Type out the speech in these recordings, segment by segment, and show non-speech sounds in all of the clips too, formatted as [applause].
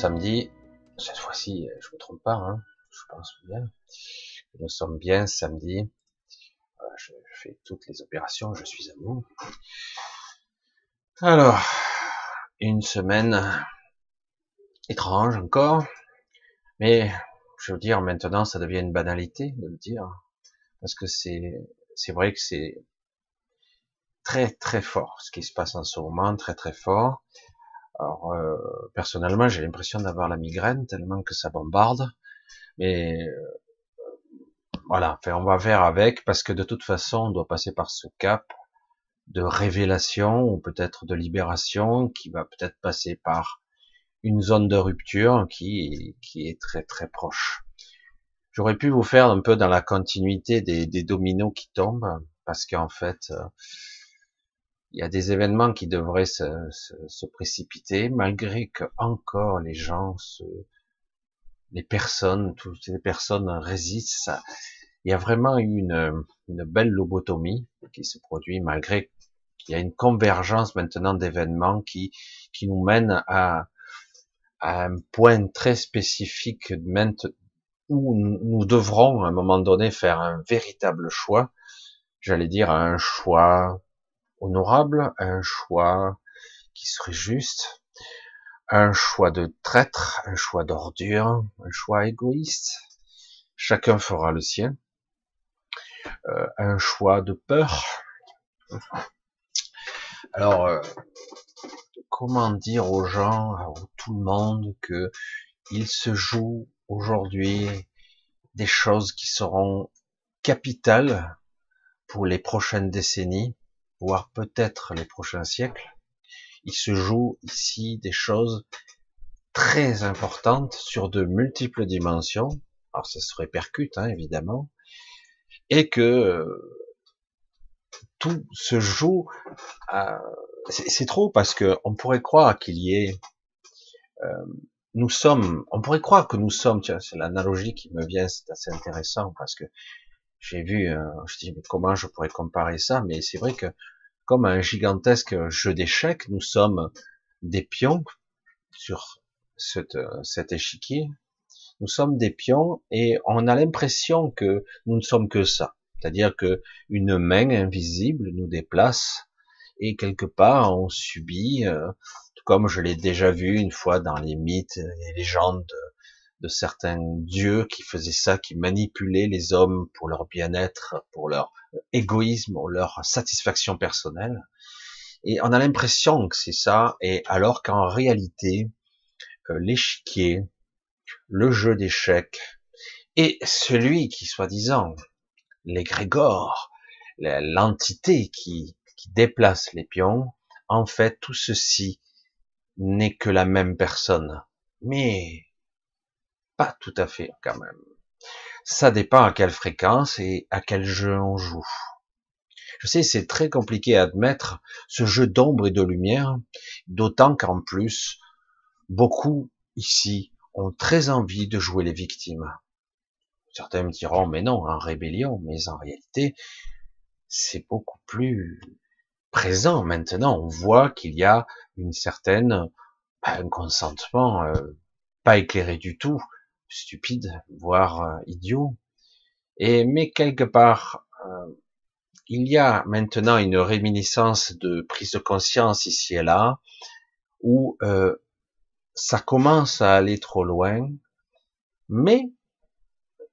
samedi. Cette fois-ci, je me trompe pas, hein, je pense bien. Nous sommes bien samedi. Je fais toutes les opérations, je suis à vous. Alors, une semaine étrange encore, mais je veux dire, maintenant, ça devient une banalité de le dire, parce que c'est, c'est vrai que c'est très très fort ce qui se passe en ce moment, très très fort. Alors euh, personnellement, j'ai l'impression d'avoir la migraine tellement que ça bombarde, mais euh, voilà, enfin, on va faire avec parce que de toute façon, on doit passer par ce cap de révélation ou peut-être de libération qui va peut-être passer par une zone de rupture qui, qui est très très proche. J'aurais pu vous faire un peu dans la continuité des, dominos qui tombent, parce qu'en fait, euh, il y a des événements qui devraient se, se, se, précipiter, malgré que encore les gens, se, les personnes, toutes les personnes résistent. Il y a vraiment une, une belle lobotomie qui se produit, malgré qu'il y a une convergence maintenant d'événements qui, qui nous mènent à, à un point très spécifique où nous devrons à un moment donné faire un véritable choix, j'allais dire un choix honorable, un choix qui serait juste, un choix de traître, un choix d'ordure, un choix égoïste. Chacun fera le sien. Euh, un choix de peur. Alors, euh, comment dire aux gens, à tout le monde, que il se joue aujourd'hui des choses qui seront capitales pour les prochaines décennies, voire peut-être les prochains siècles. Il se joue ici des choses très importantes sur de multiples dimensions. Alors ça se répercute hein, évidemment, et que euh, tout se joue c'est trop parce que on pourrait croire qu'il y ait, euh, nous sommes, on pourrait croire que nous sommes, c'est l'analogie qui me vient, c'est assez intéressant parce que j'ai vu, euh, je dis mais comment je pourrais comparer ça, mais c'est vrai que comme un gigantesque jeu d'échecs, nous sommes des pions sur cette, cet échiquier, nous sommes des pions et on a l'impression que nous ne sommes que ça, c'est-à-dire que une main invisible nous déplace et quelque part on subit, euh, comme je l'ai déjà vu une fois dans les mythes et légendes de, certains dieux qui faisaient ça, qui manipulaient les hommes pour leur bien-être, pour leur égoïsme, pour leur satisfaction personnelle. Et on a l'impression que c'est ça, et alors qu'en réalité, euh, l'échiquier, le jeu d'échecs, et celui qui, soi-disant, l'égrégore, l'entité qui, qui déplace les pions, en fait, tout ceci n'est que la même personne. Mais pas tout à fait quand même. Ça dépend à quelle fréquence et à quel jeu on joue. Je sais, c'est très compliqué à admettre ce jeu d'ombre et de lumière, d'autant qu'en plus, beaucoup ici ont très envie de jouer les victimes. Certains me diront, mais non, en rébellion, mais en réalité, c'est beaucoup plus présent maintenant. On voit qu'il y a une certaine ben, un consentement euh, pas éclairé du tout, stupide, voire euh, idiot. Et mais quelque part, euh, il y a maintenant une réminiscence de prise de conscience ici et là, où ça commence à aller trop loin, mais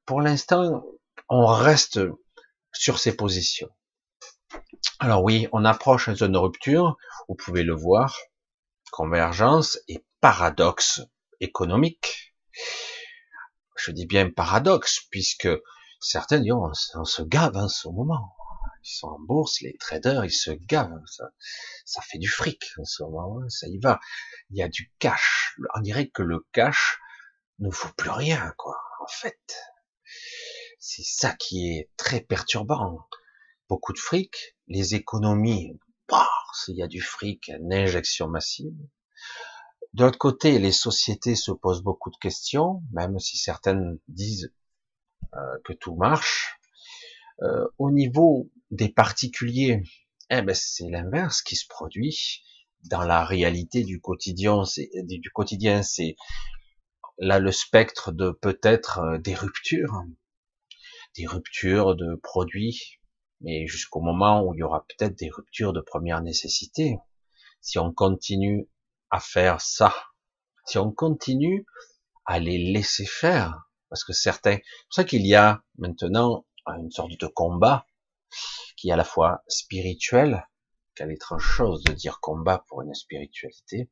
pour l'instant, on reste sur ses positions. Alors oui, on approche une zone de rupture, vous pouvez le voir, convergence et paradoxe économique. Je dis bien paradoxe, puisque certains disent, on, se gave en ce moment. Ils sont en bourse, les traders, ils se gavent. Ça, fait du fric en ce moment, hein, ça y va. Il y a du cash. On dirait que le cash ne vaut plus rien, quoi, en fait. C'est ça qui est très perturbant beaucoup de fric, les économies, s'il y a du fric, une injection massive. De l'autre côté, les sociétés se posent beaucoup de questions, même si certaines disent euh, que tout marche. Euh, au niveau des particuliers. Eh ben, c'est l'inverse qui se produit dans la réalité du quotidien. C'est, du quotidien, c'est là le spectre de peut-être euh, des ruptures, des ruptures de produits, mais jusqu'au moment où il y aura peut-être des ruptures de première nécessité. Si on continue à faire ça, si on continue à les laisser faire, parce que certains, c'est pour ça qu'il y a maintenant une sorte de combat qui est à la fois spirituel, quelle étrange chose de dire combat pour une spiritualité,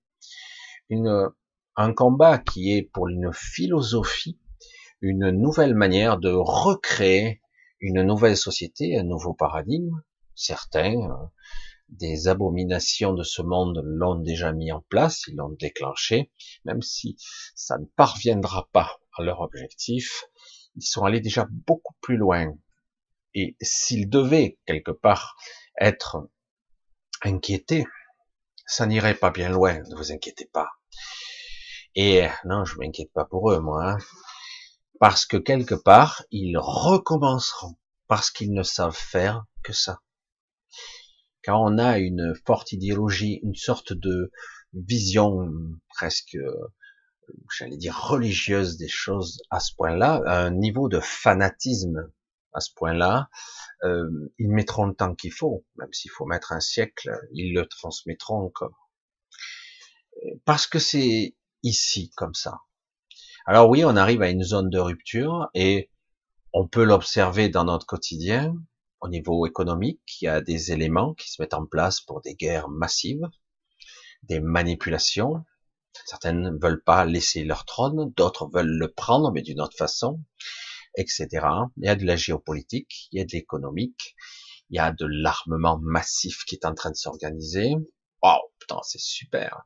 une, un combat qui est pour une philosophie, une nouvelle manière de recréer une nouvelle société, un nouveau paradigme. Certains, euh, des abominations de ce monde l'ont déjà mis en place, ils l'ont déclenché, même si ça ne parviendra pas à leur objectif, ils sont allés déjà beaucoup plus loin. Et s'ils devaient quelque part être inquiétés, ça n'irait pas bien loin, ne vous inquiétez pas. Et non, je m'inquiète pas pour eux, moi, hein. parce que quelque part, ils recommenceront, parce qu'ils ne savent faire que ça. Quand on a une forte idéologie, une sorte de vision presque, j'allais dire religieuse des choses à ce point-là, un niveau de fanatisme à ce point-là, euh, ils mettront le temps qu'il faut, même s'il faut mettre un siècle, ils le transmettront encore. Parce que c'est ici comme ça. Alors oui, on arrive à une zone de rupture et on peut l'observer dans notre quotidien, au niveau économique, il y a des éléments qui se mettent en place pour des guerres massives, des manipulations. Certaines ne veulent pas laisser leur trône, d'autres veulent le prendre, mais d'une autre façon, etc. Il y a de la géopolitique, il y a de l'économique, il y a de l'armement massif qui est en train de s'organiser. Waouh, putain, c'est super.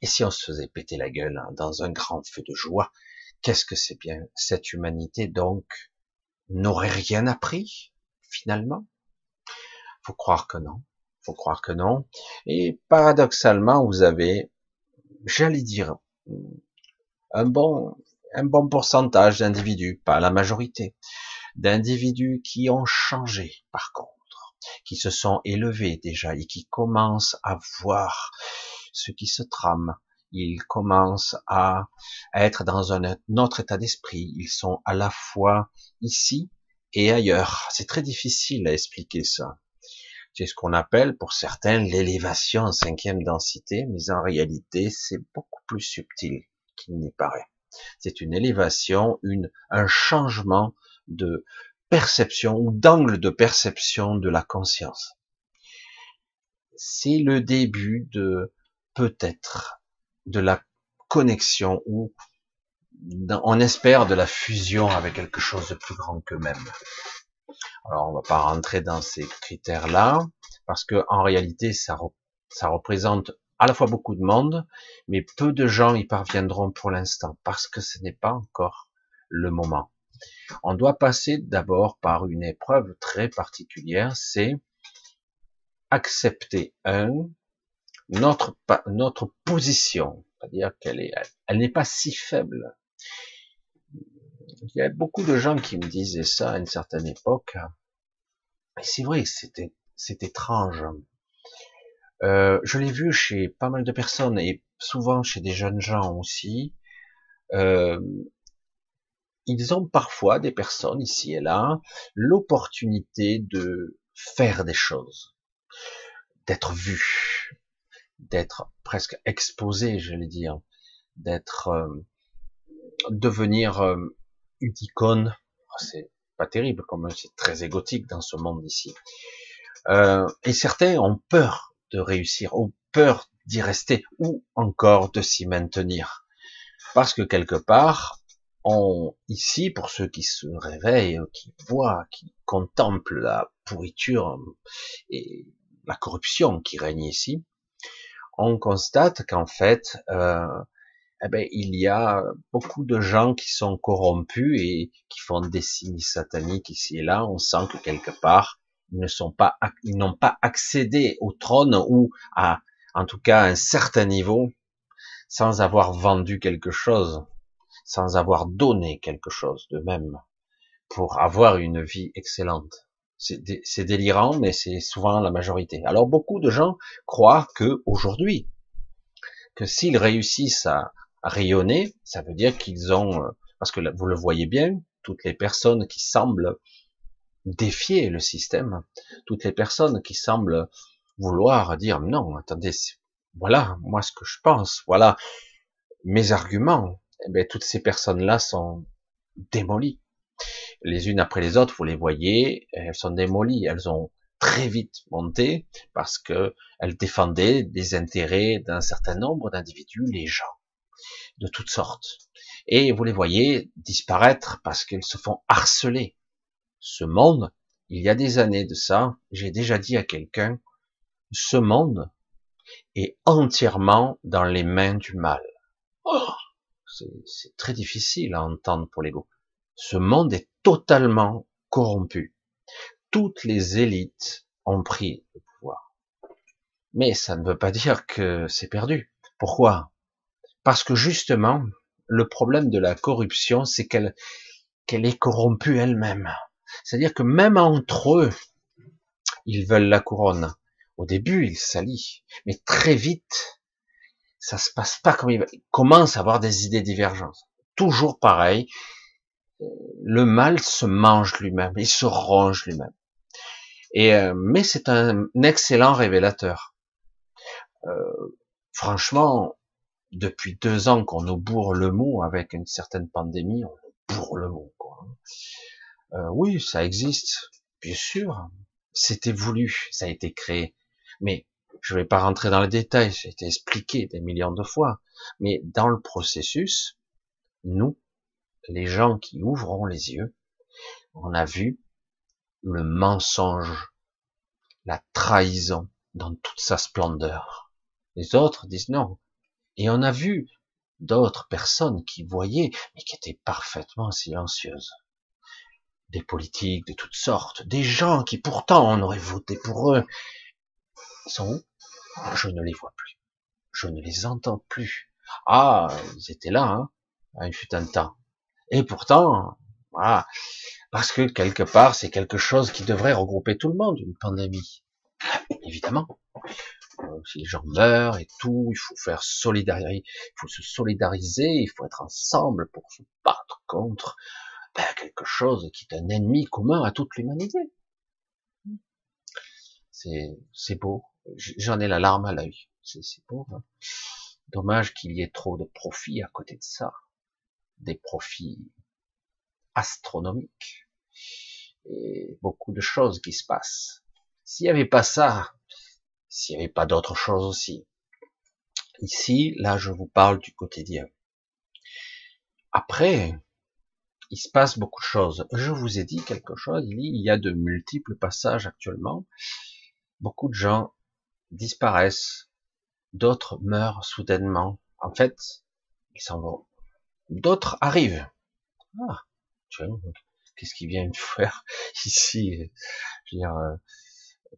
Et si on se faisait péter la gueule hein, dans un grand feu de joie, qu'est-ce que c'est bien? Cette humanité, donc, n'aurait rien appris? Finalement? Faut croire que non. Faut croire que non. Et paradoxalement, vous avez, j'allais dire, un bon, un bon pourcentage d'individus, pas la majorité, d'individus qui ont changé, par contre, qui se sont élevés déjà et qui commencent à voir ce qui se trame. Ils commencent à être dans un autre état d'esprit. Ils sont à la fois ici et ailleurs. C'est très difficile à expliquer ça. C'est ce qu'on appelle pour certains l'élévation en cinquième densité, mais en réalité c'est beaucoup plus subtil qu'il n'y paraît. C'est une élévation, une, un changement de perception ou d'angle de perception de la conscience. C'est le début de peut-être de la connexion ou on espère de la fusion avec quelque chose de plus grand qu'eux-mêmes. Alors on va pas rentrer dans ces critères-là parce que en réalité ça, représente à la fois beaucoup de monde, mais peu de gens y parviendront pour l'instant parce que ce n'est pas encore le moment. On doit passer d'abord par une épreuve très particulière, c'est accepter notre notre position, c'est-à-dire qu'elle est elle n'est pas si faible il y a beaucoup de gens qui me disaient ça à une certaine époque. C'est vrai, c'était, c'est étrange. Euh, je l'ai vu chez pas mal de personnes et souvent chez des jeunes gens aussi. Euh, ils ont parfois des personnes ici et là l'opportunité de faire des choses, d'être vus, d'être presque exposés, je vais dire, d'être euh, devenir euh, une icône, c'est pas terrible, comme c'est très égotique dans ce monde ici. Euh, et certains ont peur de réussir, ont peur d'y rester, ou encore de s'y maintenir. Parce que quelque part, on, ici, pour ceux qui se réveillent, qui voient, qui contemplent la pourriture et la corruption qui règne ici, on constate qu'en fait, euh, eh ben, il y a beaucoup de gens qui sont corrompus et qui font des signes sataniques ici et là. On sent que quelque part, ils ne sont pas, ils n'ont pas accédé au trône ou à, en tout cas, un certain niveau sans avoir vendu quelque chose, sans avoir donné quelque chose de même pour avoir une vie excellente. C'est délirant, mais c'est souvent la majorité. Alors beaucoup de gens croient que aujourd'hui, que s'ils réussissent à, rayonner, ça veut dire qu'ils ont, euh, parce que vous le voyez bien, toutes les personnes qui semblent défier le système, toutes les personnes qui semblent vouloir dire non, attendez, voilà moi ce que je pense, voilà mes arguments, eh bien, toutes ces personnes-là sont démolies. Les unes après les autres, vous les voyez, elles sont démolies, elles ont très vite monté parce que elles défendaient des intérêts d'un certain nombre d'individus, les gens, de toutes sortes. Et vous les voyez disparaître parce qu'ils se font harceler. Ce monde, il y a des années de ça, j'ai déjà dit à quelqu'un, ce monde est entièrement dans les mains du mal. Oh, c'est très difficile à entendre pour l'ego. Ce monde est totalement corrompu. Toutes les élites ont pris le pouvoir. Mais ça ne veut pas dire que c'est perdu. Pourquoi? Parce que justement, le problème de la corruption, c'est qu'elle qu'elle est corrompue elle-même. C'est-à-dire que même entre eux, ils veulent la couronne. Au début, ils s'allient, mais très vite, ça se passe pas comme ils commencent à avoir des idées divergentes. Toujours pareil, le mal se mange lui-même, il se ronge lui-même. Et euh, mais c'est un, excellent révélateur. Euh, franchement, depuis deux ans qu'on nous bourre le mot avec une certaine pandémie, on nous bourre le mot. Quoi. Euh, oui, ça existe, bien sûr. C'était voulu, ça a été créé. Mais je ne vais pas rentrer dans les détails, ça a été expliqué des millions de fois. Mais dans le processus, nous, les gens qui ouvrons les yeux, on a vu le mensonge, la trahison dans toute sa splendeur. Les autres disent non. Et on a vu d'autres personnes qui voyaient, mais qui étaient parfaitement silencieuses. Des politiques de toutes sortes, des gens qui pourtant on aurait voté pour eux, sont où? Je ne les vois plus. Je ne les entends plus. Ah, ils étaient là, hein, il fut un temps. Et pourtant, voilà, parce que quelque part, c'est quelque chose qui devrait regrouper tout le monde, une pandémie. Évidemment. Euh, si les gens meurent et tout, il faut faire solidariser, il faut se solidariser, il faut être ensemble pour se battre contre ben, quelque chose qui est un ennemi commun à toute l'humanité. C'est, beau. J'en ai la larme à l'œil. C'est, beau. Hein. Dommage qu'il y ait trop de profits à côté de ça. Des profits astronomique et beaucoup de choses qui se passent. S'il n'y avait pas ça, s'il n'y avait pas d'autres choses aussi. Ici, là, je vous parle du quotidien. Après, il se passe beaucoup de choses. Je vous ai dit quelque chose, il y a de multiples passages actuellement. Beaucoup de gens disparaissent, d'autres meurent soudainement. En fait, ils s'en vont. D'autres arrivent. Ah, qu'est-ce qu'il vient de [laughs] faire ici? Euh,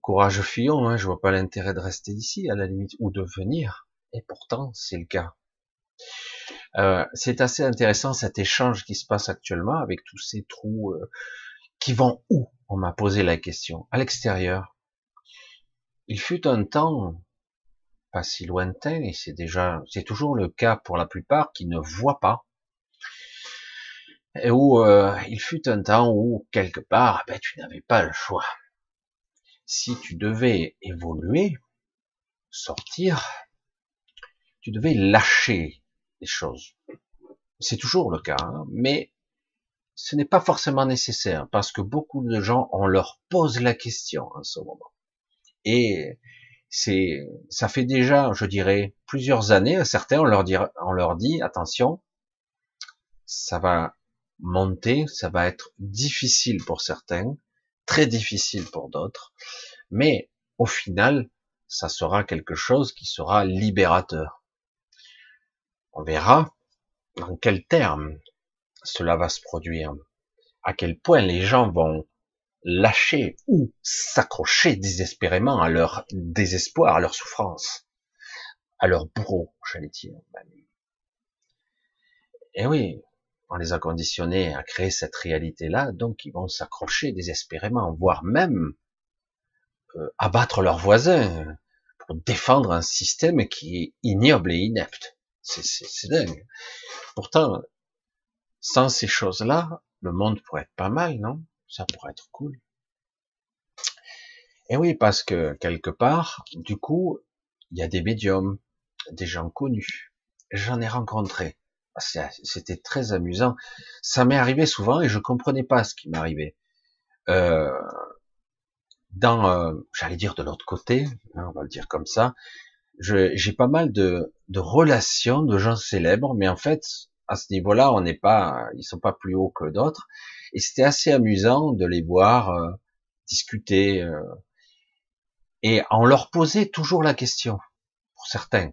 courage Fillon, hein, je vois pas l'intérêt de rester ici, à la limite, ou de venir. Et pourtant, c'est le cas. Euh, c'est assez intéressant cet échange qui se passe actuellement avec tous ces trous euh, qui vont où? On m'a posé la question. À l'extérieur. Il fut un temps pas si lointain, et c'est déjà, c'est toujours le cas pour la plupart qui ne voient pas et où euh, il fut un temps où quelque part ben, tu n'avais pas le choix. Si tu devais évoluer, sortir, tu devais lâcher les choses. C'est toujours le cas, hein, mais ce n'est pas forcément nécessaire parce que beaucoup de gens on leur pose la question en ce moment. Et c'est, ça fait déjà, je dirais, plusieurs années. À certains, on leur dit, on leur dit, attention, ça va monter, ça va être difficile pour certains, très difficile pour d'autres, mais au final, ça sera quelque chose qui sera libérateur. On verra dans quel terme cela va se produire, à quel point les gens vont lâcher ou s'accrocher désespérément à leur désespoir, à leur souffrance, à leur bourreau, j'allais dire. Et oui, on les a conditionnés à créer cette réalité-là, donc ils vont s'accrocher désespérément, voire même euh, abattre leurs voisins pour défendre un système qui est ignoble et inepte. C'est dingue. Pourtant, sans ces choses-là, le monde pourrait être pas mal, non? Ça pourrait être cool. Et oui, parce que quelque part, du coup, il y a des médiums, des gens connus. J'en ai rencontré. C'était très amusant. Ça m'est arrivé souvent et je comprenais pas ce qui m'arrivait. Euh, dans, euh, j'allais dire de l'autre côté, hein, on va le dire comme ça, j'ai pas mal de, de, relations de gens célèbres, mais en fait, à ce niveau-là, on n'est pas, ils sont pas plus hauts que d'autres. Et c'était assez amusant de les voir euh, discuter. Euh, et on leur posait toujours la question, pour certains,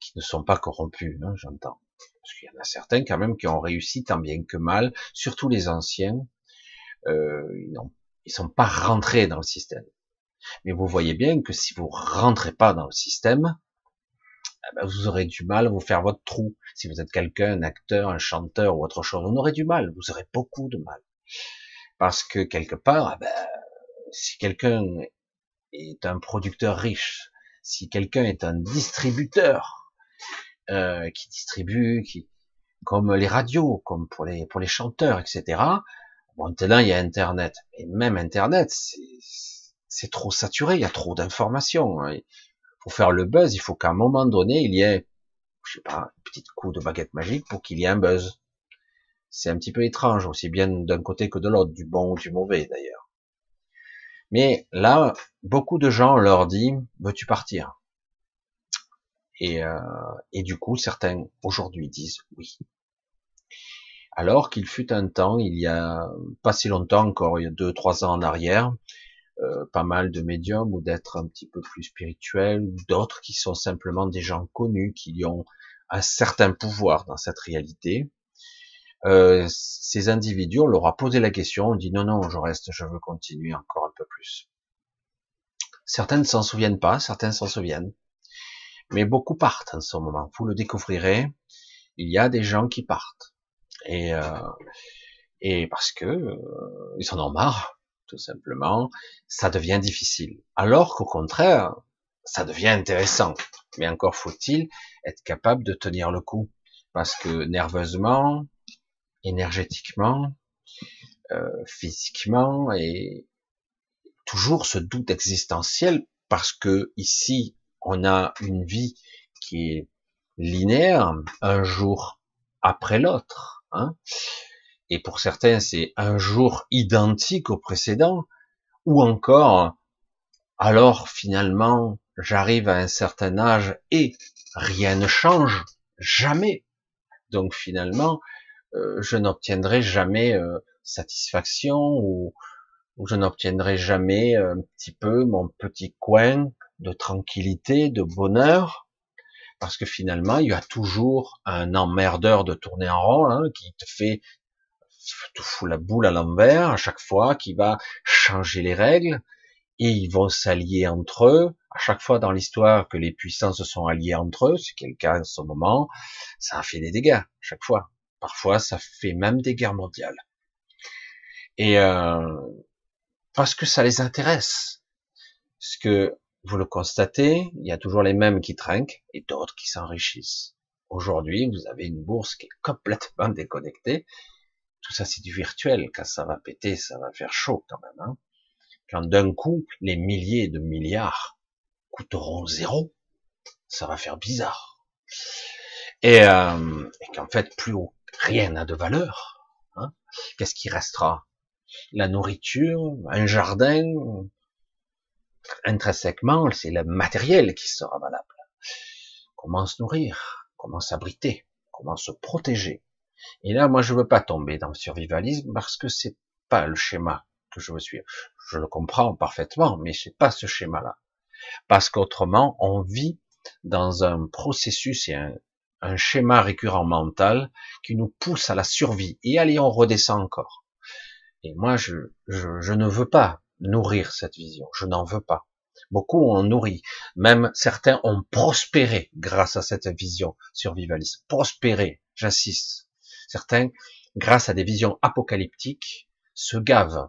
qui ne sont pas corrompus, hein, j'entends. Parce qu'il y en a certains quand même qui ont réussi tant bien que mal, surtout les anciens. Euh, ils, ils sont pas rentrés dans le système. Mais vous voyez bien que si vous rentrez pas dans le système, eh ben, vous aurez du mal à vous faire votre trou. Si vous êtes quelqu'un, un acteur, un chanteur ou autre chose, vous aurez du mal. Vous aurez beaucoup de mal. Parce que quelque part, eh ben, si quelqu'un est un producteur riche, si quelqu'un est un distributeur euh, qui distribue, qui comme les radios, comme pour les pour les chanteurs, etc. Bon, maintenant il y a Internet, et même Internet, c'est trop saturé, il y a trop d'informations. Hein. Pour faire le buzz, il faut qu'à un moment donné il y ait, je sais pas, un petit coup de baguette magique pour qu'il y ait un buzz. C'est un petit peu étrange, aussi bien d'un côté que de l'autre, du bon ou du mauvais d'ailleurs. Mais là, beaucoup de gens leur disent, veux-tu partir? Et, euh, et du coup, certains aujourd'hui disent oui. Alors qu'il fut un temps, il y a pas si longtemps, encore il y a deux, trois ans en arrière, euh, pas mal de médiums ou d'être un petit peu plus spirituels, d'autres qui sont simplement des gens connus, qui ont un certain pouvoir dans cette réalité, euh, ces individus, on leur a posé la question, on dit non, non, je reste, je veux continuer encore un peu plus. Certains ne s'en souviennent pas, certains s'en souviennent, mais beaucoup partent en ce moment. Vous le découvrirez, il y a des gens qui partent, et euh, et parce que euh, ils en ont marre, tout simplement, ça devient difficile. Alors qu'au contraire, ça devient intéressant. Mais encore faut-il être capable de tenir le coup, parce que nerveusement, énergétiquement, euh, physiquement, et toujours ce doute existentiel parce que ici on a une vie qui est linéaire, un jour après l'autre, hein, et pour certains c'est un jour identique au précédent, ou encore alors finalement j'arrive à un certain âge et rien ne change, jamais. Donc finalement, euh, je n'obtiendrai jamais euh, satisfaction ou, je n'obtiendrai jamais un petit peu mon petit coin de tranquillité, de bonheur, parce que finalement, il y a toujours un emmerdeur de tourner en rond hein, qui te fait te fout la boule à l'envers à chaque fois, qui va changer les règles, et ils vont s'allier entre eux. À chaque fois dans l'histoire que les puissances se sont alliées entre eux, c'est le cas en ce moment, ça a fait des dégâts, chaque fois. Parfois, ça fait même des guerres mondiales. Et euh, parce que ça les intéresse. Parce que vous le constatez, il y a toujours les mêmes qui trinquent et d'autres qui s'enrichissent. Aujourd'hui, vous avez une bourse qui est complètement [laughs] déconnectée. Tout ça, c'est du virtuel. Quand ça va péter, ça va faire chaud quand même. Hein. Quand d'un coup, les milliers de milliards coûteront zéro, ça va faire bizarre. Et, euh, qu'en fait, plus rien n'a de valeur. Hein. Qu'est-ce qui restera? La nourriture, un jardin. Intrinsèquement, c'est le matériel qui sera valable. Comment se nourrir? Comment s'abriter? Comment se protéger? Et là, moi, je veux pas tomber dans le survivalisme parce que c'est pas le schéma que je veux suivre. Je le comprends parfaitement, mais c'est pas ce schéma-là. Parce qu'autrement, on vit dans un processus et un, un schéma récurrent mental qui nous pousse à la survie. Et allez, on redescend encore. Et moi, je, je, ne veux pas nourrir cette vision. Je n'en veux pas. Beaucoup ont nourri. Même certains ont prospéré grâce à cette vision survivaliste. Prospéré, j'insiste. Certains, grâce à des visions apocalyptiques, se gavent,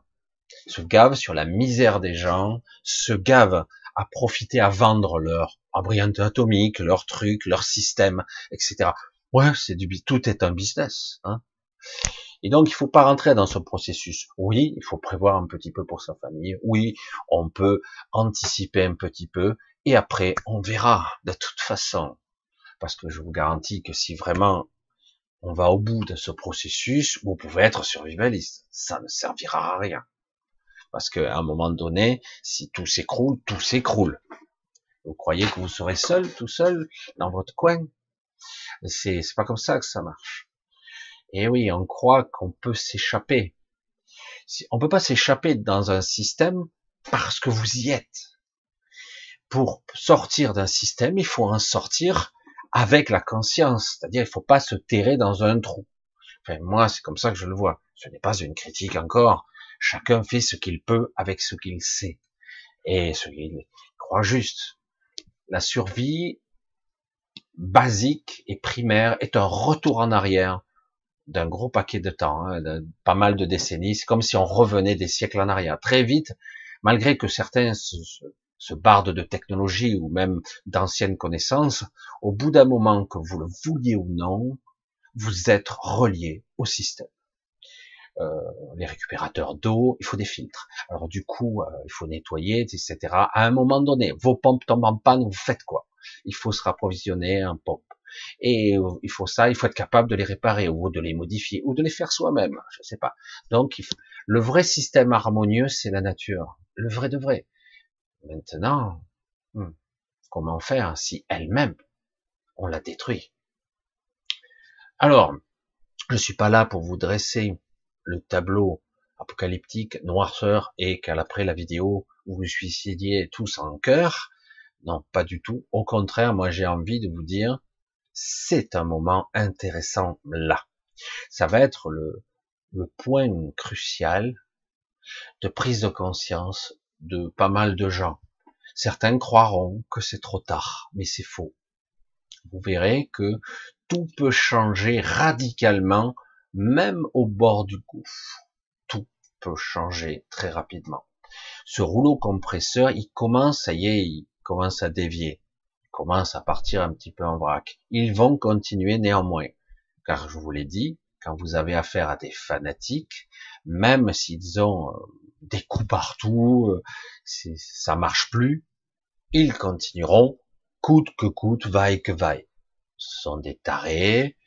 se gavent sur la misère des gens, se gavent à profiter à vendre leur embryon atomique, leurs trucs, leur système, etc. Ouais, c'est du tout est un business. Hein. Et donc, il faut pas rentrer dans ce processus. Oui, il faut prévoir un petit peu pour sa famille. Oui, on peut anticiper un petit peu. Et après, on verra de toute façon. Parce que je vous garantis que si vraiment on va au bout de ce processus, vous pouvez être survivaliste. Ça ne servira à rien. Parce qu'à un moment donné, si tout s'écroule, tout s'écroule. Vous croyez que vous serez seul, tout seul, dans votre coin? C'est pas comme ça que ça marche. Et oui, on croit qu'on peut s'échapper. On peut pas s'échapper dans un système parce que vous y êtes. Pour sortir d'un système, il faut en sortir avec la conscience. C'est-à-dire, il faut pas se terrer dans un trou. Enfin, moi, c'est comme ça que je le vois. Ce n'est pas une critique encore. Chacun fait ce qu'il peut avec ce qu'il sait et ce qu'il croit juste. La survie basique et primaire est un retour en arrière d'un gros paquet de temps, hein, pas mal de décennies. C'est comme si on revenait des siècles en arrière. Très vite, malgré que certains se, se, bardent de technologie ou même d'anciennes connaissances, au bout d'un moment, que vous le vouliez ou non, vous êtes relié au système. Euh, les récupérateurs d'eau, il faut des filtres. Alors du coup, euh, il faut nettoyer, etc. À un moment donné, vos pompes tombent en panne, vous faites quoi? Il faut se rapprovisionner en pompe. Et euh, il faut ça, il faut être capable de les réparer ou de les modifier ou de les faire soi-même, je sais pas. Donc le vrai système harmonieux, c'est la nature, le vrai de vrai. Maintenant, hmm, comment faire si elle-même on la détruit? Alors, je suis pas là pour vous dresser le tableau apocalyptique, noirceur, et qu'après la vidéo, vous vous suicidiez tous en cœur. Non, pas du tout. Au contraire, moi j'ai envie de vous dire, c'est un moment intéressant là. Ça va être le, point crucial de prise de conscience de pas mal de gens. Certains croiront que c'est trop tard, mais c'est faux. Vous verrez que tout peut changer radicalement même au bord du gouffre, tout peut changer très rapidement. Ce rouleau compresseur, il commence, ça y est, il commence à dévier, commence à partir un petit peu en vrac. Ils vont continuer néanmoins, car je vous l'ai dit, quand vous avez affaire à des fanatiques, même s'ils ont euh, des coups partout, euh, ça marche plus, ils continueront coûte que coûte, vaille que vaille. Ce sont des tarés,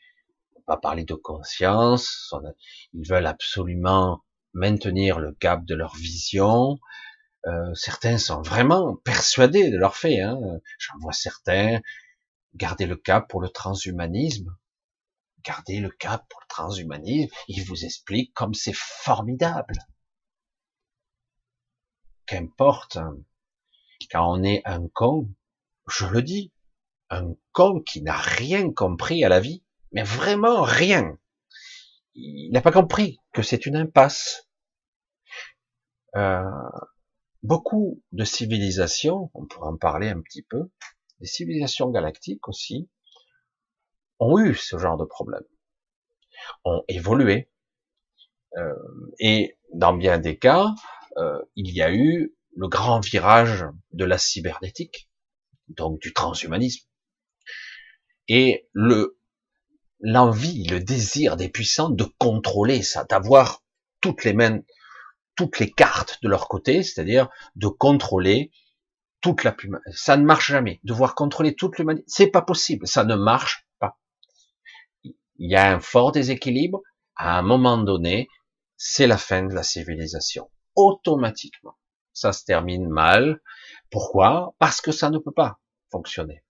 pas parler de conscience, ils veulent absolument maintenir le cap de leur vision. Euh, certains sont vraiment persuadés de leur fait. Hein. J'en vois certains garder le cap pour le transhumanisme. Garder le cap pour le transhumanisme. Ils vous expliquent comme c'est formidable. Qu'importe, hein. quand on est un con, je le dis, un con qui n'a rien compris à la vie, mais vraiment rien. Il n'a pas compris que c'est une impasse. Euh, beaucoup de civilisations, on pourra en parler un petit peu, des civilisations galactiques aussi, ont eu ce genre de problème, ont évolué, euh, et dans bien des cas, euh, il y a eu le grand virage de la cybernétique, donc du transhumanisme, et le l'envie, le désir des puissants de contrôler ça, d'avoir toutes les mains, toutes les cartes de leur côté, c'est-à-dire de contrôler toute la Ça ne marche jamais. Devoir contrôler toute l'humanité, c'est pas possible. Ça ne marche pas. Il y a un fort déséquilibre. À un moment donné, c'est la fin de la civilisation. Automatiquement. Ça se termine mal. Pourquoi? Parce que ça ne peut pas fonctionner.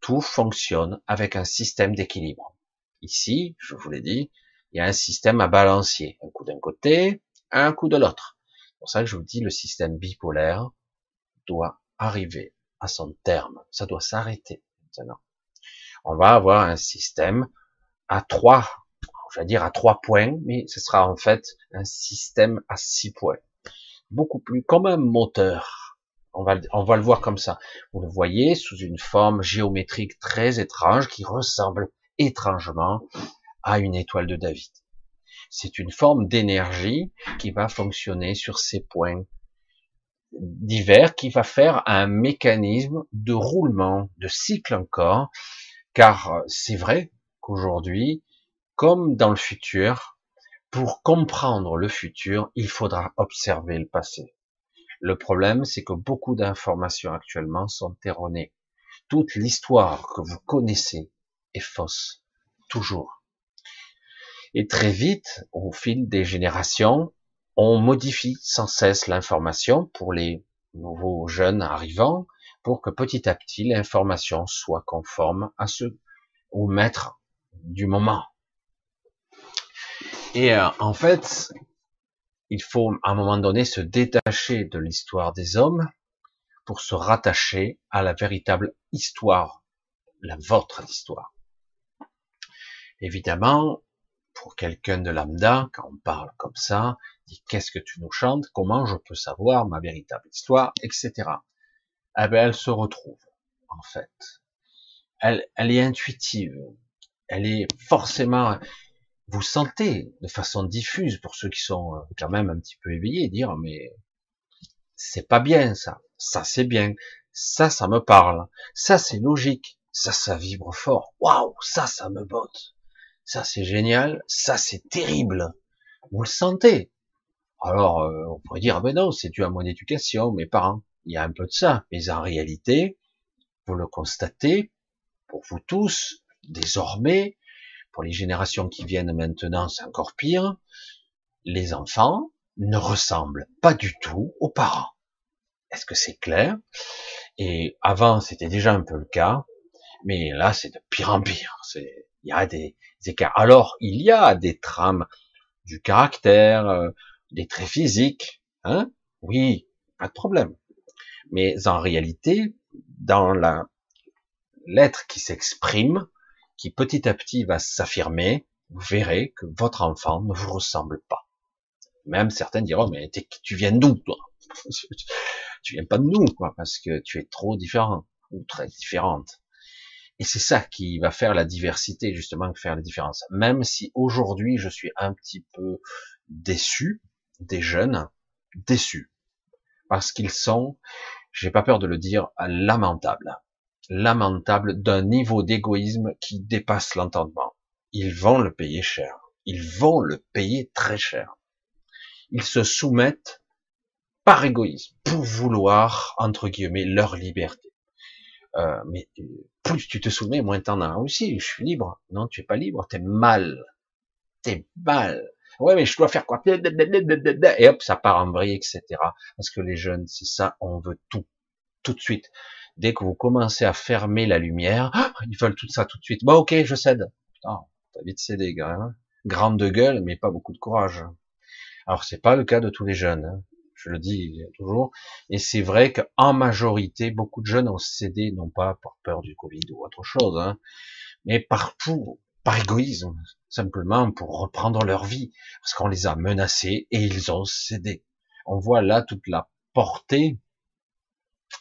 Tout fonctionne avec un système d'équilibre. Ici, je vous l'ai dit, il y a un système à balancier. Un coup d'un côté, un coup de l'autre. C'est pour ça que je vous dis, le système bipolaire doit arriver à son terme. Ça doit s'arrêter maintenant. On va avoir un système à trois, je vais dire à trois points, mais ce sera en fait un système à six points. Beaucoup plus comme un moteur. On va, on va le voir comme ça. Vous le voyez sous une forme géométrique très étrange qui ressemble étrangement à une étoile de David. C'est une forme d'énergie qui va fonctionner sur ces points divers, qui va faire un mécanisme de roulement, de cycle encore, car c'est vrai qu'aujourd'hui, comme dans le futur, pour comprendre le futur, il faudra observer le passé. Le problème, c'est que beaucoup d'informations actuellement sont erronées. Toute l'histoire que vous connaissez est fausse, toujours. Et très vite, au fil des générations, on modifie sans cesse l'information pour les nouveaux jeunes arrivants, pour que petit à petit l'information soit conforme à ce au maître du moment. Et euh, en fait, il faut à un moment donné se détacher de l'histoire des hommes pour se rattacher à la véritable histoire, la vôtre histoire. Évidemment, pour quelqu'un de lambda, quand on parle comme ça, dit qu'est-ce que tu nous chantes, comment je peux savoir ma véritable histoire, etc. Eh ben, elle se retrouve, en fait. Elle, elle est intuitive. Elle est forcément, vous sentez de façon diffuse pour ceux qui sont euh, quand même un petit peu éveillés, dire mais c'est pas bien ça, ça c'est bien, ça ça me parle, ça c'est logique, ça ça vibre fort, waouh, ça ça me botte, ça c'est génial, ça c'est terrible. Vous le sentez. Alors euh, on pourrait dire ah ben non, c'est dû à mon éducation, mes parents. Il y a un peu de ça, mais en réalité, vous le constatez, pour vous tous, désormais, pour les générations qui viennent maintenant, c'est encore pire. Les enfants ne ressemblent pas du tout aux parents. Est-ce que c'est clair? Et avant, c'était déjà un peu le cas, mais là, c'est de pire en pire. Il y a des, écarts. Alors, il y a des trames du caractère, euh, des traits physiques, hein? Oui, pas de problème. Mais en réalité, dans la l'être qui s'exprime, qui petit à petit va s'affirmer, vous verrez que votre enfant ne vous ressemble pas. Même certains diront, mais tu viens d'où, toi? [laughs] Tu viens pas de nous, quoi, parce que tu es trop différent, ou très différente. Et c'est ça qui va faire la diversité, justement, faire la différence. Même si aujourd'hui, je suis un petit peu déçu des jeunes, déçus. Parce qu'ils sont, j'ai pas peur de le dire, lamentables lamentable d'un niveau d'égoïsme qui dépasse l'entendement. Ils vont le payer cher. Ils vont le payer très cher. Ils se soumettent par égoïsme pour vouloir, entre guillemets, leur liberté. Euh, mais plus tu te soumets, moins t'en as aussi. Je suis libre. Non, tu es pas libre. T'es mal. T'es mal. Ouais, mais je dois faire quoi? Et hop, ça part en vrille, etc. Parce que les jeunes, c'est ça, on veut tout, tout de suite dès que vous commencez à fermer la lumière, ils veulent tout ça tout de suite. Bon, ok, je cède. Putain, t'as vite cédé, gars. Hein Grande de gueule, mais pas beaucoup de courage. Alors, c'est pas le cas de tous les jeunes. Hein. Je le dis toujours. Et c'est vrai qu'en majorité, beaucoup de jeunes ont cédé, non pas par peur du Covid ou autre chose, hein, mais partout, par égoïsme, simplement pour reprendre leur vie, parce qu'on les a menacés et ils ont cédé. On voit là toute la portée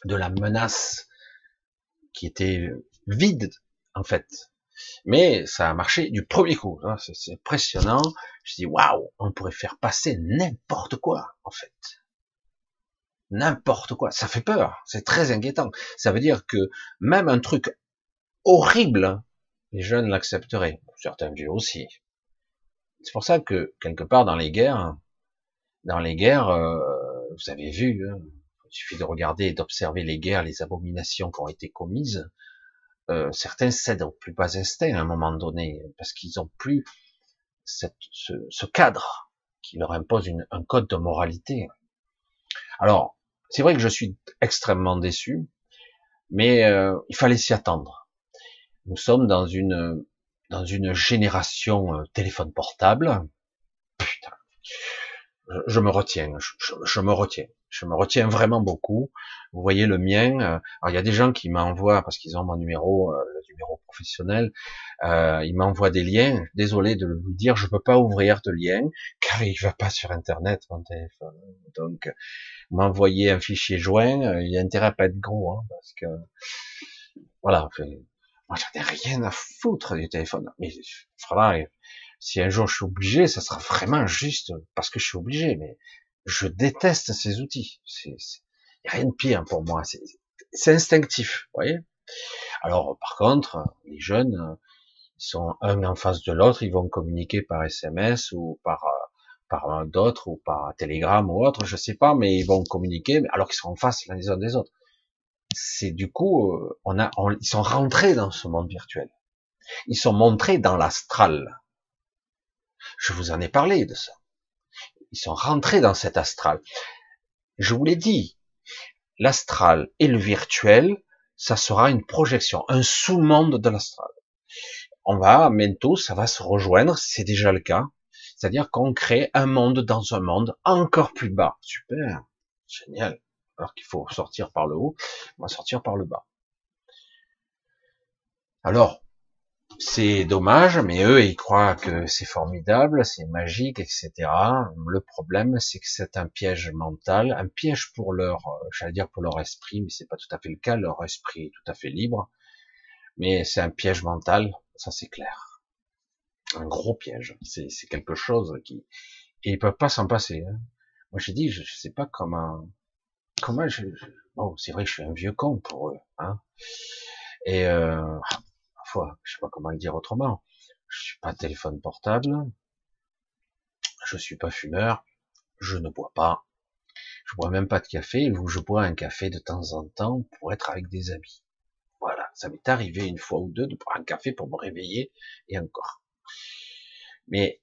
de la menace qui était vide en fait. Mais ça a marché du premier coup. Hein. C'est impressionnant. Je dis waouh, on pourrait faire passer n'importe quoi en fait. N'importe quoi. Ça fait peur. C'est très inquiétant. Ça veut dire que même un truc horrible, les jeunes l'accepteraient. Certains vieux aussi. C'est pour ça que quelque part dans les guerres, dans les guerres, euh, vous avez vu, hein, il suffit de regarder et d'observer les guerres, les abominations qui ont été commises. Euh, certains cèdent au plus bas instinct à un moment donné, parce qu'ils n'ont plus ce, cadre qui leur impose un code de moralité. Alors, c'est vrai que je suis extrêmement déçu, mais euh, il fallait s'y attendre. Nous sommes dans une dans une génération euh, téléphone portable. Putain, je, me retiens, je, me retiens je me retiens vraiment beaucoup. Vous voyez le mien. Euh, alors il y a des gens qui m'envoient parce qu'ils ont mon numéro, numéro professionnel. Euh, ils m'envoient des liens. Désolé de vous dire, je peux pas ouvrir de lien car il va pas sur Internet mon téléphone. Donc m'envoyer un fichier joint, il y a intérêt à pas être gros hein, parce que voilà. Moi, j'en ai rien à foutre du téléphone. Mais voilà, si un jour je suis obligé, ça sera vraiment juste parce que je suis obligé. Mais je déteste ces outils. C'est, y a rien de pire pour moi. C'est instinctif, vous voyez? Alors, par contre, les jeunes, ils sont un en face de l'autre, ils vont communiquer par SMS ou par par d'autres ou par Telegram ou autre, je sais pas, mais ils vont communiquer alors qu'ils sont en face les uns des autres. C'est du coup, euh, on a, ils sont rentrés dans ce monde virtuel. Ils sont montrés dans l'astral. Je vous en ai parlé de ça. Ils sont rentrés dans cet astral. Je vous l'ai dit, l'astral et le virtuel, ça sera une projection, un sous-monde de l'astral. On va, bientôt, ça va se rejoindre, c'est déjà le cas. C'est-à-dire qu'on crée un monde dans un monde encore plus bas. Super, génial. Alors qu'il faut sortir par le haut, on va sortir par le bas. Alors, c'est dommage, mais eux, ils croient que c'est formidable, c'est magique, etc. Le problème, c'est que c'est un piège mental, un piège pour leur, j'allais dire pour leur esprit, mais c'est pas tout à fait le cas. Leur esprit est tout à fait libre, mais c'est un piège mental, ça c'est clair. Un gros piège. C'est quelque chose qui, et ils peuvent pas s'en passer. Hein. Moi, j'ai dit, je, je sais pas comment, comment je, bon, c'est vrai je suis un vieux con pour eux, hein. Et euh, je sais pas comment le dire autrement. Je suis pas téléphone portable, je suis pas fumeur, je ne bois pas, je bois même pas de café, ou je bois un café de temps en temps pour être avec des amis. Voilà, ça m'est arrivé une fois ou deux de boire un café pour me réveiller et encore. Mais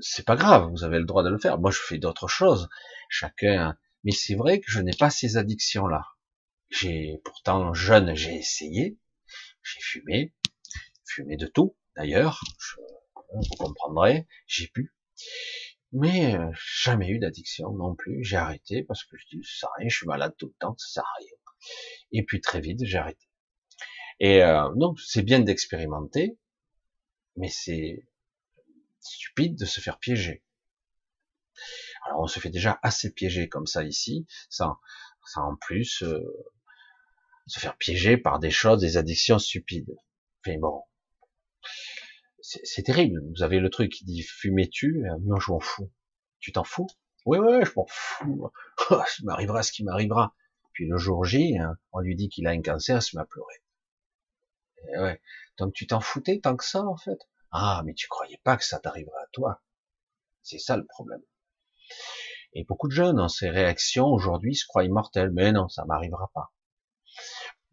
c'est pas grave, vous avez le droit de le faire. Moi, je fais d'autres choses. Chacun. Mais c'est vrai que je n'ai pas ces addictions-là. J'ai pourtant jeune, j'ai essayé, j'ai fumé, fumé de tout, d'ailleurs, vous comprendrez, j'ai pu, mais euh, jamais eu d'addiction non plus, j'ai arrêté parce que je dis, ça sert à rien, je suis malade tout le temps, ça sert à rien. Et puis très vite, j'ai arrêté. Et euh, donc, c'est bien d'expérimenter, mais c'est stupide de se faire piéger. Alors, on se fait déjà assez piéger comme ça ici, ça, ça en plus, euh, se faire piéger par des choses, des addictions stupides. Mais bon, c'est terrible. Vous avez le truc qui dit fumez-tu euh, Non, je m'en fous. Tu t'en fous? Oui, oui, je m'en fous. [laughs] Oh, m'arrivera ce qui m'arrivera. Puis le jour J, hein, on lui dit qu'il a un cancer, il se met à pleurer. ouais. Donc tu t'en foutais tant que ça, en fait? Ah, mais tu croyais pas que ça t'arriverait à toi. C'est ça le problème. Et beaucoup de jeunes ont ces réactions aujourd'hui se croient immortels. Mais non, ça m'arrivera pas.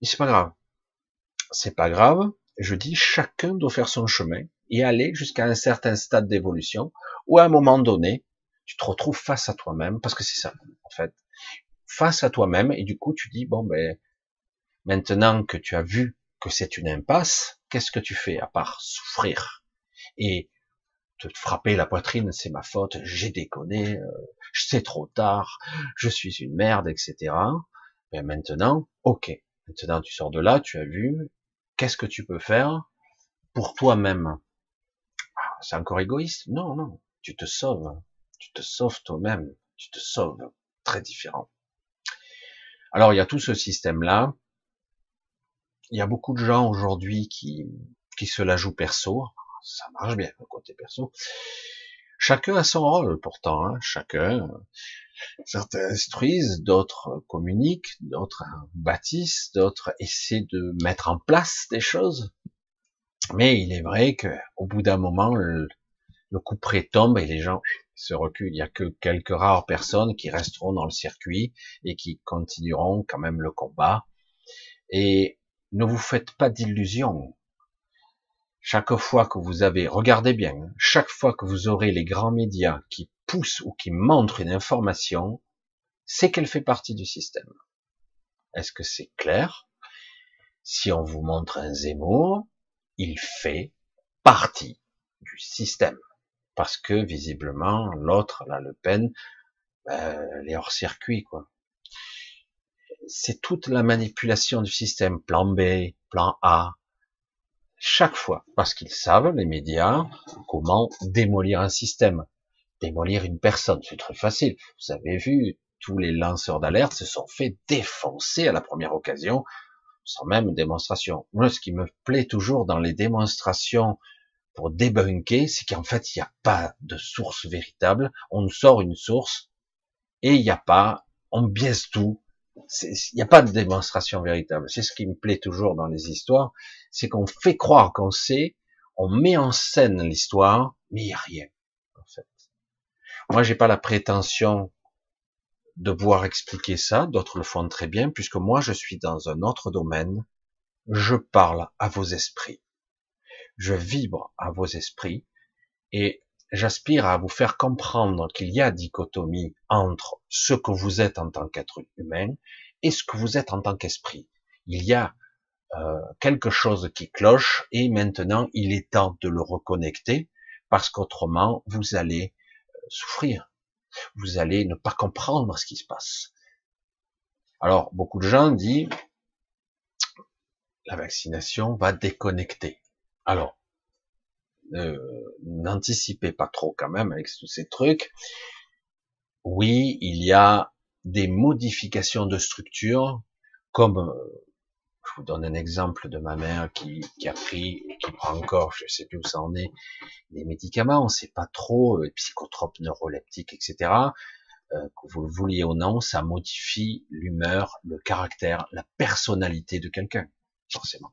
Mais c'est pas grave. C'est pas grave. Je dis, chacun doit faire son chemin et aller jusqu'à un certain stade d'évolution où à un moment donné, tu te retrouves face à toi-même, parce que c'est ça, en fait, face à toi-même, et du coup, tu dis, bon, ben, maintenant que tu as vu que c'est une impasse, qu'est-ce que tu fais à part souffrir et te frapper la poitrine, c'est ma faute, j'ai déconné, euh, c'est trop tard, je suis une merde, etc. Ben maintenant, ok, maintenant tu sors de là, tu as vu, qu'est-ce que tu peux faire pour toi-même? C'est encore égoïste. Non, non, tu te sauves. Tu te sauves toi-même. Tu te sauves. Très différent. Alors, il y a tout ce système-là. Il y a beaucoup de gens aujourd'hui qui, qui se la jouent perso. Ça marche bien, le côté perso. Chacun a son rôle, pourtant. Hein. Chacun, certains instruisent, d'autres communiquent, d'autres bâtissent, d'autres essaient de mettre en place des choses. Mais il est vrai que au bout d'un moment, le, coup près tombe et les gens se reculent. Il n'y a que quelques rares personnes qui resteront dans le circuit et qui continueront quand même le combat. Et ne vous faites pas d'illusions. Chaque fois que vous avez, regardez bien, chaque fois que vous aurez les grands médias qui poussent ou qui montrent une information, c'est qu'elle fait partie du système. Est-ce que c'est clair? Si on vous montre un Zemmour, il fait partie du système. Parce que visiblement, l'autre, la Le Pen, ben, elle est hors circuit, quoi. C'est toute la manipulation du système, plan B, plan A, chaque fois, parce qu'ils savent, les médias, comment démolir un système, démolir une personne, c'est très facile. Vous avez vu, tous les lanceurs d'alerte se sont fait défoncer à la première occasion sans même démonstration. Moi, ce qui me plaît toujours dans les démonstrations pour débunker, c'est qu'en fait, il n'y a pas de source véritable. On sort une source et il n'y a pas, on biaise tout. Il n'y a pas de démonstration véritable. C'est ce qui me plaît toujours dans les histoires, c'est qu'on fait croire qu'on sait, on met en scène l'histoire, mais il n'y a rien, en fait. Moi, j'ai pas la prétention de pouvoir expliquer ça, d'autres le font très bien, puisque moi je suis dans un autre domaine, je parle à vos esprits, je vibre à vos esprits, et j'aspire à vous faire comprendre qu'il y a dichotomie entre ce que vous êtes en tant qu'être humain et ce que vous êtes en tant qu'esprit. Il y a euh, quelque chose qui cloche et maintenant il est temps de le reconnecter parce qu'autrement vous allez euh, souffrir vous allez ne pas comprendre ce qui se passe. Alors, beaucoup de gens disent, la vaccination va déconnecter. Alors, n'anticipez pas trop quand même avec tous ces trucs. Oui, il y a des modifications de structure, comme euh, je vous donne un exemple de ma mère qui, a pris, qui prend encore, je sais plus où ça en est, des médicaments, on sait pas trop, euh, psychotropes neuroleptiques, etc. Euh, que vous le vouliez ou non, ça modifie l'humeur, le caractère, la personnalité de quelqu'un, forcément.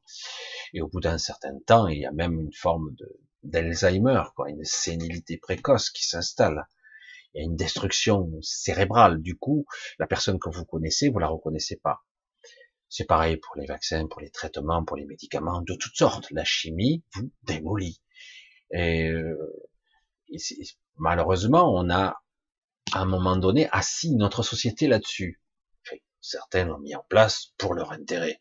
Et au bout d'un certain temps, il y a même une forme de d'Alzheimer, quoi, une sénilité précoce qui s'installe. Il y a une destruction cérébrale. Du coup, la personne que vous connaissez, vous la reconnaissez pas. C'est pareil pour les vaccins, pour les traitements, pour les médicaments de toutes sortes. La chimie vous démolit. Et, euh, malheureusement, on a à un moment donné assis notre société là-dessus. certains l'ont mis en place pour leur intérêt,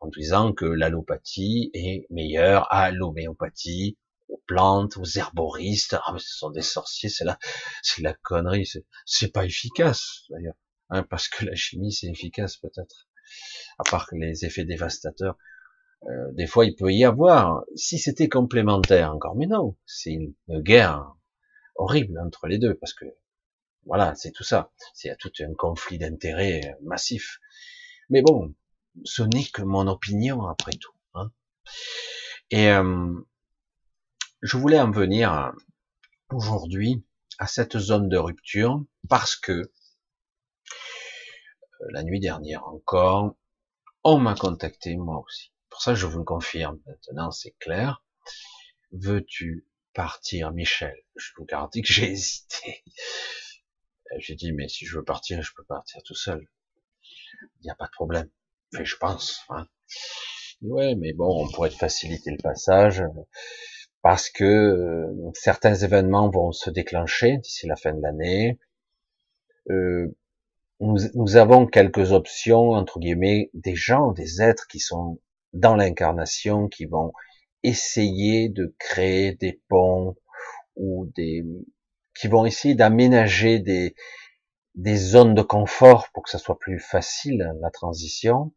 en disant que l'allopathie est meilleure à l'homéopathie, aux plantes, aux herboristes. Ah, mais ce sont des sorciers, c'est la, c'est la connerie. C'est pas efficace d'ailleurs, hein, parce que la chimie c'est efficace peut-être à part les effets dévastateurs, euh, des fois il peut y avoir, si c'était complémentaire encore, mais non, c'est une, guerre horrible entre les deux, parce que voilà, c'est tout ça, c'est tout un conflit d'intérêts massif. Mais bon, ce n'est que mon opinion après tout. Hein. Et euh, je voulais en venir aujourd'hui à cette zone de rupture parce que la nuit dernière encore, on m'a contacté, moi aussi. Pour ça, je vous le confirme. Maintenant, c'est clair. Veux-tu partir, Michel? Je vous garantis que j'ai [laughs] hésité. Euh, j'ai dit, mais si je veux partir, je peux partir tout seul. Il n'y a pas de problème. Mais je pense. Hein. Ouais, mais bon, on pourrait faciliter le passage parce que euh, certains événements vont se déclencher d'ici la fin de l'année. Euh, nous, avons quelques options, entre guillemets, des gens, des êtres qui sont dans l'incarnation, qui vont essayer de créer des ponts ou des, qui vont essayer d'aménager des, des zones de confort pour que ça soit plus facile la transition.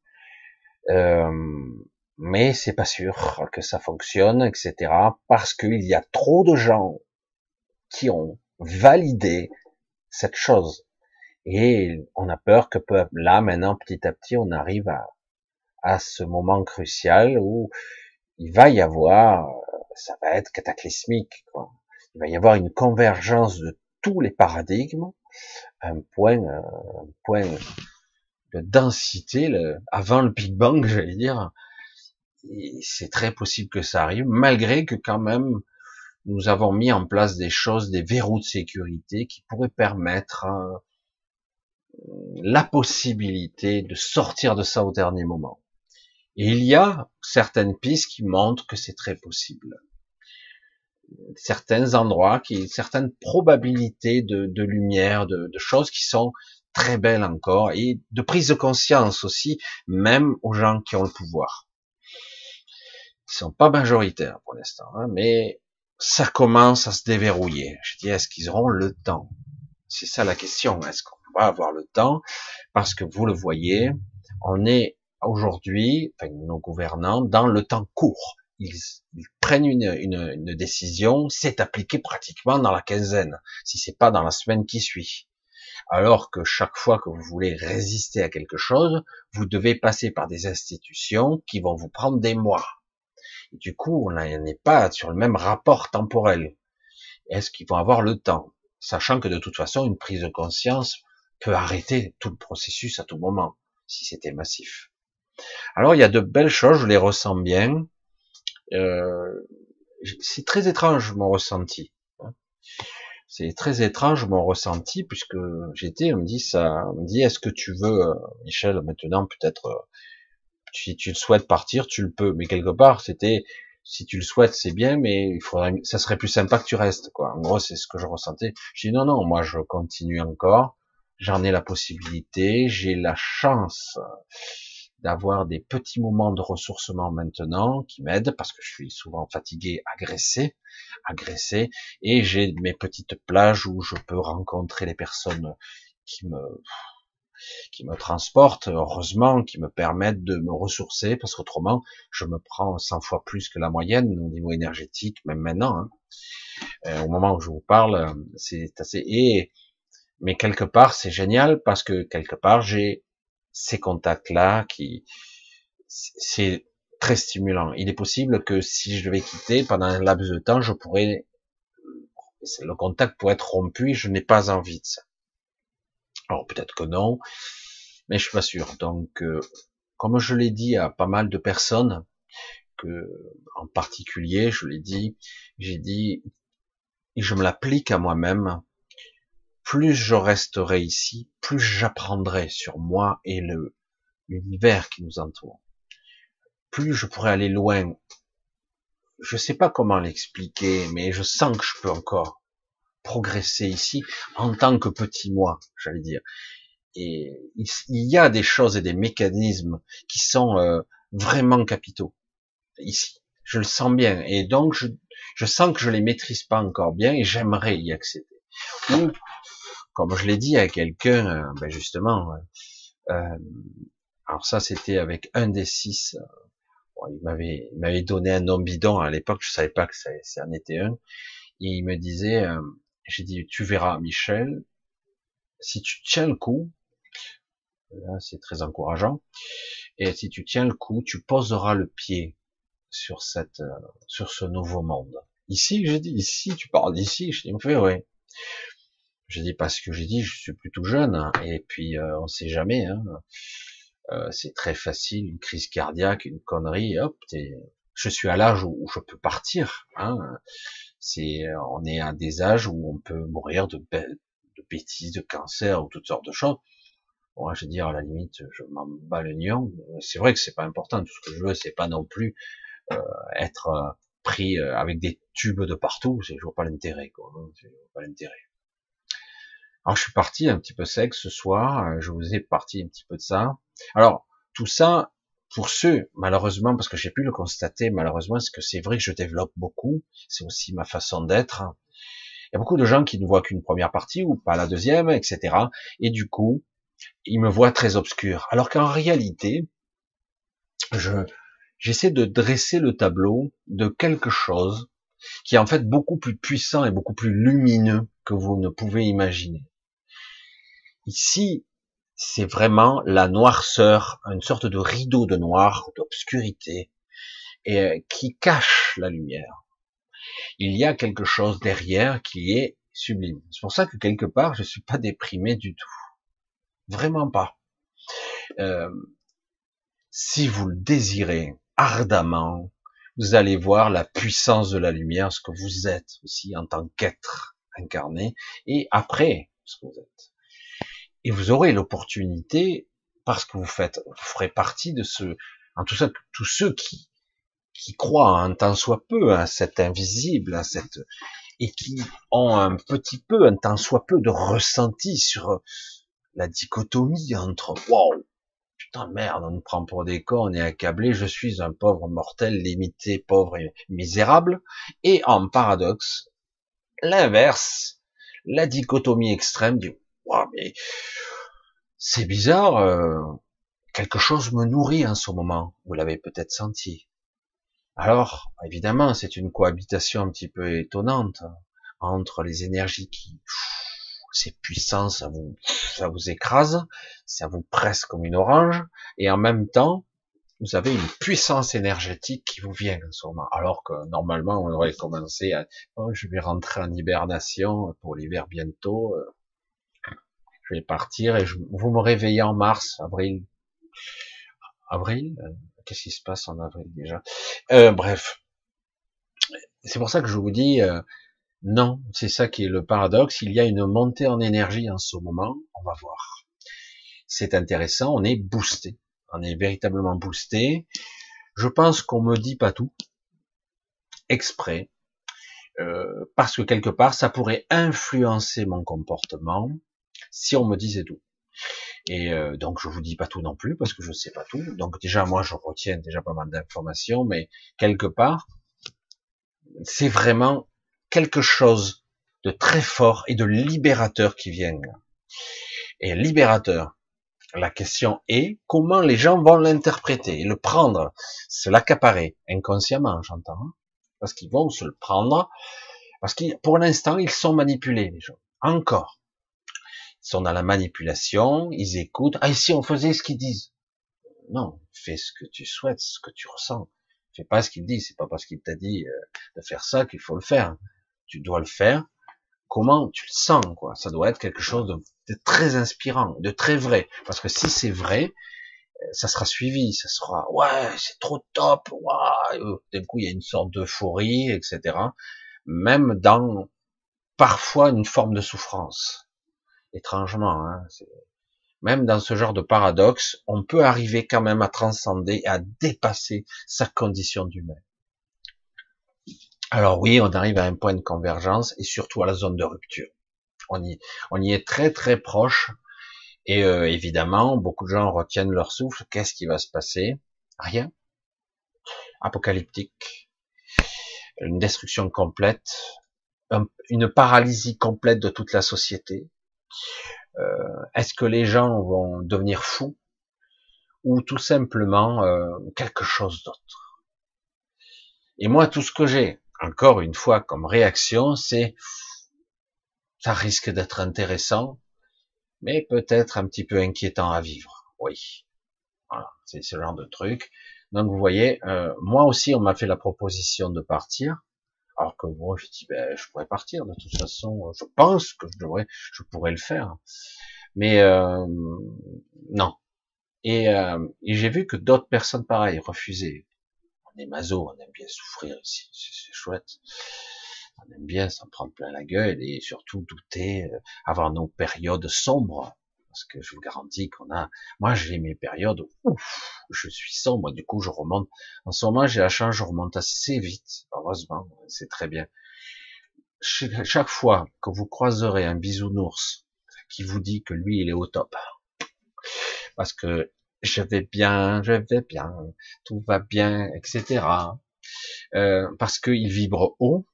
Euh, mais c'est pas sûr que ça fonctionne, etc. Parce qu'il y a trop de gens qui ont validé cette chose. Et on a peur que là, maintenant, petit à petit, on arrive à, à ce moment crucial où il va y avoir, ça va être cataclysmique, quoi. Il va y avoir une convergence de tous les paradigmes, un point, un point de densité, le, avant le Big Bang, [laughs] j'allais dire. C'est très possible que ça arrive, malgré que quand même, nous avons mis en place des choses, des verrous de sécurité qui pourraient permettre la possibilité de sortir de ça au dernier moment. Et il y a certaines pistes qui montrent que c'est très possible. Certains endroits, qui, certaines probabilités de, lumière, de, choses qui sont très belles encore, et de prise de conscience aussi, même aux gens qui ont le pouvoir. Ils sont pas majoritaires pour l'instant, hein, mais ça commence à se déverrouiller. Je dis, est-ce qu'ils auront le temps? C'est ça la question. Est-ce qu'on avoir le temps, parce que vous le voyez, on est aujourd'hui, nos gouvernants, dans le temps court. Ils, prennent une, une, décision, c'est appliqué pratiquement dans la quinzaine, si c'est pas dans la semaine qui suit. Alors que chaque fois que vous voulez résister à quelque chose, vous devez passer par des institutions qui vont vous prendre des mois. Et du coup, on n'est pas sur le même rapport temporel. Est-ce qu'ils vont avoir le temps? Sachant que de toute façon, une prise de conscience peut arrêter tout le processus à tout moment, si c'était massif. Alors il y a de belles choses, je les ressens bien. Euh, c'est très étrange mon ressenti. Hein. C'est très étrange mon ressenti puisque j'étais, on me dit ça, on me dit est-ce que tu veux, euh, Michel, maintenant peut-être, euh, si tu le souhaites partir, tu le peux, mais quelque part c'était, si tu le souhaites c'est bien, mais il faudrait, ça serait plus sympa que tu restes quoi. En gros c'est ce que je ressentais. Je dis non non, moi je continue encore, j'en ai la possibilité, j'ai la chance d'avoir des petits moments de ressourcement maintenant qui m'aident parce que je suis souvent fatigué, agressé, agressé, et j'ai mes petites plages où je peux rencontrer les personnes qui me qui me transportent, heureusement, qui me permettent de me ressourcer, parce qu'autrement, je me prends 100 fois plus que la moyenne au niveau énergétique, même maintenant. Hein. Euh, au moment où je vous parle, c'est assez... Et, mais quelque part, c'est génial, parce que quelque part, j'ai ces contacts-là qui, c'est très stimulant. Il est possible que si je devais quitter pendant un laps de temps, je pourrais, le contact pourrait être rompu je n'ai pas envie de ça. Alors peut-être que non, mais je suis pas sûr. Donc, euh, comme je l'ai dit à pas mal de personnes, que en particulier, je l'ai dit, j'ai dit, et je me l'applique à moi-même, plus je resterai ici, plus j'apprendrai sur moi et le l'univers qui nous entoure. Plus je pourrai aller loin. Je sais pas comment l'expliquer, mais je sens que je peux encore progresser ici en tant que petit moi, j'allais dire. Et il y a des choses et des mécanismes qui sont euh, vraiment capitaux ici. Je le sens bien. Et donc, je, je sens que je les maîtrise pas encore bien et j'aimerais y accéder comme je l'ai dit à quelqu'un, euh, ben justement, euh, euh, alors ça c'était avec un des six, il m'avait il m'avait donné un nom bidon à l'époque, je savais pas que ça, était un, il me disait, j'ai dit, tu verras Michel, si tu tiens le coup, c'est très encourageant, et si tu tiens le coup, tu poseras le pied sur cette, sur ce nouveau monde. Ici, j'ai dit, ici, tu parles d'ici, je dis, me fait, ouais. Je dis parce que j'ai dit, je suis plutôt jeune, hein, et puis euh, on sait jamais. Hein, euh, c'est très facile, une crise cardiaque, une connerie, hop, je suis à l'âge où, je peux partir. Hein, c'est, on est à des âges où on peut mourir de, bêtises, de cancer ou toutes sortes de choses. Bon, je veux dire, à la limite, je m'en bats le nion. C'est vrai que c'est pas important. Tout ce que je veux, c'est pas non plus euh, être euh, pris euh, avec des tubes de partout. Je vois pas l'intérêt, quoi. Je vois pas l'intérêt. Alors je suis parti un petit peu sec ce soir, euh, je vous ai parti un petit peu de ça. Alors tout ça, pour ceux, malheureusement, parce que j'ai pu le constater, malheureusement, c'est que c'est vrai que je développe beaucoup, c'est aussi ma façon d'être. Il y a beaucoup de gens qui ne voient qu'une première partie ou pas la deuxième, etc. Et du coup, ils me voient très obscur. Alors qu'en réalité, je, j'essaie de dresser le tableau de quelque chose qui est en fait beaucoup plus puissant et beaucoup plus lumineux que vous ne pouvez imaginer. Ici, c'est vraiment la noirceur, une sorte de rideau de noir, d'obscurité, euh, qui cache la lumière. Il y a quelque chose derrière qui est sublime. C'est pour ça que quelque part, je suis pas déprimé du tout. Vraiment pas. Euh, si vous le désirez ardemment, vous allez voir la puissance de la lumière, ce que vous êtes aussi en tant qu'être incarné, et après ce que vous êtes et vous aurez l'opportunité, parce que vous faites, vous ferez partie de ce, en tout ça, tous ceux qui, qui croient un tant soit peu à cet invisible, à cette, et qui ont un petit peu, un tant soit peu de ressenti sur la dichotomie entre, wow, putain merde, on nous prend pour des cons, on est accablé, je suis un pauvre mortel, limité, pauvre et misérable, et en paradoxe, l'inverse, la dichotomie extrême du, mais c'est bizarre, euh, quelque chose me nourrit en ce moment. Vous l'avez peut-être senti. Alors, évidemment, c'est une cohabitation un petit peu étonnante entre les énergies qui c'est puissant, ça vous, ça vous écrase, ça vous presse comme une orange, et en même temps, vous avez une puissance énergétique qui vous vient en ce moment. Alors que normalement, on aurait commencé à, oh, je vais rentrer en hibernation pour l'hiver bientôt, euh, je vais partir et vous me réveillez en mars, avril, avril, euh, qu'est-ce qui se passe en avril déjà? Euh, Bref, c'est pour ça que je vous dis, euh, non, c'est ça qui est le paradoxe. Il y a une montée en énergie en ce moment. On va voir. C'est intéressant. On est boosté. On est véritablement boosté. Je pense qu'on me dit pas tout exprès euh, parce que quelque part ça pourrait influencer mon comportement si on me disait tout. Et euh, donc je vous dis pas tout non plus parce que je sais pas tout. Donc déjà moi je retiens déjà pas mal d'informations, mais quelque part c'est vraiment quelque chose de très fort et de libérateur qui vient. Et libérateur, la question est comment les gens vont l'interpréter, le prendre, se l'accaparer, inconsciemment j'entends, hein. parce qu'ils vont se le prendre, parce que pour l'instant ils sont manipulés les gens, encore. Sont dans la manipulation, ils écoutent, ah ici on faisait ce qu'ils disent? Non, fais ce que tu souhaites, ce que tu ressens. Fais pas ce qu'il dit, c'est pas parce qu'il t'a dit euh, de faire ça qu'il faut le faire tu dois le faire. Comment tu le sens, quoi? Ça doit être quelque chose de, très inspirant, de très vrai. Parce que si c'est vrai, euh, ça sera suivi, ça sera ouais, c'est trop top, ouais. D'un coup, il y a une sorte d'euphorie, etc. Même dans parfois une forme de souffrance. Étrangement, hein, même dans ce genre de paradoxe, on peut arriver quand même à transcender, à dépasser sa condition d'humain. Alors oui, on arrive à un point de convergence et surtout à la zone de rupture. On y, on y est très très proche et euh, évidemment, beaucoup de gens retiennent leur souffle. Qu'est-ce qui va se passer? Rien. Apocalyptique. Une destruction complète. une paralysie complète de toute la société. Euh, Est-ce que les gens vont devenir fous ou tout simplement euh, quelque chose d'autre? Et moi, tout ce que j'ai, encore une fois, comme réaction, c'est ça risque d'être intéressant, mais peut-être un petit peu inquiétant à vivre. Oui, voilà, c'est ce genre de truc. Donc vous voyez, euh, moi aussi, on m'a fait la proposition de partir, alors que moi, je dis, ben, je pourrais partir de toute façon. Je pense que je devrais, je pourrais le faire, mais euh, non. Et, euh, et j'ai vu que d'autres personnes pareilles refusaient on est maso, on aime bien souffrir ici, c'est chouette. On aime bien s'en prendre plein la gueule et surtout douter, euh, avoir nos périodes sombres. Parce que je vous garantis qu'on a, moi j'ai mes périodes, ouf, je suis sombre, du coup je remonte. En ce moment j'ai la chance, je remonte assez vite, heureusement, c'est très bien. Chaque fois que vous croiserez un bisounours qui vous dit que lui il est au top, parce que je vais bien, je vais bien, tout va bien, etc. Euh, parce qu'il vibre haut,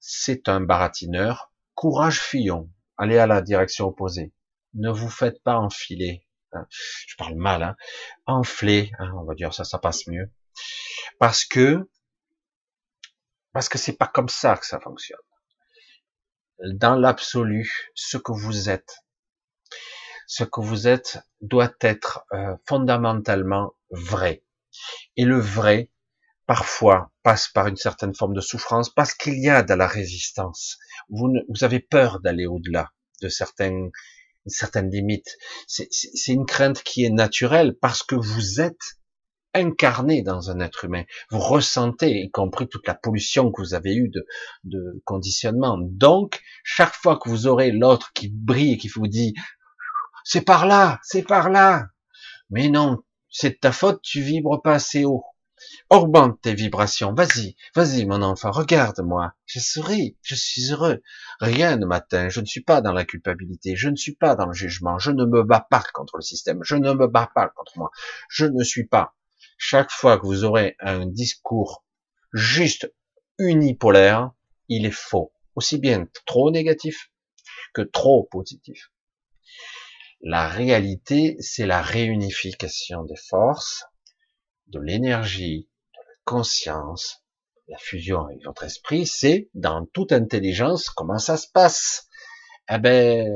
c'est un baratineur. Courage Fillon, allez à la direction opposée. Ne vous faites pas enfiler. Hein. Je parle mal, hein. enfler, hein, on va dire ça, ça passe mieux. Parce que, parce que c'est pas comme ça que ça fonctionne. Dans l'absolu, ce que vous êtes, ce que vous êtes doit être euh, fondamentalement vrai. Et le vrai, parfois, passe par une certaine forme de souffrance parce qu'il y a de la résistance. Vous, vous avez peur d'aller au-delà de certaines, certaines limites. C'est une crainte qui est naturelle parce que vous êtes incarné dans un être humain. Vous ressentez, y compris toute la pollution que vous avez eue de, de conditionnement. Donc, chaque fois que vous aurez l'autre qui brille et qui vous dit c'est par là, c'est par là. Mais non, c'est de ta faute, tu vibres pas assez haut. Augmente tes vibrations, vas-y, vas-y mon enfant, regarde-moi, je souris, je suis heureux. Rien ne m'atteint, je ne suis pas dans la culpabilité, je ne suis pas dans le jugement, je ne me bats pas contre le système, je ne me bats pas contre moi, je ne suis pas. Chaque fois que vous aurez un discours juste unipolaire, il est faux, aussi bien trop négatif que trop positif. La réalité, c'est la réunification des forces, de l'énergie, de la conscience, la fusion avec votre esprit, c'est dans toute intelligence comment ça se passe. eh ben,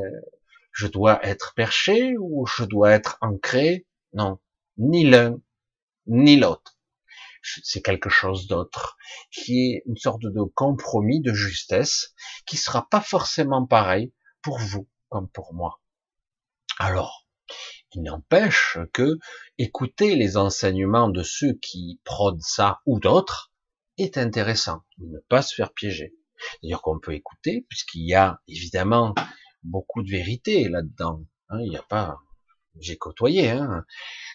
je dois être perché ou je dois être ancré? Non, ni l'un ni l'autre. C'est quelque chose d'autre, qui est une sorte de compromis de justesse, qui sera pas forcément pareil pour vous comme pour moi. Alors, il n'empêche que écouter les enseignements de ceux qui prônent ça ou d'autres est intéressant, ne pas se faire piéger. D'ailleurs qu'on peut écouter, puisqu'il y a évidemment beaucoup de vérité là-dedans. Hein, il n'y a pas, j'ai côtoyé, hein,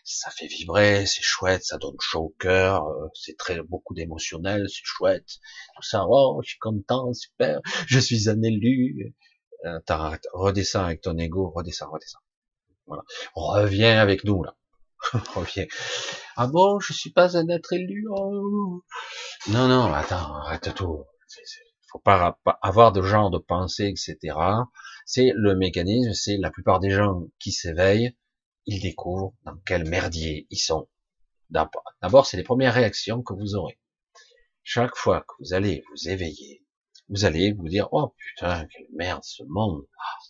ça fait vibrer, c'est chouette, ça donne chaud au cœur, euh, c'est très beaucoup d'émotionnel, c'est chouette, tout ça, oh, je suis content, super, je suis un élu. Euh, redescends avec ton ego, redescends, redescends. Voilà, reviens avec nous là, [laughs] reviens. Ah bon, je suis pas un être élu. Oh. Non, non, attends, arrête tout. Faut pas avoir de genre de pensée, etc. C'est le mécanisme, c'est la plupart des gens qui s'éveillent, ils découvrent dans quel merdier ils sont. D'abord, c'est les premières réactions que vous aurez. Chaque fois que vous allez vous éveiller, vous allez vous dire, oh putain, quelle merde ce monde.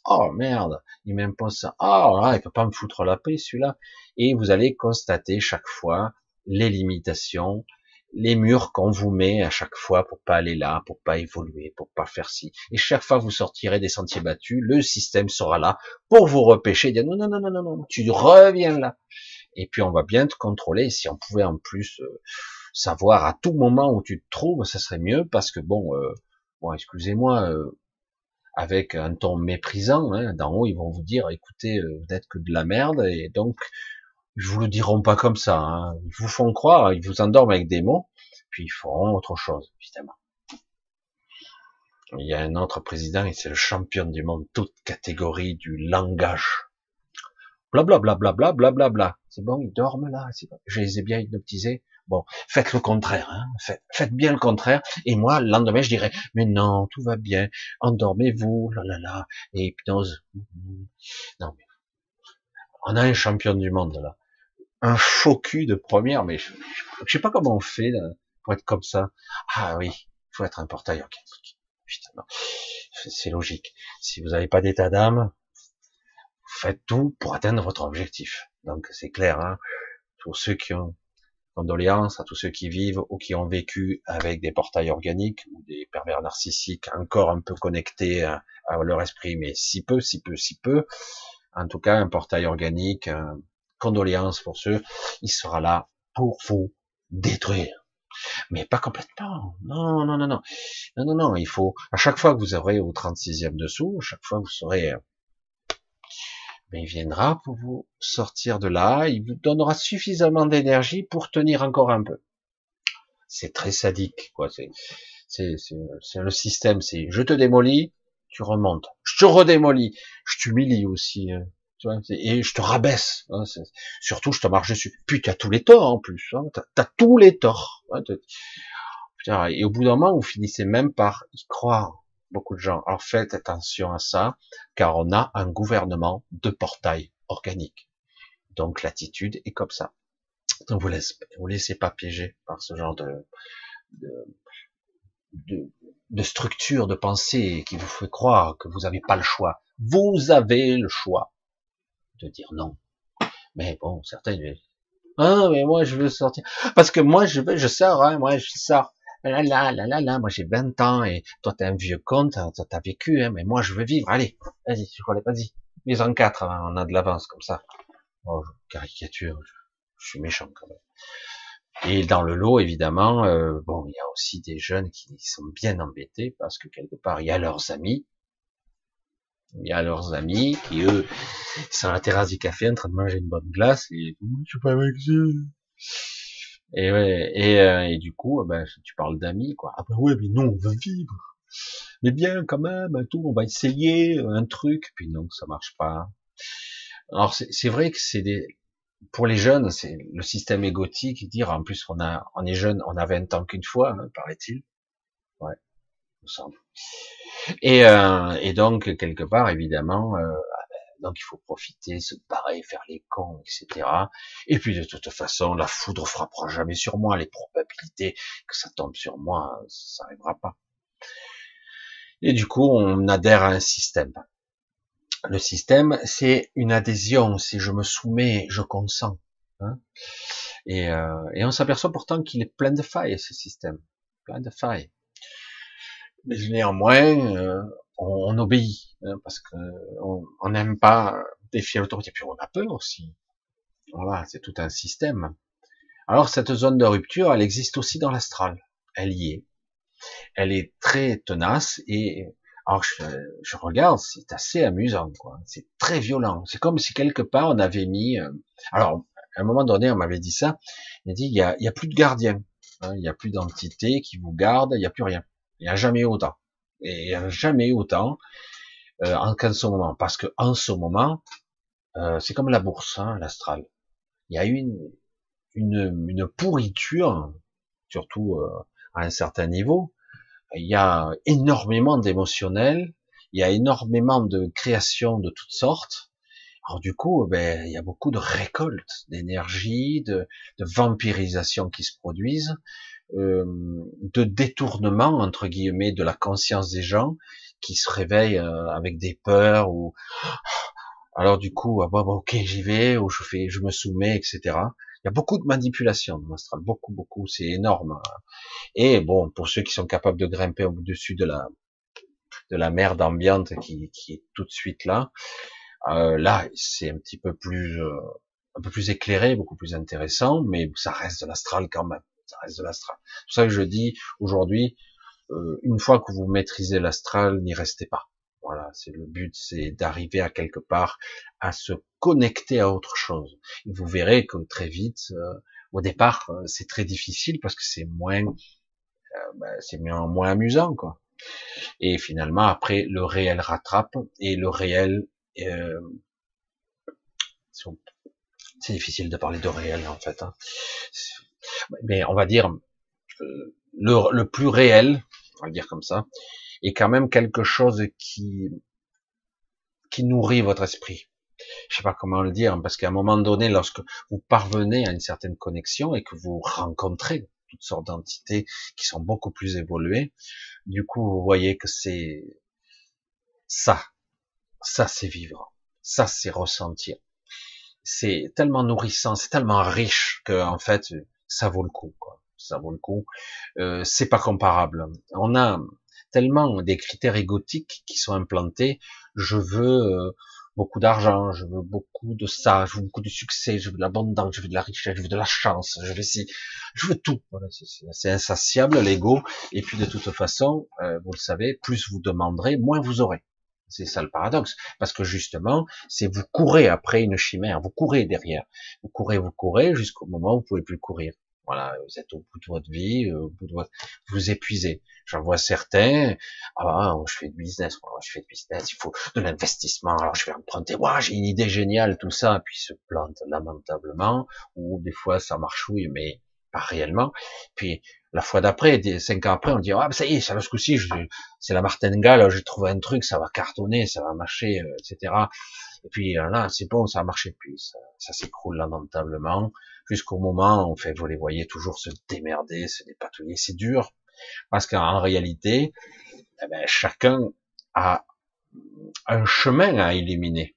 Oh merde, il m'aime pas ça. Oh là, il peut pas me foutre la paix celui-là. Et vous allez constater chaque fois les limitations, les murs qu'on vous met à chaque fois pour pas aller là, pour pas évoluer, pour pas faire ci. Et chaque fois que vous sortirez des sentiers battus, le système sera là pour vous repêcher, dire non, non, non, non, non, non, tu reviens là. Et puis on va bien te contrôler. Si on pouvait en plus euh, savoir à tout moment où tu te trouves, ça serait mieux parce que bon, euh, bon, excusez-moi, euh, avec un ton méprisant, hein, d'en haut ils vont vous dire, écoutez, vous n'êtes que de la merde et donc ils vous le diront pas comme ça. Hein. Ils vous font croire, ils vous endorment avec des mots, puis ils feront autre chose, évidemment. Il y a un autre président et c'est le champion du monde, toute catégorie du langage. Blablabla, bla bla bla bla C'est bon, ils dorment là. Bon. Je les ai bien hypnotisés. Bon, faites le contraire. Hein. Faites, bien le contraire. Et moi, le lendemain, je dirais, mais non, tout va bien. Endormez-vous, là là là. Et hypnose. Non, mais on a un champion du monde là un faux cul de première, mais je, je, sais pas comment on fait pour être comme ça. Ah oui, faut être un portail organique. C'est logique. Si vous n'avez pas d'état d'âme, faites tout pour atteindre votre objectif. Donc c'est clair. Hein pour ceux qui ont condoléances à tous ceux qui vivent ou qui ont vécu avec des portails organiques ou des pervers narcissiques encore un peu connectés à, leur esprit, mais si peu, si peu, si peu. En tout cas, un portail organique, condoléances pour ceux, il sera là pour vous détruire. Mais pas complètement. Non, non, non, non. Non, non, non. Il faut, à chaque fois que vous aurez au 36e dessous, à chaque fois que vous serez, mais il viendra pour vous sortir de là. Il vous donnera suffisamment d'énergie pour tenir encore un peu. C'est très sadique, quoi. C'est, le système. C'est, je te démolis, tu remontes. Je te redémolis. Je t'humilie aussi. Hein et je te rabaisse. Hein, surtout, je te marche dessus. Puis tu as tous les torts en plus. Hein, tu as, tous les torts. Hein, et au bout d'un moment, vous finissez même par y croire. Beaucoup de gens. Alors faites attention à ça, car on a un gouvernement de portail organique. Donc l'attitude est comme ça. Donc vous laissez, vous laissez pas piéger par ce genre de, de, de, structure de pensée qui vous fait croire que vous n'avez pas le choix. Vous avez le choix de dire non. Mais bon, certains disent, ah, mais moi, je veux sortir. Parce que moi, je veux, je sors, hein, moi, je sors. Là, là, là, là, là, moi, j'ai 20 ans, et toi, t'es un vieux con, toi, t'as vécu, hein, mais moi, je veux vivre. Allez, vas-y, je crois, vas-y. Mais en quatre, hein, on a de l'avance, comme ça. Oh, caricature, je, suis méchant, quand même. Et dans le lot, évidemment, euh, bon, il y a aussi des jeunes qui sont bien embêtés parce que quelque part, il y a leurs amis il y a leurs amis qui eux sont à la terrasse du café en train de manger une bonne glace et je suis pas avec Et ouais, et, euh, du coup, ben, tu parles d'amis, quoi. Ah ben ouais, mais non, on veut vivre. Mais bien, quand même, tout, on va essayer un truc, puis non, ça marche pas. Alors c'est vrai que c'est des, pour les jeunes, c'est le système égotique, dire en plus on a, on est jeune, on a 20 ans qu'une fois, hein, paraît-il. Ouais, me semble. Et, euh, et donc, quelque part, évidemment, euh, donc il faut profiter, se barrer, faire les cons, etc. Et puis de toute façon, la foudre frappera jamais sur moi. Les probabilités que ça tombe sur moi, ça n'arrivera pas. Et du coup, on adhère à un système. le système, c'est une adhésion. Si je me soumets, je consens. Hein et, euh, et, on s'aperçoit pourtant qu'il est plein de failles, ce système. Plein de failles. Mais néanmoins, euh, on, obéit, hein, parce que on n'aime pas défier l'autorité. Puis on a peur aussi. Voilà, c'est tout un système. Alors cette zone de rupture, elle existe aussi dans l'astral. Elle y est. Elle est très tenace et alors je, regarde, c'est assez amusant, quoi. C'est très violent. C'est comme si quelque part on avait mis. Euh, alors à un moment donné, on m'avait dit ça. Il dit il y a, plus de gardiens, hein, il y a plus d'entité qui vous garde, il y a plus rien. Il n'y a jamais autant. Et jamais autant euh, en ce moment, parce que en ce moment, euh, c'est comme la bourse, hein, l'astral. Il y a une, une, une pourriture, surtout euh, à un certain niveau, il y a énormément d'émotionnel, il y a énormément de créations de toutes sortes. Alors du coup, ben, il y a beaucoup de récoltes d'énergie, de, de, vampirisation qui se produisent, euh, de détournement entre guillemets de la conscience des gens qui se réveillent euh, avec des peurs ou [gasps] alors du coup, ah, bon, ok, j'y vais, ou je fais, je me soumets, etc. Il y a beaucoup de manipulation dans l'astral, beaucoup, beaucoup, c'est énorme. Et bon, pour ceux qui sont capables de grimper au-dessus de la de la merde ambiante qui, qui est tout de suite là, euh, là, c'est un petit peu plus euh, un peu plus éclairé, beaucoup plus intéressant, mais ça reste de l'astral quand même. Ça reste de l'astral. C'est pour ça que je dis aujourd'hui, euh, une fois que vous maîtrisez l'astral, n'y restez pas. Voilà, c'est le but, c'est d'arriver à quelque part à se connecter à autre chose. Et vous verrez que très vite, euh, au départ, euh, c'est très difficile parce que c'est moins, euh, ben, c'est moins, amusant, quoi. Et finalement, après, le réel rattrape et le réel, c'est difficile de parler de réel en fait. Hein. Mais on va dire le, le plus réel, on va dire comme ça, est quand même quelque chose qui qui nourrit votre esprit. Je sais pas comment le dire, parce qu'à un moment donné, lorsque vous parvenez à une certaine connexion et que vous rencontrez toutes sortes d'entités qui sont beaucoup plus évoluées, du coup, vous voyez que c'est ça, ça c'est vivre, ça c'est ressentir. C'est tellement nourrissant, c'est tellement riche que en fait, ça vaut le coup. Quoi. Ça vaut le coup. Euh, c'est pas comparable. On a tellement des critères égotiques qui sont implantés. Je veux euh, beaucoup d'argent, je veux beaucoup de ça, je veux beaucoup de succès, je veux de l'abondance, je veux de la richesse, je veux de la chance, je veux je veux tout. C'est insatiable l'ego. Et puis de toute façon, euh, vous le savez, plus vous demanderez, moins vous aurez. C'est ça le paradoxe, parce que justement, c'est vous courez après une chimère, vous courez derrière, vous courez, vous courez jusqu'au moment où vous pouvez plus courir. Voilà, vous êtes au bout de votre vie, euh, au bout de votre, vous épuisez. J'en vois certains, ah, je fais du business, je fais du business, il faut de l'investissement, alors je vais emprunter, ouais, j'ai une idée géniale, tout ça, puis se plante lamentablement, ou des fois ça marchouille, mais pas réellement. Puis la fois d'après, cinq ans après, on dit, ah, ça y est, ça va ce coup-ci, c'est la martingale, j'ai trouvé un truc, ça va cartonner, ça va marcher, euh, etc. Et puis euh, là, c'est bon, ça a marché, puis ça, ça s'écroule lamentablement jusqu'au moment où fait, vous les voyez toujours se démerder, se dépatouiller, c'est dur, parce qu'en réalité, eh ben, chacun a un chemin à éliminer.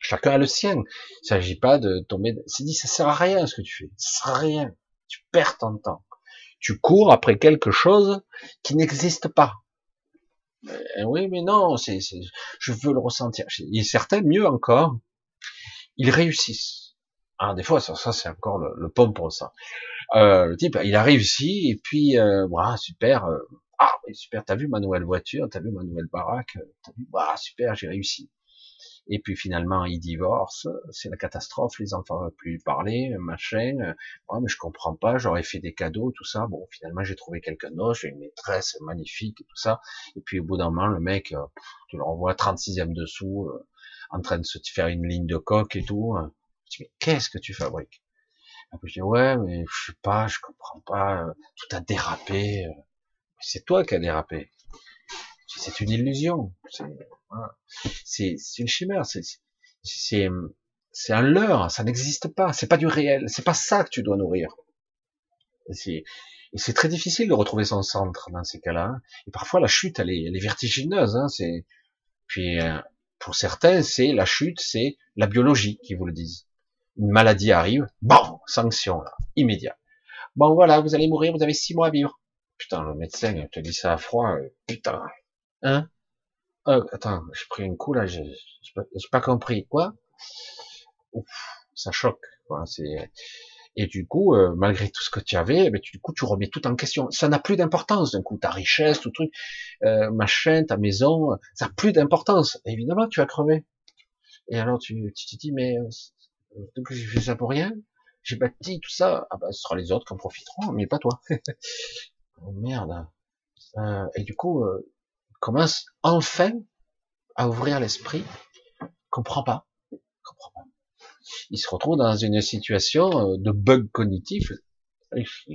Chacun a le sien. Il s'agit pas de tomber. C'est dit, ça sert à rien ce que tu fais. Ça sert à rien. Tu perds ton temps. Tu cours après quelque chose qui n'existe pas. Eh oui, mais non, c'est, je veux le ressentir. Et certains, mieux encore, ils réussissent. Ah, des fois, ça, c'est encore le, le pomme pour ça. Euh, le type, il a réussi, et puis, euh, super. Euh, ah, super, t'as vu ma nouvelle voiture, t'as vu ma nouvelle baraque, t'as vu, bah, super, j'ai réussi. Et puis finalement, il divorce, c'est la catastrophe, les enfants ne veulent plus parler, machin. Ouais, mais je comprends pas, j'aurais fait des cadeaux, tout ça. Bon, finalement, j'ai trouvé quelqu'un d'autre, j'ai une maîtresse magnifique et tout ça. Et puis au bout d'un moment, le mec, tu le renvoies 36e dessous, en train de se faire une ligne de coque et tout mais qu'est-ce que tu fabriques? Après, je dis, ouais, mais je sais pas, je comprends pas, euh, tout a dérapé. Euh. C'est toi qui as dérapé. C'est une illusion. C'est une chimère. C'est un leurre. Ça n'existe pas. C'est pas du réel. C'est pas ça que tu dois nourrir. Et c'est très difficile de retrouver son centre dans ces cas-là. Et parfois la chute, elle est, vertigineuse. Hein. Puis euh, Pour certains, c'est la chute, c'est la biologie qui vous le disent. Une maladie arrive, bon, sanction là, immédiat. Bon voilà, vous allez mourir, vous avez six mois à vivre. Putain, le médecin te dit ça à froid, euh, putain. Hein? Euh, Attends, j'ai pris un coup là, j'ai pas, compris. Quoi? Ouf, Ça choque. Quoi. C'est et du coup, euh, malgré tout ce que tu avais, ben, tu, du coup, tu remets tout en question. Ça n'a plus d'importance. D'un coup, ta richesse, tout truc, euh, machin, ta maison, ça n'a plus d'importance. Évidemment, tu vas crever. Et alors, tu, tu te dis, mais euh, j'ai fait ça pour rien? J'ai bâti tout ça. Ah ben, ce sera les autres qui en profiteront, mais pas toi. [laughs] oh merde. Euh, et du coup, euh, commence enfin à ouvrir l'esprit. Comprends pas. Comprends pas il se retrouve dans une situation euh, de bug cognitif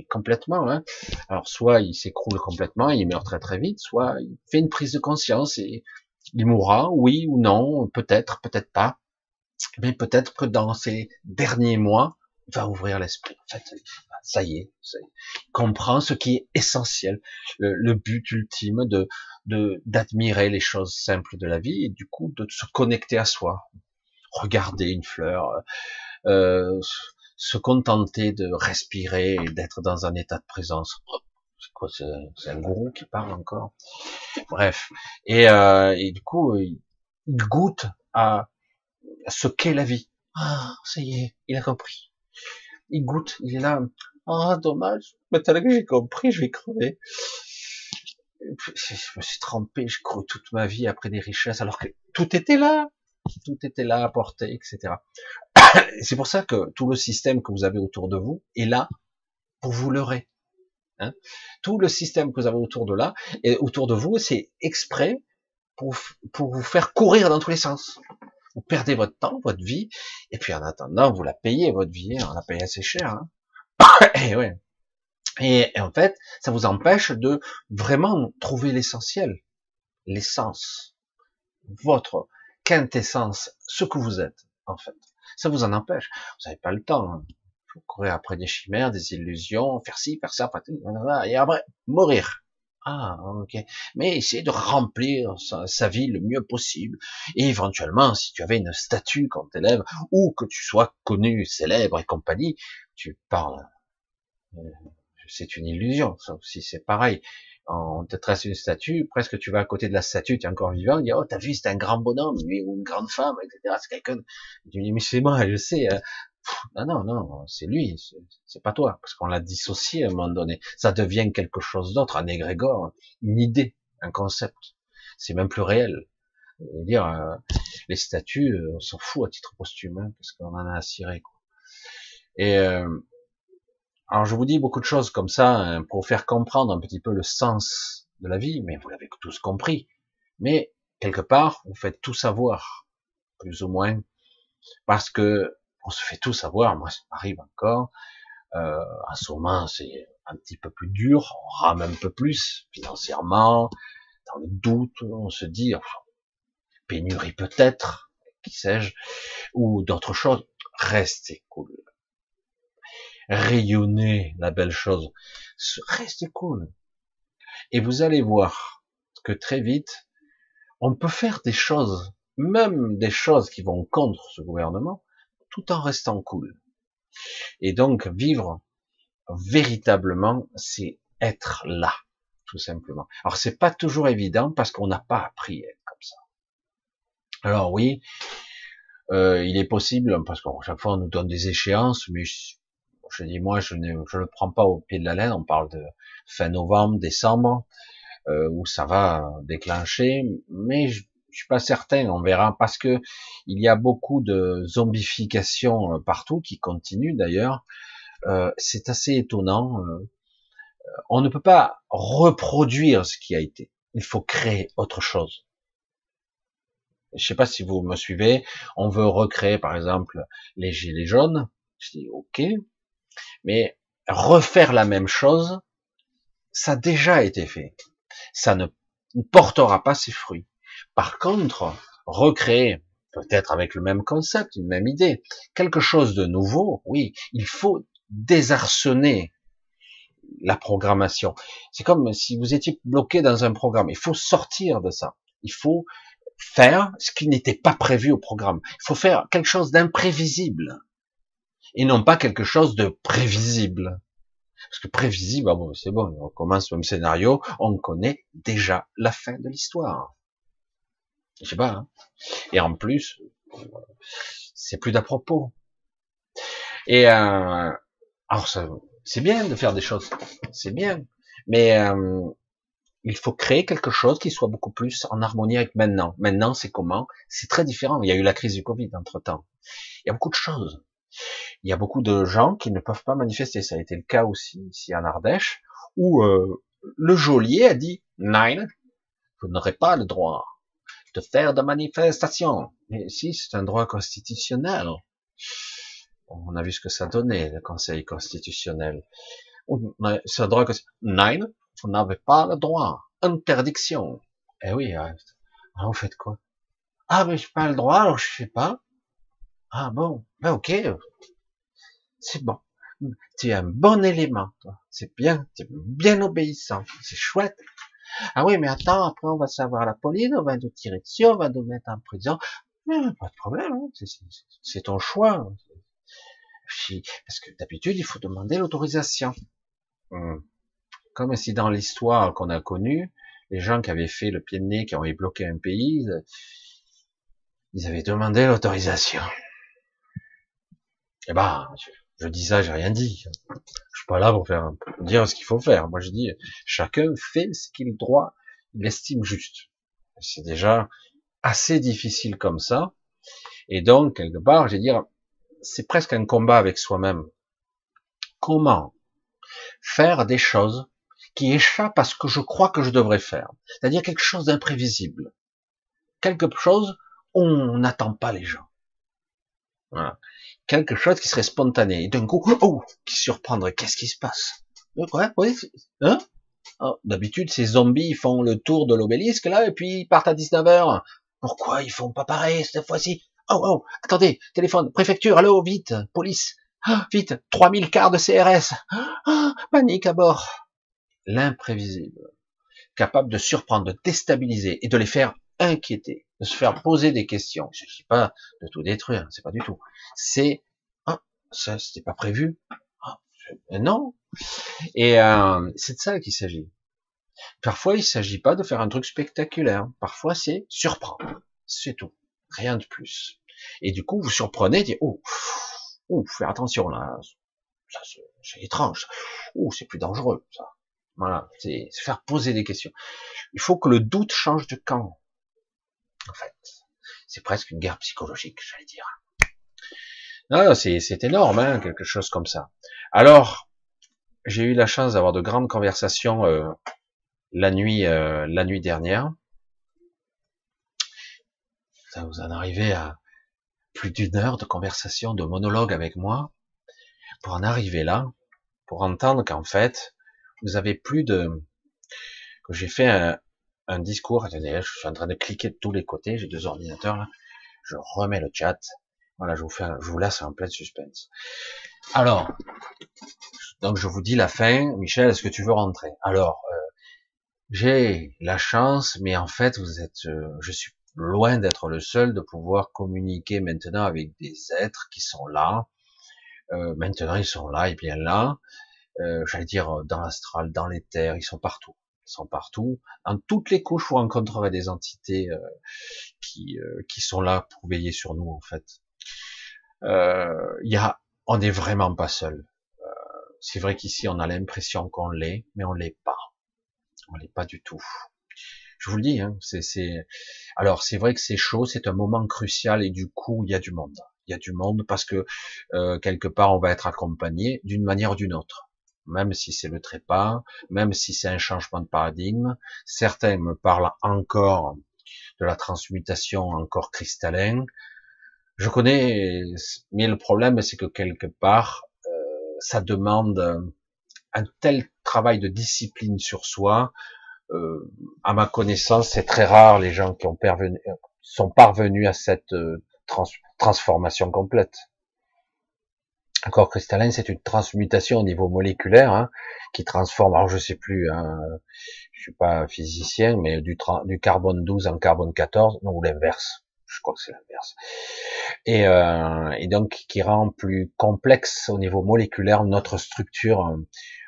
complètement. Hein. Alors soit il s'écroule complètement, il meurt très très vite, soit il fait une prise de conscience et il mourra, oui ou non, peut-être, peut-être pas. Mais peut-être que dans ces derniers mois, il va ouvrir l'esprit. En ça y est, il comprend ce qui est essentiel, le, but ultime de d'admirer les choses simples de la vie et du coup de se connecter à soi, regarder une fleur, euh, se contenter de respirer et d'être dans un état de présence. C'est quoi, c'est un gourou qui parle encore? Bref, et, euh, et du coup, il, goûte à, ce qu'est la vie. Ah, ça y est, il a compris. Il goûte, il est là. Ah, dommage. Maintenant que j'ai compris, je vais crever. Je me suis trempé, je crois toute ma vie après des richesses, alors que tout était là tout était là à porter, etc. [coughs] C'est pour ça que tout le système que vous avez autour de vous est là pour vous leurrer. Hein tout le système que vous avez autour de là et autour de vous, c'est exprès pour, pour vous faire courir dans tous les sens. Vous perdez votre temps, votre vie, et puis en attendant, vous la payez votre vie, hein, on la paye assez cher. Hein [coughs] et ouais. Et, en fait, ça vous empêche de vraiment trouver l'essentiel, l'essence, votre quintessence, ce que vous êtes, en fait. Ça vous en empêche. Vous n'avez pas le temps. Hein. Vous courez après des chimères, des illusions, faire ci, faire ça, et après, mourir. Ah, ok. Mais essayer de remplir sa, vie le mieux possible. Et éventuellement, si tu avais une statue quand t'élèves, ou que tu sois connu, célèbre et compagnie, tu parles. Euh, c'est une illusion, ça aussi c'est pareil on te trace une statue, presque tu vas à côté de la statue, tu es encore vivant, tu dis, oh, t'as vu, c'est un grand bonhomme, lui, ou une grande femme, etc. C'est quelqu'un, tu dis, mais c'est moi, je sais, hein. non, non, non, c'est lui, c'est pas toi, parce qu'on l'a dissocié à un moment donné. Ça devient quelque chose d'autre, un égrégore, une idée, un concept. C'est même plus réel. dire, euh, les statues, euh, on s'en fout à titre posthume, hein, parce qu'on en a à cirer, quoi. Et, euh, alors je vous dis beaucoup de choses comme ça hein, pour faire comprendre un petit peu le sens de la vie, mais vous l'avez tous compris. Mais quelque part, vous faites tout savoir, plus ou moins, parce que on se fait tout savoir. Moi, ça m'arrive encore. Euh, en ce moment, c'est un petit peu plus dur, on rame un peu plus financièrement, dans le doute, on se dit, pénurie peut-être, qui sais-je, ou d'autres choses. Restez cool rayonner la belle chose. Restez cool. Et vous allez voir que très vite, on peut faire des choses, même des choses qui vont contre ce gouvernement, tout en restant cool. Et donc, vivre véritablement, c'est être là, tout simplement. Alors, c'est pas toujours évident parce qu'on n'a pas appris à être comme ça. Alors oui, euh, il est possible, parce qu'à chaque fois on nous donne des échéances, mais je dis moi, je ne je le prends pas au pied de la lettre. On parle de fin novembre, décembre, euh, où ça va déclencher, mais je, je suis pas certain. On verra parce que il y a beaucoup de zombification euh, partout qui continue d'ailleurs. Euh, c'est assez étonnant. On ne peut pas reproduire ce qui a été. Il faut créer autre chose. Je sais pas si vous me suivez. On veut recréer, par exemple, les gilets jaunes. Je dis ok, mais refaire la même chose, ça a déjà été fait. Ça ne portera pas ses fruits. Par contre, recréer, peut-être avec le même concept, une même idée, quelque chose de nouveau, oui, il faut désarçonner la programmation. C'est comme si vous étiez bloqué dans un programme. Il faut sortir de ça. Il faut faire ce qui n'était pas prévu au programme. Il faut faire quelque chose d'imprévisible et non pas quelque chose de prévisible. Parce que prévisible, ah bon, c'est bon, on commence le même scénario, on connaît déjà la fin de l'histoire. Je sais pas. Hein. Et en plus, c'est plus d'à propos. Et euh, alors c'est bien de faire des choses, c'est bien, mais euh, il faut créer quelque chose qui soit beaucoup plus en harmonie avec maintenant. Maintenant, c'est comment? C'est très différent. Il y a eu la crise du Covid entre temps. Il y a beaucoup de choses. Il y a beaucoup de gens qui ne peuvent pas manifester. Ça a été le cas aussi ici en Ardèche, où euh, le geôlier a dit Nine, vous n'aurez pas le droit de faire de manifestation. Mais si, c'est un droit constitutionnel. On a vu ce que ça donnait, le Conseil constitutionnel. C'est un droit Nine, vous n'avez pas le droit. Interdiction. Eh oui, hein. ah, vous faites quoi Ah, mais j'ai pas le droit, alors je sais pas. Ah bon, ben ok, c'est bon. Tu es un bon élément, toi. C'est bien, tu bien obéissant, c'est chouette. Ah oui, mais attends, après on va savoir la police, on va nous tirer dessus, on va nous mettre en prison. pas de problème, hein. c'est ton choix. Parce que d'habitude, il faut demander l'autorisation. Hmm. Comme si dans l'histoire qu'on a connue, les gens qui avaient fait le pied de nez, qui ont bloqué un pays, ils avaient demandé l'autorisation. Eh ben, je, dis ça, j'ai rien dit. Je suis pas là pour faire dire ce qu'il faut faire. Moi, je dis, chacun fait ce qu'il droit, il estime juste. C'est déjà assez difficile comme ça. Et donc, quelque part, je vais dire, c'est presque un combat avec soi-même. Comment faire des choses qui échappent à ce que je crois que je devrais faire? C'est-à-dire quelque chose d'imprévisible. Quelque chose où on n'attend pas les gens. Voilà quelque chose qui serait spontané. Et d'un coup, oh, qui surprendrait. Qu'est-ce qui se passe? Ouais, ouais, hein? Oh, D'habitude, ces zombies font le tour de l'obélisque là et puis ils partent à 19h. Pourquoi ils font pas pareil cette fois-ci? Oh, oh, attendez, téléphone, préfecture, allô, vite, police, ah, vite, 3000 quarts de CRS, ah, panique à bord. L'imprévisible, capable de surprendre, de déstabiliser et de les faire inquiéter, de se faire poser des questions. Il suffit pas de tout détruire, c'est pas du tout. C'est ah, ça, c'était pas prévu. Ah, non. Et euh, c'est de ça qu'il s'agit. Parfois, il s'agit pas de faire un truc spectaculaire. Parfois, c'est surprendre. C'est tout. Rien de plus. Et du coup, vous surprenez, dites, oh, oh, fais attention là. Ça, c'est étrange. Oh, c'est plus dangereux, ça. Voilà. C'est faire poser des questions. Il faut que le doute change de camp en fait. C'est presque une guerre psychologique, j'allais dire. Non, c'est, énorme, hein, quelque chose comme ça. Alors, j'ai eu la chance d'avoir de grandes conversations euh, la nuit, euh, la nuit dernière. Ça vous en arrivez à plus d'une heure de conversation, de monologue avec moi, pour en arriver là, pour entendre qu'en fait, vous avez plus de, que j'ai fait un, un discours. Attendez, je suis en train de cliquer de tous les côtés. J'ai deux ordinateurs là. Je remets le chat. Voilà, je vous fais, je vous laisse en plein suspense. Alors, donc je vous dis la fin. Michel, est-ce que tu veux rentrer? Alors, euh, j'ai la chance, mais en fait, vous êtes, euh, je suis loin d'être le seul de pouvoir communiquer maintenant avec des êtres qui sont là. Euh, maintenant, ils sont là et bien là. J'allais dire dans l'astral, dans les terres, ils sont partout sont partout. Dans toutes les couches, vous rencontrerez des entités euh, qui, euh, qui sont là pour veiller sur nous, en fait. Euh, y a, on n'est vraiment pas seul. Euh, c'est vrai qu'ici, on a l'impression qu'on l'est, mais on l'est pas. On l'est pas du tout. Je vous le dis, hein, c'est, alors c'est vrai que c'est chaud, c'est un moment crucial et du coup, il y a du monde. Il y a du monde parce que quelque part, on va être accompagné d'une manière ou d'une autre même si c'est le trépas, même si c'est un changement de paradigme. Certains me parlent encore de la transmutation encore cristallin. Je connais, mais le problème c'est que quelque part, euh, ça demande un tel travail de discipline sur soi. Euh, à ma connaissance, c'est très rare les gens qui ont parvenu, sont parvenus à cette euh, transformation complète. Un corps cristallin, c'est une transmutation au niveau moléculaire hein, qui transforme, alors je sais plus, hein, je suis pas physicien, mais du, carbone 12 en carbone 14, non, ou l'inverse, je crois que c'est l'inverse. Et, euh, et, donc qui rend plus complexe au niveau moléculaire notre structure euh,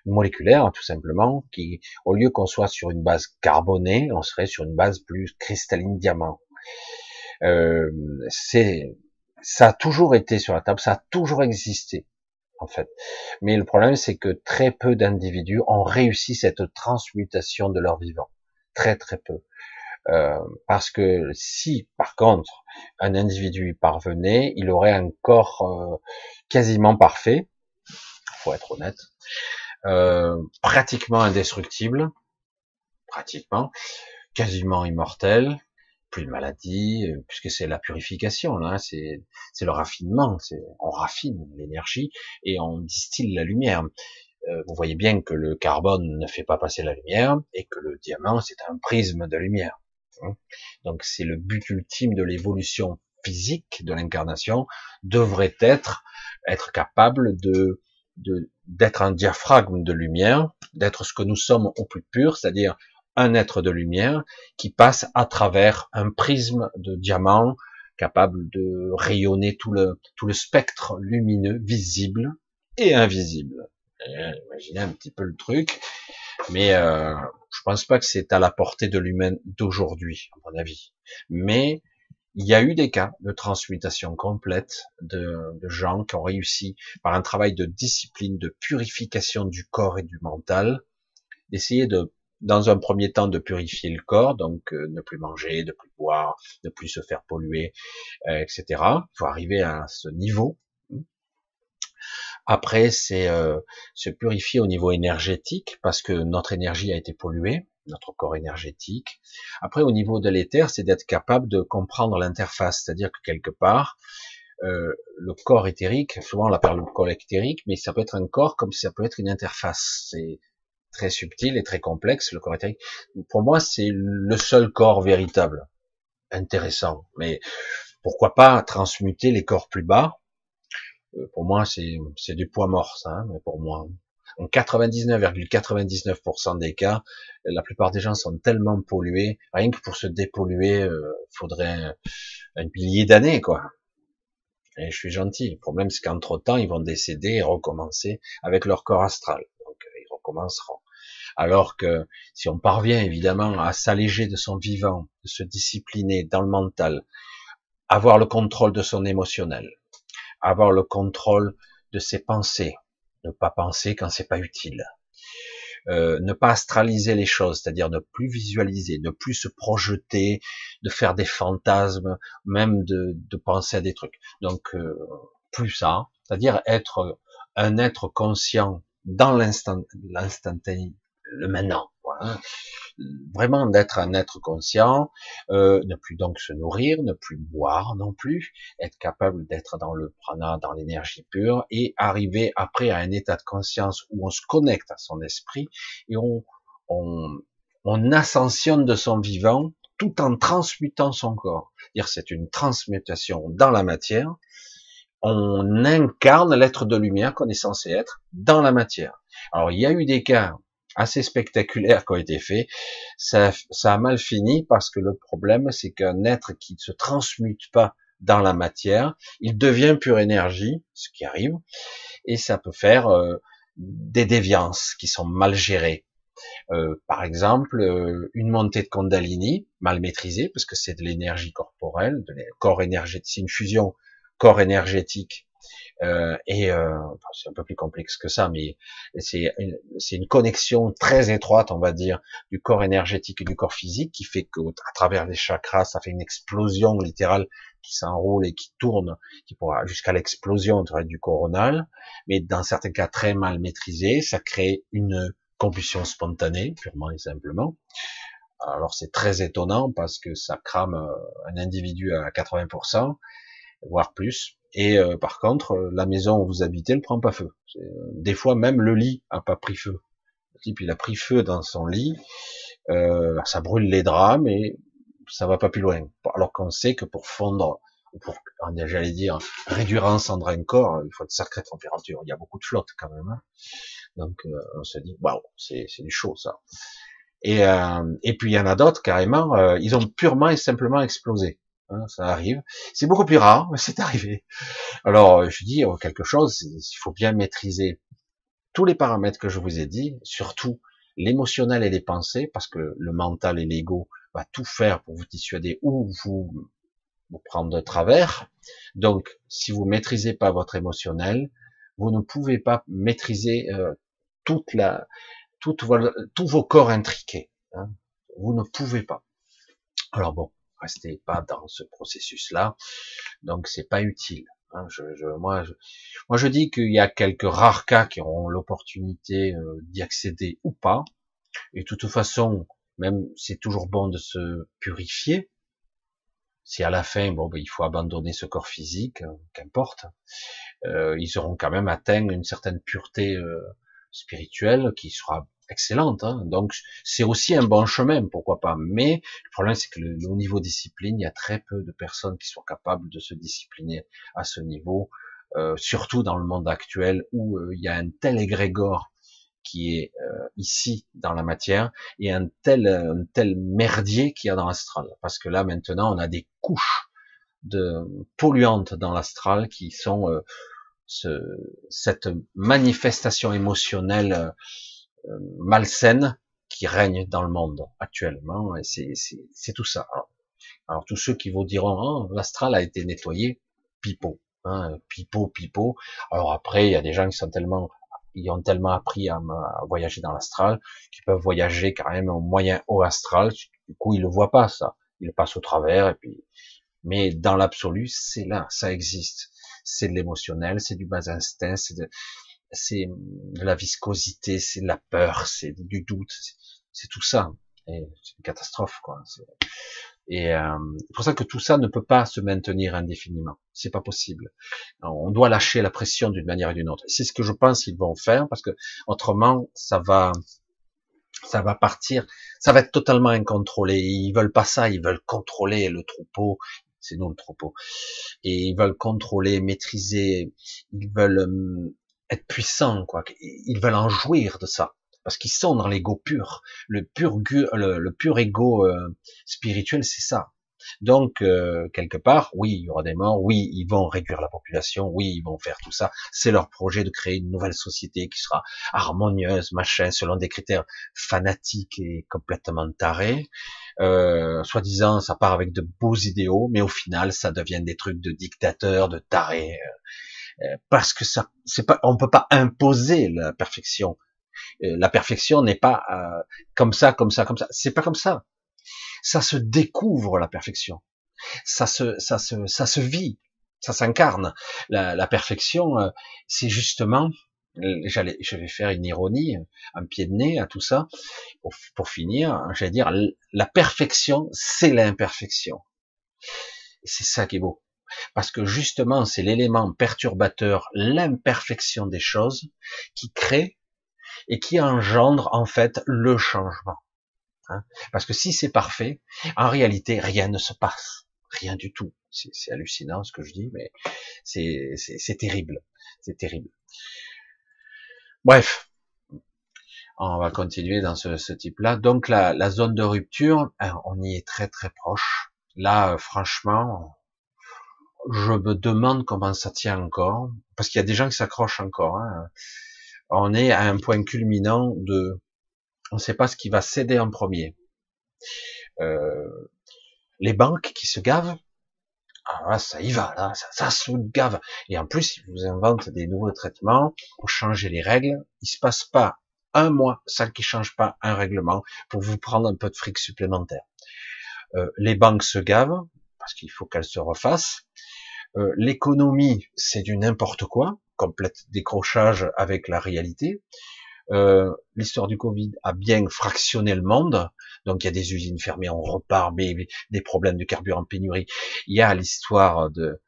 moléculaire, tout simplement, qui, au lieu qu'on soit sur une base carbonée, on serait sur une base plus cristalline diamant. Euh, c'est ça a toujours été sur la table, ça a toujours existé en fait. Mais le problème, c'est que très peu d'individus ont réussi cette transmutation de leur vivant. Très très peu. Euh, parce que si, par contre, un individu y parvenait, il aurait un corps euh, quasiment parfait, faut être honnête, euh, pratiquement indestructible, pratiquement, quasiment immortel, plus de maladies, euh, puisque c'est la purification, là, c'est, c'est le raffinement, on raffine l'énergie et on distille la lumière. Euh, vous voyez bien que le carbone ne fait pas passer la lumière et que le diamant, c'est un prisme de lumière. Hein. Donc c'est le but ultime de l'évolution physique de l'incarnation, devrait être être capable de d'être un diaphragme de lumière, d'être ce que nous sommes au plus pur, c'est-à-dire un être de lumière qui passe à travers un prisme de diamant capable de rayonner tout le, tout le spectre lumineux visible et invisible. imaginez un petit peu le truc, mais euh, je pense pas que c'est à la portée de l'humain d'aujourd'hui, à mon avis. Mais il y a eu des cas de transmutation complète de, gens qui ont réussi par un travail de discipline, de purification du corps et du mental, d'essayer de dans un premier temps de purifier le corps, donc euh, ne plus manger, ne plus boire, ne plus se faire polluer, euh, etc. Il faut arriver à ce niveau. Après, c'est euh, se purifier au niveau énergétique, parce que notre énergie a été polluée, notre corps énergétique. Après, au niveau de l'éther, c'est d'être capable de comprendre l'interface, c'est-à-dire que quelque part, le corps éthérique, souvent on l'appelle le corps éthérique, mais ça peut être un corps comme ça peut être une interface. Très subtil et très complexe, le corps éthérique. Pour moi, c'est le seul corps véritable, intéressant. Mais pourquoi pas transmuter les corps plus bas? Euh, Pour moi, c'est du poids mort, ça. Hein, mais pour moi, en 99,99% des cas, la plupart des gens sont tellement pollués, rien que pour se dépolluer, euh, faudrait un millier d'années, quoi. Et je suis gentil. Le problème, c'est qu'entre temps, ils vont décéder et recommencer avec leur corps astral. Donc, ils recommenceront. Alors que si on parvient évidemment à s'alléger de son vivant, de se discipliner dans le mental, avoir le contrôle de son émotionnel, avoir le contrôle de ses pensées, ne pas penser quand c'est pas utile, euh, ne pas astraliser les choses, c'est-à-dire ne plus visualiser, ne plus se projeter, de faire des fantasmes, même de, penser à des trucs. Donc euh, plus ça, c'est-à-dire être un être conscient dans l'instant, l'instantané, le maintenant. Voilà. Vraiment d'être un être conscient, euh, ne plus donc se nourrir, ne plus boire non plus, être capable d'être dans le prana, dans l'énergie pure, et arriver après à un état de conscience où on se connecte à son esprit et on, on, on ascensionne de son vivant tout en transmutant son corps. Dire c'est une transmutation dans la matière. On incarne l'être de lumière qu'on est censé être dans la matière. Alors il y a eu des cas assez spectaculaires qui ont été faits. Ça, a mal fini parce que le problème, c'est qu'un être qui ne se transmute pas dans la matière, il devient pure énergie, ce qui arrive, et ça peut faire euh, des déviances qui sont mal gérées. Euh, par exemple, euh, une montée de Kundalini mal maîtrisée, parce que c'est de l'énergie corporelle, de corps énergétique, c'est une fusion corps énergétique euh, et euh, c'est un peu plus complexe que ça, mais c'est une, une connexion très étroite, on va dire, du corps énergétique et du corps physique, qui fait que à travers les chakras, ça fait une explosion littérale qui s'enroule et qui tourne, qui pourra jusqu'à l'explosion du coronal, mais dans certains cas très mal maîtrisé, ça crée une combustion spontanée, purement et simplement. Alors c'est très étonnant parce que ça crame euh, un individu à 80%, voire plus. Et euh, par contre, euh, la maison où vous habitez ne prend pas feu. Euh, des fois, même le lit a pas pris feu. Le type, il a pris feu dans son lit. Euh, ça brûle les draps, mais ça va pas plus loin. Alors qu'on sait que pour fondre pour, j'allais dire, réduire ensemble un corps, il faut de sacrée température. Il y a beaucoup de flotte quand même. Hein. Donc euh, on se dit, waouh, c'est du chaud ça. Et, euh, et puis il y en a d'autres carrément, euh, ils ont purement et simplement explosé. Hein, ça arrive. C'est beaucoup plus rare, mais c'est arrivé. Alors je dis oh, quelque chose, il faut bien maîtriser tous les paramètres que je vous ai dit, surtout l'émotionnel et les pensées, parce que le mental et l'ego va tout faire pour vous dissuader ou vous, vous prendre de travers. Donc, si vous maîtrisez pas votre émotionnel, vous ne pouvez pas maîtriser euh, toute la, toute tous vos corps intriqués. Hein. Vous ne pouvez pas. Alors bon, restez pas dans ce processus-là. Donc c'est pas utile. Hein. Moi, je, dis qu'il y a quelques rares cas qui auront l'opportunité euh, d'y accéder ou pas. Et de toute façon, même c'est toujours bon de se purifier. Si à la fin, bon, ben, il faut abandonner ce corps physique, euh, qu'importe, euh, ils auront quand même atteint une certaine pureté euh, spirituelle qui sera excellente. Hein. Donc c'est aussi un bon chemin, pourquoi pas. Mais le problème c'est que le, au niveau discipline, il y a très peu de personnes qui sont capables de se discipliner à ce niveau, euh, surtout dans le monde actuel où euh, il y a un tel égrégore qui est euh, ici dans la matière et un tel un tel merdier qu'il y a dans l'astral. Parce que là maintenant on a des couches de polluantes dans l'astral qui sont ce, cette manifestation émotionnelle malsaine qui règne dans le monde actuellement. Et c'est tout ça. Alors, tous ceux qui vous diront oh, l'astral a été nettoyé, pipeau, hein, pipeau, pipeau. Alors après, il y a des gens qui sont tellement ils ont tellement appris à, voyager dans l'astral qu'ils peuvent voyager quand même au moyen haut astral. Du coup, ils le voient pas ça. Ils passent au travers et puis. Mais dans l'absolu, c'est là, ça existe. C'est de l'émotionnel, c'est du bas instinct, c'est de, c'est de la viscosité, c'est de la peur, c'est du doute, c'est tout ça. C'est une catastrophe, quoi. Et euh, c'est pour ça que tout ça ne peut pas se maintenir indéfiniment. C'est pas possible. on doit lâcher la pression d'une manière ou d'une autre. C'est ce que je pense qu'ils vont faire parce que autrement, ça va, ça va partir, ça va être totalement incontrôlé. Ils veulent pas ça. Ils veulent contrôler le troupeau. C'est nous le troupeau. Et ils veulent contrôler, maîtriser. Ils veulent hum, être puissants, quoi. Ils veulent en jouir de ça parce qu'ils sont dans l'ego pur. Le pur, le, le pur ego euh, spirituel, c'est ça. Donc euh, quelque part, oui, il y aura des morts, oui, ils vont réduire la population, oui, ils vont faire tout ça. C'est leur projet de créer une nouvelle société qui sera harmonieuse, machin, selon des critères fanatiques et complètement tarés. Euh, Soi-disant, ça part avec de beaux idéaux, mais au final, ça devient des trucs de dictateurs, de tarés. Euh, parce que ça, c'est pas, on peut pas imposer la perfection. Euh, la perfection n'est pas euh, comme ça, comme ça, comme ça. C'est pas comme ça. Ça se découvre la perfection. Ça se, ça se, ça se vit. Ça s'incarne. La, la, perfection, c'est justement, j'allais, je vais faire une ironie, un pied de nez à tout ça. Pour, pour finir, j'allais dire, la perfection, c'est l'imperfection. C'est ça qui est beau. Parce que justement, c'est l'élément perturbateur, l'imperfection des choses, qui crée et qui engendre en fait le changement. Hein. Parce que si c'est parfait, en réalité, rien ne se passe. Rien du tout. C'est hallucinant ce que je dis, mais c'est terrible. C'est terrible. Bref, on va continuer dans ce, type-là. Donc la, zone de rupture, hein, on y est très très proche. Là, franchement, je me demande comment ça tient encore, parce qu'il y a des gens qui s'accrochent encore. Hein. On est à un point culminant de, on ne sait pas ce qui va céder en premier. Euh, les banques qui se gavent, ah, ça y va, là, ça, ça, se gave. Et en plus, ils vous inventent des nouveaux traitements pour changer les règles. Il se passe pas un mois sans qu'ils changent pas un règlement pour vous prendre un peu de fric supplémentaire. Euh, les banques se gavent parce qu'il faut qu'elles se refassent. Euh, l'économie, c'est du n'importe quoi, complète décrochage avec la réalité. Euh, l'histoire du Covid a bien fractionné le monde. Donc il y a des usines fermées, on repart, mais des problèmes de carburant pénurie. Il y a l'histoire de,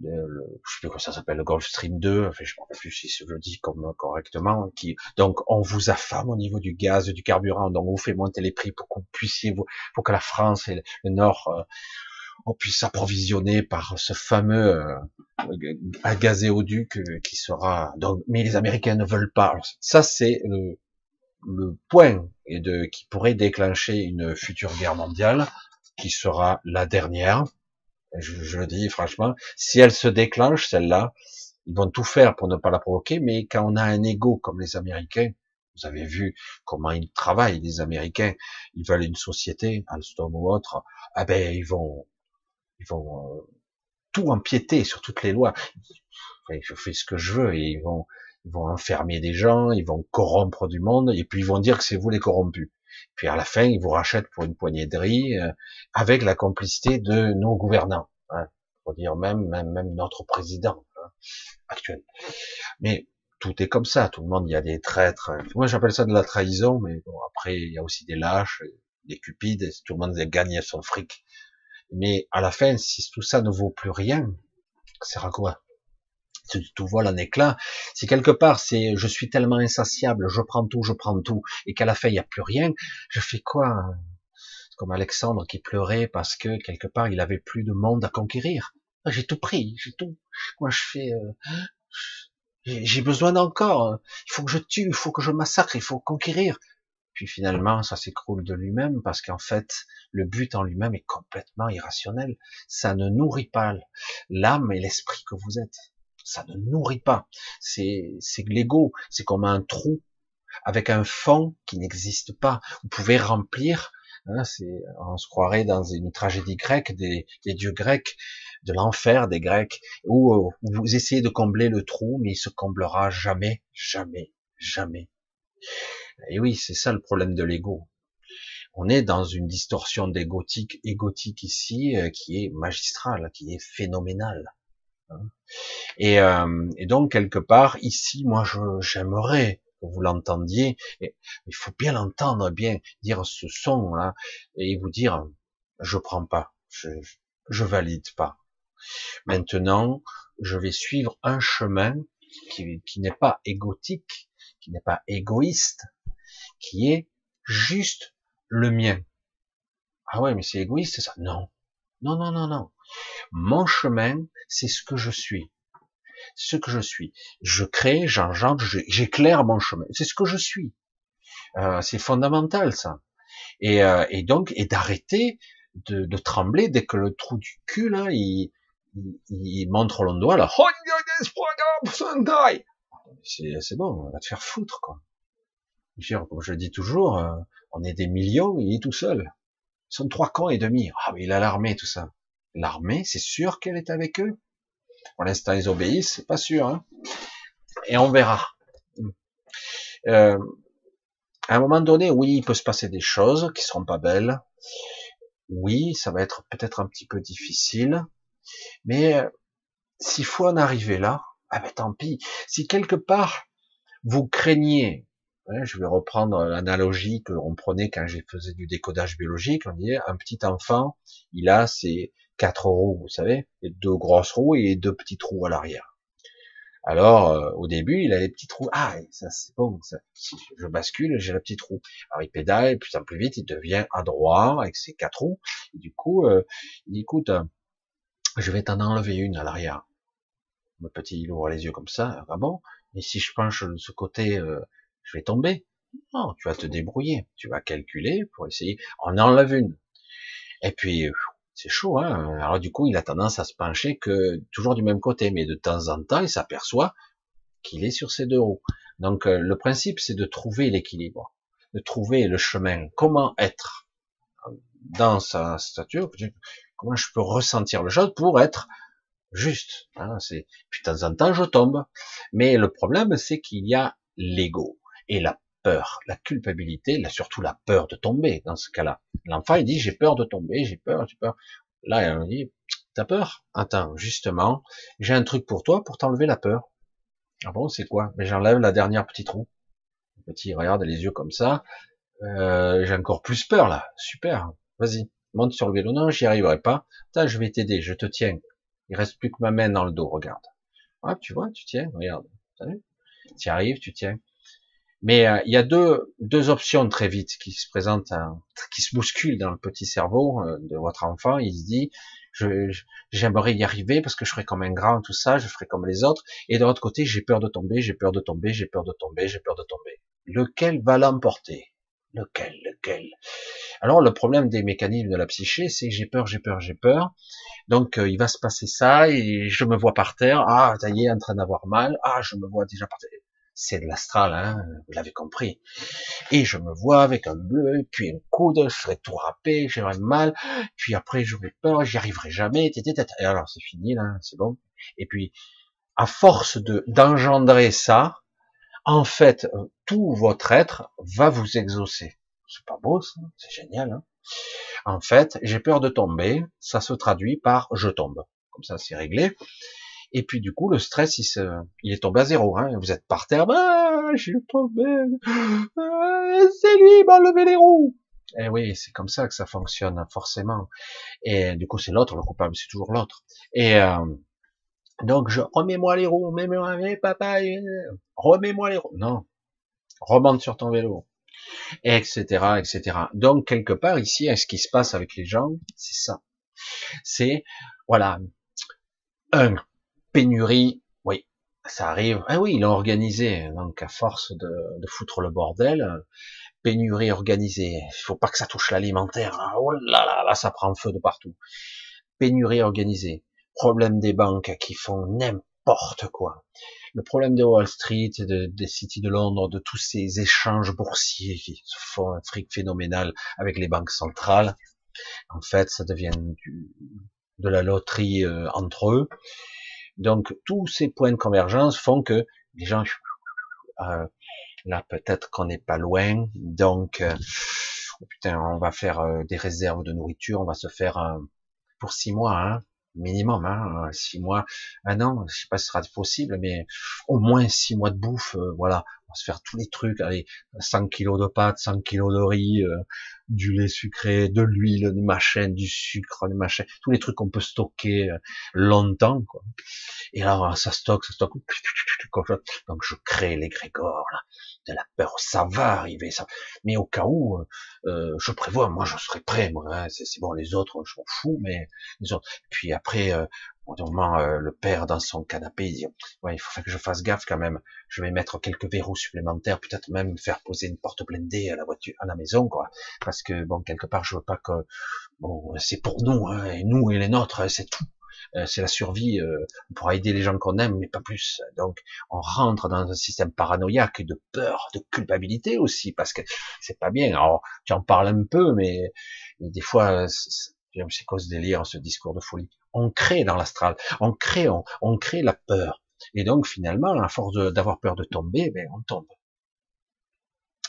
de je sais plus comment ça s'appelle, le Gulf Stream 2, enfin, je ne sais plus si je le dis correctement, donc, on vous affame au niveau du gaz, du carburant, donc on vous fait monter les prix pour que vous puissiez, pour que la France et le Nord, euh, on puisse s'approvisionner par ce fameux euh, euh, qui sera. Donc, mais les Américains ne veulent pas. ça, c'est le, le point et de qui pourrait déclencher une future guerre mondiale, qui sera la dernière. Je, je le dis franchement, si elle se déclenche, celle-là, ils vont tout faire pour ne pas la provoquer. Mais quand on a un ego comme les Américains, vous avez vu comment ils travaillent, les Américains. Ils veulent une société, Alstom ou autre. Ah ben, ils vont, ils vont euh, tout empiéter sur toutes les lois. je fais ce que je veux et ils vont, ils vont enfermer des gens, ils vont corrompre du monde et puis ils vont dire que c'est vous les corrompus. Puis à la fin, ils vous rachètent pour une poignée de riz euh, avec la complicité de nos gouvernants. Hein, pour dire même, même, même notre président hein, actuel. Mais tout est comme ça, tout le monde, il y a des traîtres. Moi, j'appelle ça de la trahison, mais bon, après, il y a aussi des lâches, des cupides, tout le monde gagne son fric. Mais à la fin, si tout ça ne vaut plus rien, sert à quoi? Tout vole en éclat. Si quelque part c'est je suis tellement insatiable, je prends tout, je prends tout, et qu'à la fin il n'y a plus rien, je fais quoi? Comme Alexandre qui pleurait parce que quelque part il avait plus de monde à conquérir. Ah, j'ai tout pris, j'ai tout. Moi je fais, euh, j'ai besoin d'encore. Il faut que je tue, il faut que je massacre, il faut conquérir. Puis finalement, ça s'écroule de lui-même parce qu'en fait, le but en lui-même est complètement irrationnel. Ça ne nourrit pas l'âme et l'esprit que vous êtes. Ça ne nourrit pas. C'est, l'ego. C'est comme un trou avec un fond qui n'existe pas. Vous pouvez remplir. Hein, on se croirait dans une tragédie grecque des, des dieux grecs de l'enfer des Grecs, où, euh, vous essayez de combler le trou, mais il se comblera jamais, jamais, jamais. Et oui, c'est ça le problème de l'ego. On est dans une distorsion d'égotique, égotique ici, euh, qui est magistrale, qui est phénoménale. Hein. Et, euh, donc quelque part ici, moi, j'aimerais que vous l'entendiez. Il faut bien l'entendre, bien dire ce son là, et vous dire, je prends pas, je valide pas. Maintenant, je vais suivre un chemin qui, n'est pas égotique, qui n'est pas égoïste, qui est juste le mien. Ah ouais, mais c'est égoïste ça Non. Non, non, non, non. Mon chemin, c'est ce que je suis. Ce que je suis. Je crée, j'engendre, j'éclaire mon chemin. C'est ce que je suis. Euh, c'est fondamental ça. Et, euh, et donc, et d'arrêter de, de, trembler dès que le trou du cul là, il, il, montre le doigt là. C'est bon, on va te faire foutre quoi. Comme je dis toujours, euh, on est des millions, il est tout seul. Ils sont trois cons et demi. Ah mais il a l'armée tout ça. L'armée, c'est sûr qu'elle est avec eux. Pour l'instant, ils obéissent, c'est pas sûr. Hein et on verra. Euh, à un moment donné, oui, il peut se passer des choses qui seront pas belles. Oui, ça va être peut-être un petit peu difficile. Mais euh, s'il faut en arriver là, ah ben tant pis. Si quelque part vous craignez, je vais reprendre l'analogie que l'on prenait quand j'ai faisais du décodage biologique, on disait un petit enfant, il a ses quatre roues, vous savez, deux grosses roues et deux petits trous à l'arrière. Alors euh, au début, il a les petits trous. Ah, ça c'est bon. Je bascule, j'ai le petit trou. Alors il pédale, plus en plus vite, il devient adroit avec ses quatre roues. Du coup, euh, il dit, écoute, je vais t'en enlever une à l'arrière. Le petit, il ouvre les yeux comme ça, ah bon, et si je penche de ce côté, euh, je vais tomber. Non, tu vas te débrouiller, tu vas calculer pour essayer, on enlève une. Et puis, c'est chaud, hein. Alors du coup, il a tendance à se pencher que toujours du même côté, mais de temps en temps, il s'aperçoit qu'il est sur ses deux roues. Donc, euh, le principe, c'est de trouver l'équilibre, de trouver le chemin, comment être dans sa stature, Comment je peux ressentir le chose pour être juste hein, puis de temps en temps je tombe. Mais le problème c'est qu'il y a l'ego et la peur, la culpabilité, là surtout la peur de tomber dans ce cas-là. L'enfant il dit j'ai peur de tomber, j'ai peur, j'ai peur. Là on dit t'as peur? Attends, justement, j'ai un truc pour toi pour t'enlever la peur. Ah bon, c'est quoi? Mais j'enlève la dernière petite roue. Petit regarde les yeux comme ça. Euh, j'ai encore plus peur là. Super. Vas-y monte sur le vélo. Non, j'y arriverai pas. Attends, je vais t'aider, je te tiens. Il reste plus que ma main dans le dos, regarde. Ah, tu vois, tu tiens, regarde. Tu y arrives, tu tiens. Mais euh, il y a deux, deux options très vite qui se présentent, qui se bousculent dans le petit cerveau euh, de votre enfant. Il se dit, j'aimerais y arriver parce que je ferai comme un grand, tout ça, je ferai comme les autres. Et de l'autre côté, j'ai peur de tomber, j'ai peur de tomber, j'ai peur de tomber, j'ai peur de tomber. Lequel va l'emporter? Lequel Lequel? Alors le problème des mécanismes de la psyché, c'est j'ai peur, j'ai peur, j'ai peur. Donc euh, il va se passer ça et je me vois par terre. Ah, ça y est, en train d'avoir mal. Ah, je me vois déjà par terre. C'est de l'astral, hein, vous l'avez compris. Et je me vois avec un bleu, puis un coude, je serai tout râpé, j'aurai mal, puis après j'aurai peur, j'y arriverai jamais, et alors c'est fini là, c'est bon. Et puis, à force de d'engendrer ça, en fait, euh, tout votre être va vous exaucer. C'est pas beau ça, c'est génial. Hein en fait, j'ai peur de tomber, ça se traduit par je tombe. Comme ça, c'est réglé. Et puis du coup, le stress, il, se, il est tombé à zéro. Hein. Vous êtes par terre, ah, je suis tombé, ah, c'est lui, il m'a levé les roues. Eh oui, c'est comme ça que ça fonctionne, forcément. Et du coup, c'est l'autre, le coupable, c'est toujours l'autre. Et euh, donc, je remets-moi les roues, mets-moi, papa, remets-moi les roues. Non, remonte sur ton vélo, etc., etc. Donc quelque part ici, ce qui se passe avec les gens, c'est ça. C'est voilà, un pénurie, oui, ça arrive. Ah oui, il a organisé. Donc à force de, foutre le bordel, pénurie organisée. Il faut pas que ça touche l'alimentaire. Oh là là, là ça prend feu de partout. Pénurie organisée. Problème des banques qui font n'importe quoi le problème de Wall Street, de, des City de Londres, de tous ces échanges boursiers qui font un fric phénoménal avec les banques centrales, en fait, ça devient de la loterie euh, entre eux. Donc, tous ces points de convergence font que les gens, euh, là, peut-être qu'on n'est pas loin, donc, euh, oh putain, on va faire des réserves de nourriture, on va se faire pour six mois, hein, minimum, hein, six mois, un an, je sais pas si ce sera possible, mais au moins six mois de bouffe, euh, voilà, on va se faire tous les trucs, allez, 100 kilos de pâtes, 100 kilos de riz, euh, du lait sucré, de l'huile, de machin, du sucre, de machin, tous les trucs qu'on peut stocker euh, longtemps, quoi. Et là, ça stocke, ça stocke, donc je crée les grégores, là, de la peur, ça va arriver, ça. Mais au cas où, euh, je prévois, moi je serai prêt, moi, hein, c'est bon, les autres, je m'en fous, mais les autres. Puis après, euh, au moment, euh, le père dans son canapé, il dit, ouais, il faut que je fasse gaffe quand même. Je vais mettre quelques verrous supplémentaires, peut-être même faire poser une porte blindée à la voiture, à la maison, quoi. Parce que bon, quelque part, je veux pas que, bon, c'est pour nous, hein, et nous et les nôtres, c'est tout. Euh, c'est la survie, euh, on aider les gens qu'on aime, mais pas plus. Donc, on rentre dans un système paranoïaque de peur, de culpabilité aussi, parce que c'est pas bien. Alors, tu en parles un peu, mais, des fois, c'est cause délire, ce discours de folie. On crée dans l'astral, on crée, on, crée la peur. Et donc, finalement, à force d'avoir peur de tomber, ben, on tombe.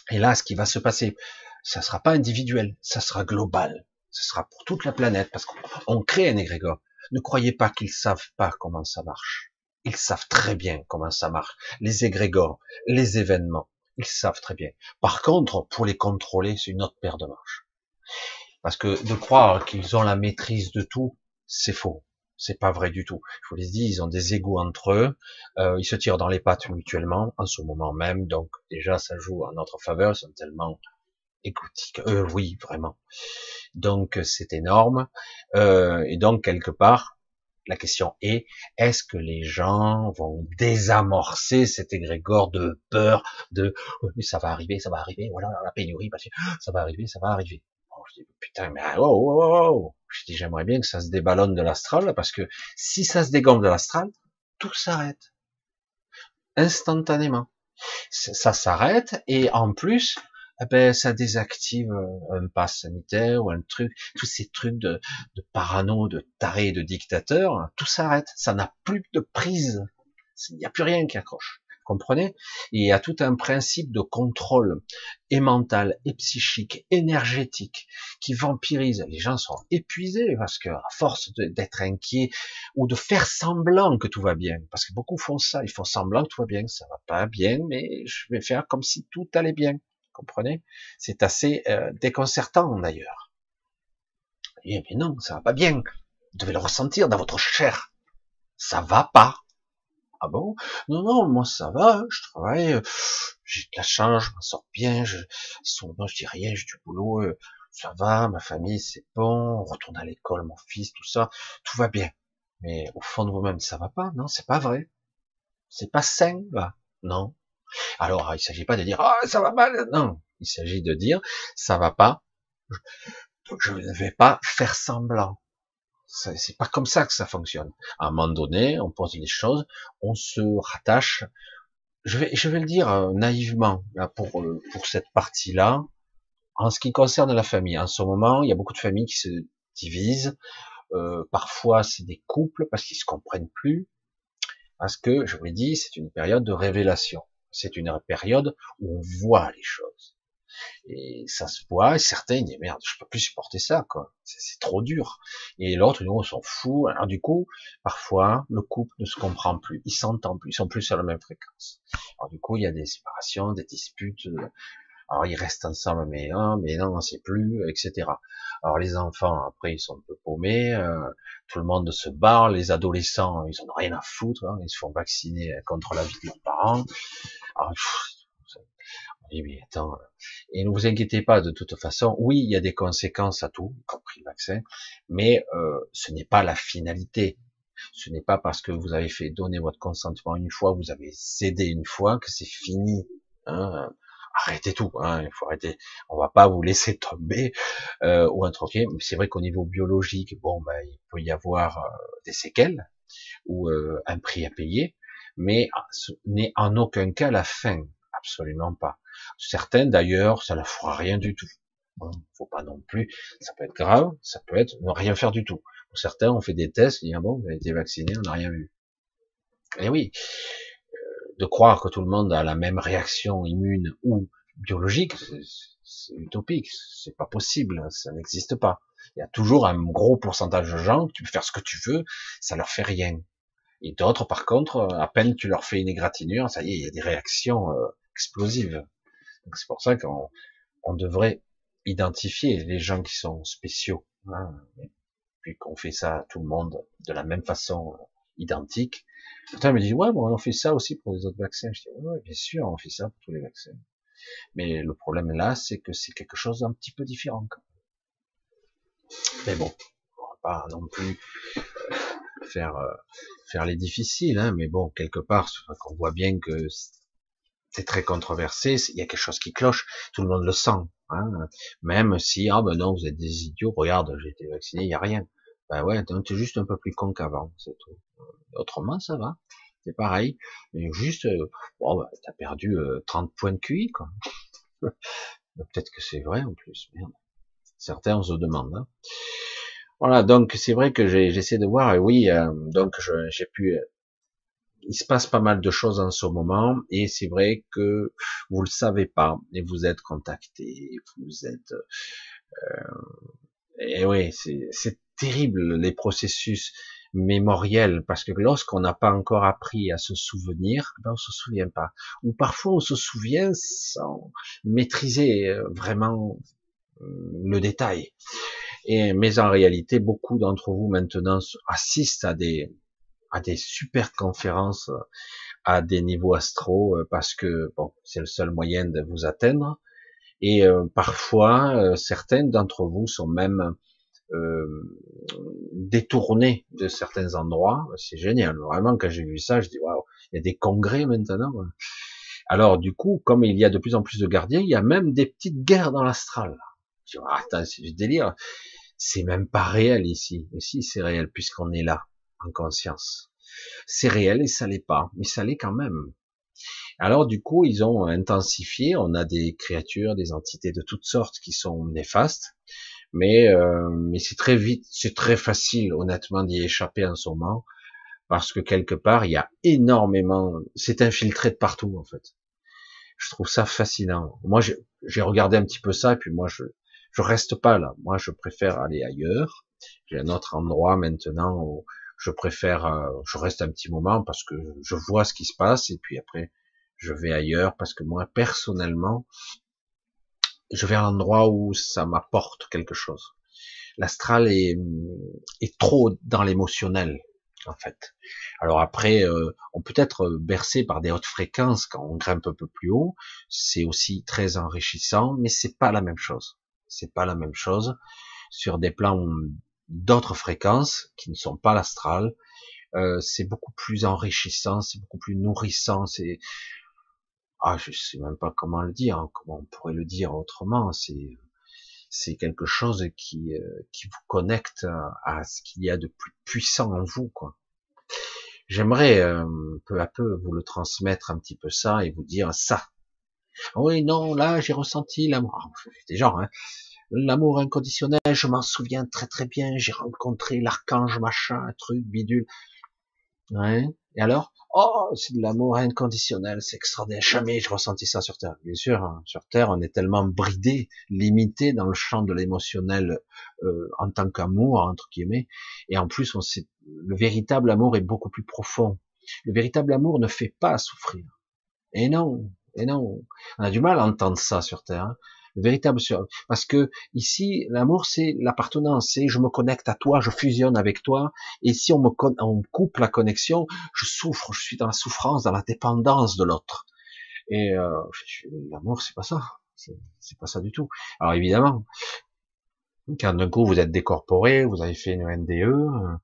Et là, ce qui va se passer, ça sera pas individuel, ça sera global. Ce sera pour toute la planète, parce qu'on crée un égrégore. Ne croyez pas qu'ils savent pas comment ça marche. Ils savent très bien comment ça marche. Les égrégores, les événements, ils savent très bien. Par contre, pour les contrôler, c'est une autre paire de marches. Parce que de croire qu'ils ont la maîtrise de tout, c'est faux. C'est pas vrai du tout. Je vous l'ai dit, ils ont des égouts entre eux. Euh, ils se tirent dans les pattes mutuellement en ce moment même. Donc déjà, ça joue en notre faveur. Ils sont tellement égoutiques. Euh, oui, vraiment. Donc c'est énorme. Euh, et donc quelque part, la question est, est-ce que les gens vont désamorcer cet égrégore de peur, de ça va arriver, ça va arriver, voilà la pénurie, que ça va arriver, ça va arriver. Je dis, putain, mais oh, oh, oh. Je dis, j'aimerais bien que ça se déballonne de l'astral, parce que si ça se dégomme de l'astral, tout s'arrête instantanément. Ça s'arrête et en plus, eh ben, ça désactive euh, un pass sanitaire ou un truc, tous ces trucs de, de parano, de taré, de dictateur, tout s'arrête. Ça n'a plus de prise. Il n'y a plus rien qui accroche. Comprenez Et il y a tout un principe de contrôle et mental, et psychique, énergétique, qui vampirise. Les gens sont épuisés parce que à force d'être inquiets ou de faire semblant que tout va bien, parce que beaucoup font ça, ils font semblant que tout va bien, ça va pas bien, mais je vais faire comme si tout allait bien comprenez? C'est assez euh, déconcertant d'ailleurs. Eh mais non, ça va pas bien. Vous devez le ressentir dans votre chair. Ça va pas. Ah bon? Non, non, moi ça va, je travaille, euh, j'ai de la chance, je m'en sors bien, je, je dis rien, j'ai du boulot, euh, ça va, ma famille, c'est bon, on retourne à l'école, mon fils, tout ça, tout va bien. Mais au fond de vous-même, ça va pas, non, c'est pas vrai. C'est pas sain, là. Non. Alors, il s'agit pas de dire, ah, ça va mal. Non. Il s'agit de dire, ça va pas. Je ne vais pas faire semblant. C'est pas comme ça que ça fonctionne. À un moment donné, on pose les choses, on se rattache. Je vais, je vais le dire euh, naïvement là, pour euh, pour cette partie-là. En ce qui concerne la famille, en ce moment, il y a beaucoup de familles qui se divisent. Euh, parfois, c'est des couples parce qu'ils se comprennent plus. Parce que, je vous l'ai dit, c'est une période de révélation. C'est une période où on voit les choses. Et ça se voit, et certains disent, merde, je peux plus supporter ça, quoi. C'est trop dur. Et l'autre, nous, on s'en fout. Alors du coup, parfois, le couple ne se comprend plus. Ils s'entendent plus. Ils sont plus sur la même fréquence. Alors du coup, il y a des séparations, des disputes. Euh, alors ils restent ensemble, mais non, mais non, c'est plus, etc. Alors les enfants, après, ils sont un peu paumés, euh, tout le monde se barre, les adolescents, ils ont rien à foutre, hein, ils se font vacciner contre la vie de leurs parents. Alors, mais attends, et ne vous inquiétez pas de toute façon, oui, il y a des conséquences à tout, y compris le vaccin, mais euh, ce n'est pas la finalité. Ce n'est pas parce que vous avez fait donner votre consentement une fois, vous avez cédé une fois que c'est fini. Hein. Arrêtez tout, hein, il faut arrêter. On va pas vous laisser tomber euh, ou un. Mais c'est vrai qu'au niveau biologique, bon, ben, il peut y avoir euh, des séquelles ou euh, un prix à payer, mais ce n'est en aucun cas la fin, absolument pas. Certaines d'ailleurs, ça ne fera rien du tout. Bon, faut pas non plus. Ça peut être grave, ça peut être ne rien faire du tout. Pour certains, on fait des tests, et ah bon, vous avez été vacciné, on n'a rien vu. Et oui, euh, de croire que tout le monde a la même réaction immune ou biologique, c'est utopique, c'est pas possible, ça n'existe pas. Il y a toujours un gros pourcentage de gens, tu peux faire ce que tu veux, ça leur fait rien. Et d'autres, par contre, à peine tu leur fais une égratignure, ça y est, il y a des réactions euh, explosives. C'est pour ça qu'on on devrait identifier les gens qui sont spéciaux, hein, puis qu'on fait ça à tout le monde de la même façon euh, identique. Certains me disent ouais, bon, on fait ça aussi pour les autres vaccins. Je dis ouais, bien sûr, on fait ça pour tous les vaccins. Mais le problème là, c'est que c'est quelque chose d'un petit peu différent. Mais bon, on va pas non plus euh, faire euh, faire les difficiles, hein, mais bon, quelque part, qu'on voit bien que c'est très controversé, il y a quelque chose qui cloche, tout le monde le sent, hein, même si, ah ben non, vous êtes des idiots, regarde, j'ai été vacciné, il y a rien. Ben ouais, t'es juste un peu plus con qu'avant, c'est tout. Autrement, ça va, c'est pareil, mais juste, euh, bon, ben, t'as perdu 30 euh, points de QI, quoi. [laughs] Peut-être que c'est vrai en plus, merde. Certains se demandent. Hein. Voilà, donc c'est vrai que j'essaie de voir, et oui, euh, donc j'ai pu il se passe pas mal de choses en ce moment et c'est vrai que vous le savez pas et vous êtes contacté, vous êtes euh, et oui, c'est terrible les processus mémoriels parce que lorsqu'on n'a pas encore appris à se souvenir, ben on se souvient pas. Ou parfois on se souvient sans maîtriser euh, vraiment euh, le détail. Et mais en réalité, beaucoup d'entre vous maintenant assistent à des à des super conférences euh, à des niveaux astro euh, parce que bon, c'est le seul moyen de vous atteindre. Et euh, parfois, certains d'entre vous sont même détournés de certains endroits. C'est génial. Vraiment, quand j'ai vu ça, je dis waouh, il y a des congrès maintenant. Alors du coup, comme il y a de plus en plus de gardiens, il y a même des petites guerres dans l'astral. Je dis, ah, attends, c'est du délire. C'est même pas réel ici. Mais si, c'est réel puisqu'on est là en conscience. C'est réel et ça l'est pas, mais ça l'est quand même. Alors du coup, ils ont intensifié. On a des créatures, des entités de toutes sortes qui sont néfastes, mais euh, mais c'est très vite, c'est très facile, honnêtement, d'y échapper en ce moment, parce que quelque part, il y a énormément, c'est infiltré de partout en fait. Je trouve ça fascinant. Moi, j'ai regardé un petit peu ça, et puis moi, je je reste pas là. Moi, je préfère aller ailleurs. J'ai un autre endroit maintenant où je préfère, euh, je reste un petit moment parce que je vois ce qui se passe et puis après je vais ailleurs parce que moi personnellement, je vais à l'endroit où ça m'apporte quelque chose. L'astral est, trop dans l'émotionnel en fait. Alors après, euh, on peut être bercé par des hautes fréquences quand on grimpe un peu plus haut. C'est aussi très enrichissant, mais c'est pas la même chose. c'est pas la même chose. Sur des plans d'autres fréquences qui ne sont pas l'astral, euh, c'est beaucoup plus enrichissant, c'est beaucoup plus nourrissant, c'est ah je sais même pas comment le dire, hein, comment on pourrait le dire autrement, c'est c'est quelque chose qui euh, qui vous connecte à, ce qu'il y a de plus puissant en vous quoi. J'aimerais euh, peu à peu vous le transmettre un petit peu ça et vous dire ça. Oui non là j'ai ressenti l'amour, des gens hein. L'amour inconditionnel, je m'en souviens très très bien, j'ai rencontré l'archange machin, un truc bidule. Ouais. Et alors? Oh, c'est de l'amour inconditionnel, c'est extraordinaire. Jamais je ressenti ça sur Terre. Bien sûr, hein, sur Terre, on est tellement bridé, limité dans le champ de l'émotionnel euh, en tant qu'amour, entre guillemets. Et en plus, on sait, le véritable amour est beaucoup plus profond. Le véritable amour ne fait pas souffrir. Et non, et non. On a du mal à entendre ça sur Terre. Hein le véritable parce que ici l'amour c'est l'appartenance c'est je me connecte à toi je fusionne avec toi et si on me, on coupe la connexion je souffre je suis dans la souffrance dans la dépendance de l'autre. Et euh, l'amour c'est pas ça c'est pas ça du tout. Alors évidemment quand d'un coup vous êtes décorporé vous avez fait une NDE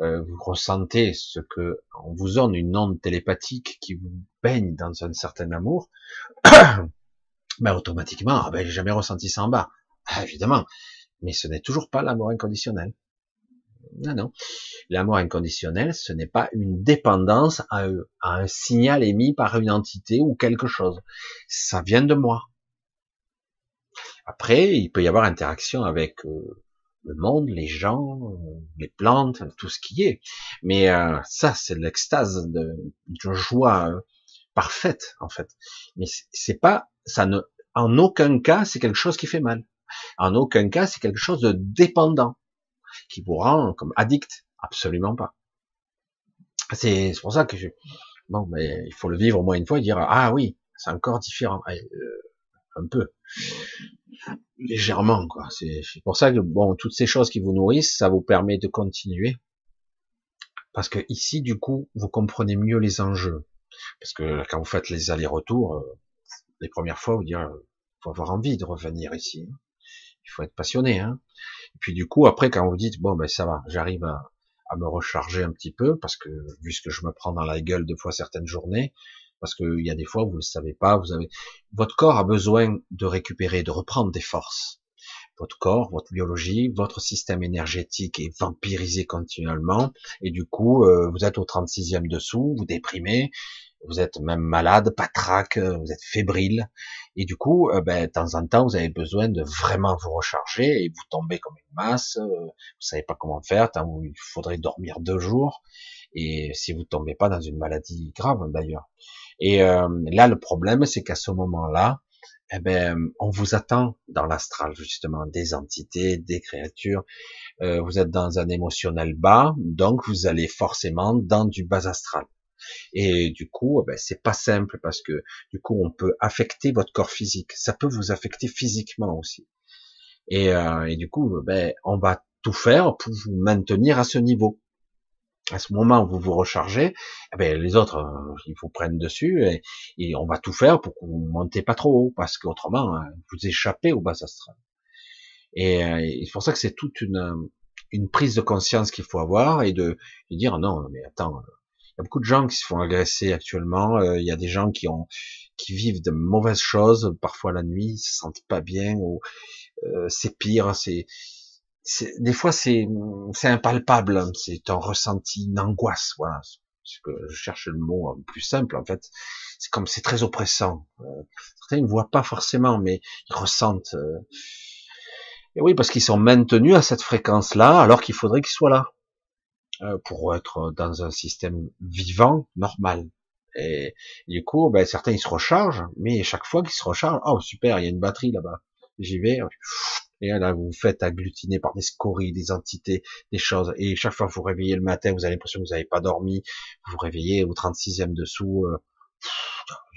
euh, vous ressentez ce que on vous donne une onde télépathique qui vous baigne dans un certain amour ben automatiquement, ah ben, j'ai jamais ressenti ça en bas. Ah, évidemment. Mais ce n'est toujours pas l'amour inconditionnel. Non, non. L'amour inconditionnel, ce n'est pas une dépendance à, un signal émis par une entité ou quelque chose. Ça vient de moi. Après, il peut y avoir interaction avec euh, le monde, les gens, les plantes, tout ce qui est. Mais euh, ça, c'est l'extase de, joie euh, parfaite, en fait. Mais c'est pas ça ne, en aucun cas, c'est quelque chose qui fait mal. En aucun cas, c'est quelque chose de dépendant, qui vous rend comme addict. Absolument pas. C'est pour ça que je, bon, mais il faut le vivre au moins une fois et dire, ah oui, c'est encore différent. Euh, un peu. Légèrement, quoi. C'est pour ça que, bon, toutes ces choses qui vous nourrissent, ça vous permet de continuer. Parce que ici, du coup, vous comprenez mieux les enjeux. Parce que quand vous faites les allers-retours, euh, les premières fois, vous dire, euh, faut avoir envie de revenir ici. Hein. Il faut être passionné. Hein. Et puis du coup, après, quand vous dites, bon, ben ça va, j'arrive à, me recharger un petit peu, parce que vu ce que je me prends dans la gueule deux fois certaines journées, parce qu'il y a des fois vous ne savez pas, votre corps a besoin de récupérer, de reprendre des forces. Votre corps, votre biologie, votre système énergétique est vampirisé continuellement, et du coup, euh, vous êtes au 36e dessous, vous déprimez, vous êtes même malade, patraque, euh, vous êtes fébrile, et du coup, euh, ben, de temps en temps, vous avez besoin de vraiment vous recharger, et vous tombez comme une masse, euh, vous savez pas comment faire, tant il faudrait dormir deux jours, et si vous tombez pas dans une maladie grave d'ailleurs. Et là, le problème, c'est qu'à ce moment-là, eh ben, on vous attend dans l'astral justement, des entités, des créatures. vous êtes dans un émotionnel bas, donc vous allez forcément dans du bas astral. Et du coup, ben, c'est pas simple parce que du coup, on peut affecter votre corps physique. Ça peut vous affecter physiquement aussi. Et, euh, du coup, ben, on va tout faire pour vous maintenir à ce niveau. À ce moment où vous vous rechargez, eh ben, les autres, euh, ils vous prennent dessus et, on va tout faire pour que vous montez pas trop haut parce qu'autrement, hein, vous échappez au bas astral. Et, euh, et c'est pour ça que c'est toute une, une prise de conscience qu'il faut avoir et de, de dire non, mais attends, il y a beaucoup de gens qui se font agresser actuellement. Euh, il y a des gens qui ont, qui vivent de mauvaises choses, parfois la nuit, ils se sentent pas bien ou euh, c'est pire. C'est, des fois c'est, c'est impalpable. C'est un ressenti, une angoisse. Voilà, que je cherche le mot plus simple en fait. C'est comme c'est très oppressant. Euh, certains ne voient pas forcément, mais ils ressentent. Et oui, parce qu'ils sont maintenus à cette fréquence-là, alors qu'il faudrait qu'ils soient là. Euh, pour être dans un système vivant, normal. Et, du coup, ben, certains ils se rechargent, mais chaque fois qu'ils se rechargent, oh super, il y a une batterie là-bas, j'y vais. Et là, vous vous faites agglutiner par des scories, des entités, des choses. Et chaque fois que vous réveillez le matin, vous avez l'impression que vous n'avez pas dormi. Vous vous réveillez au 36e dessous. Euh,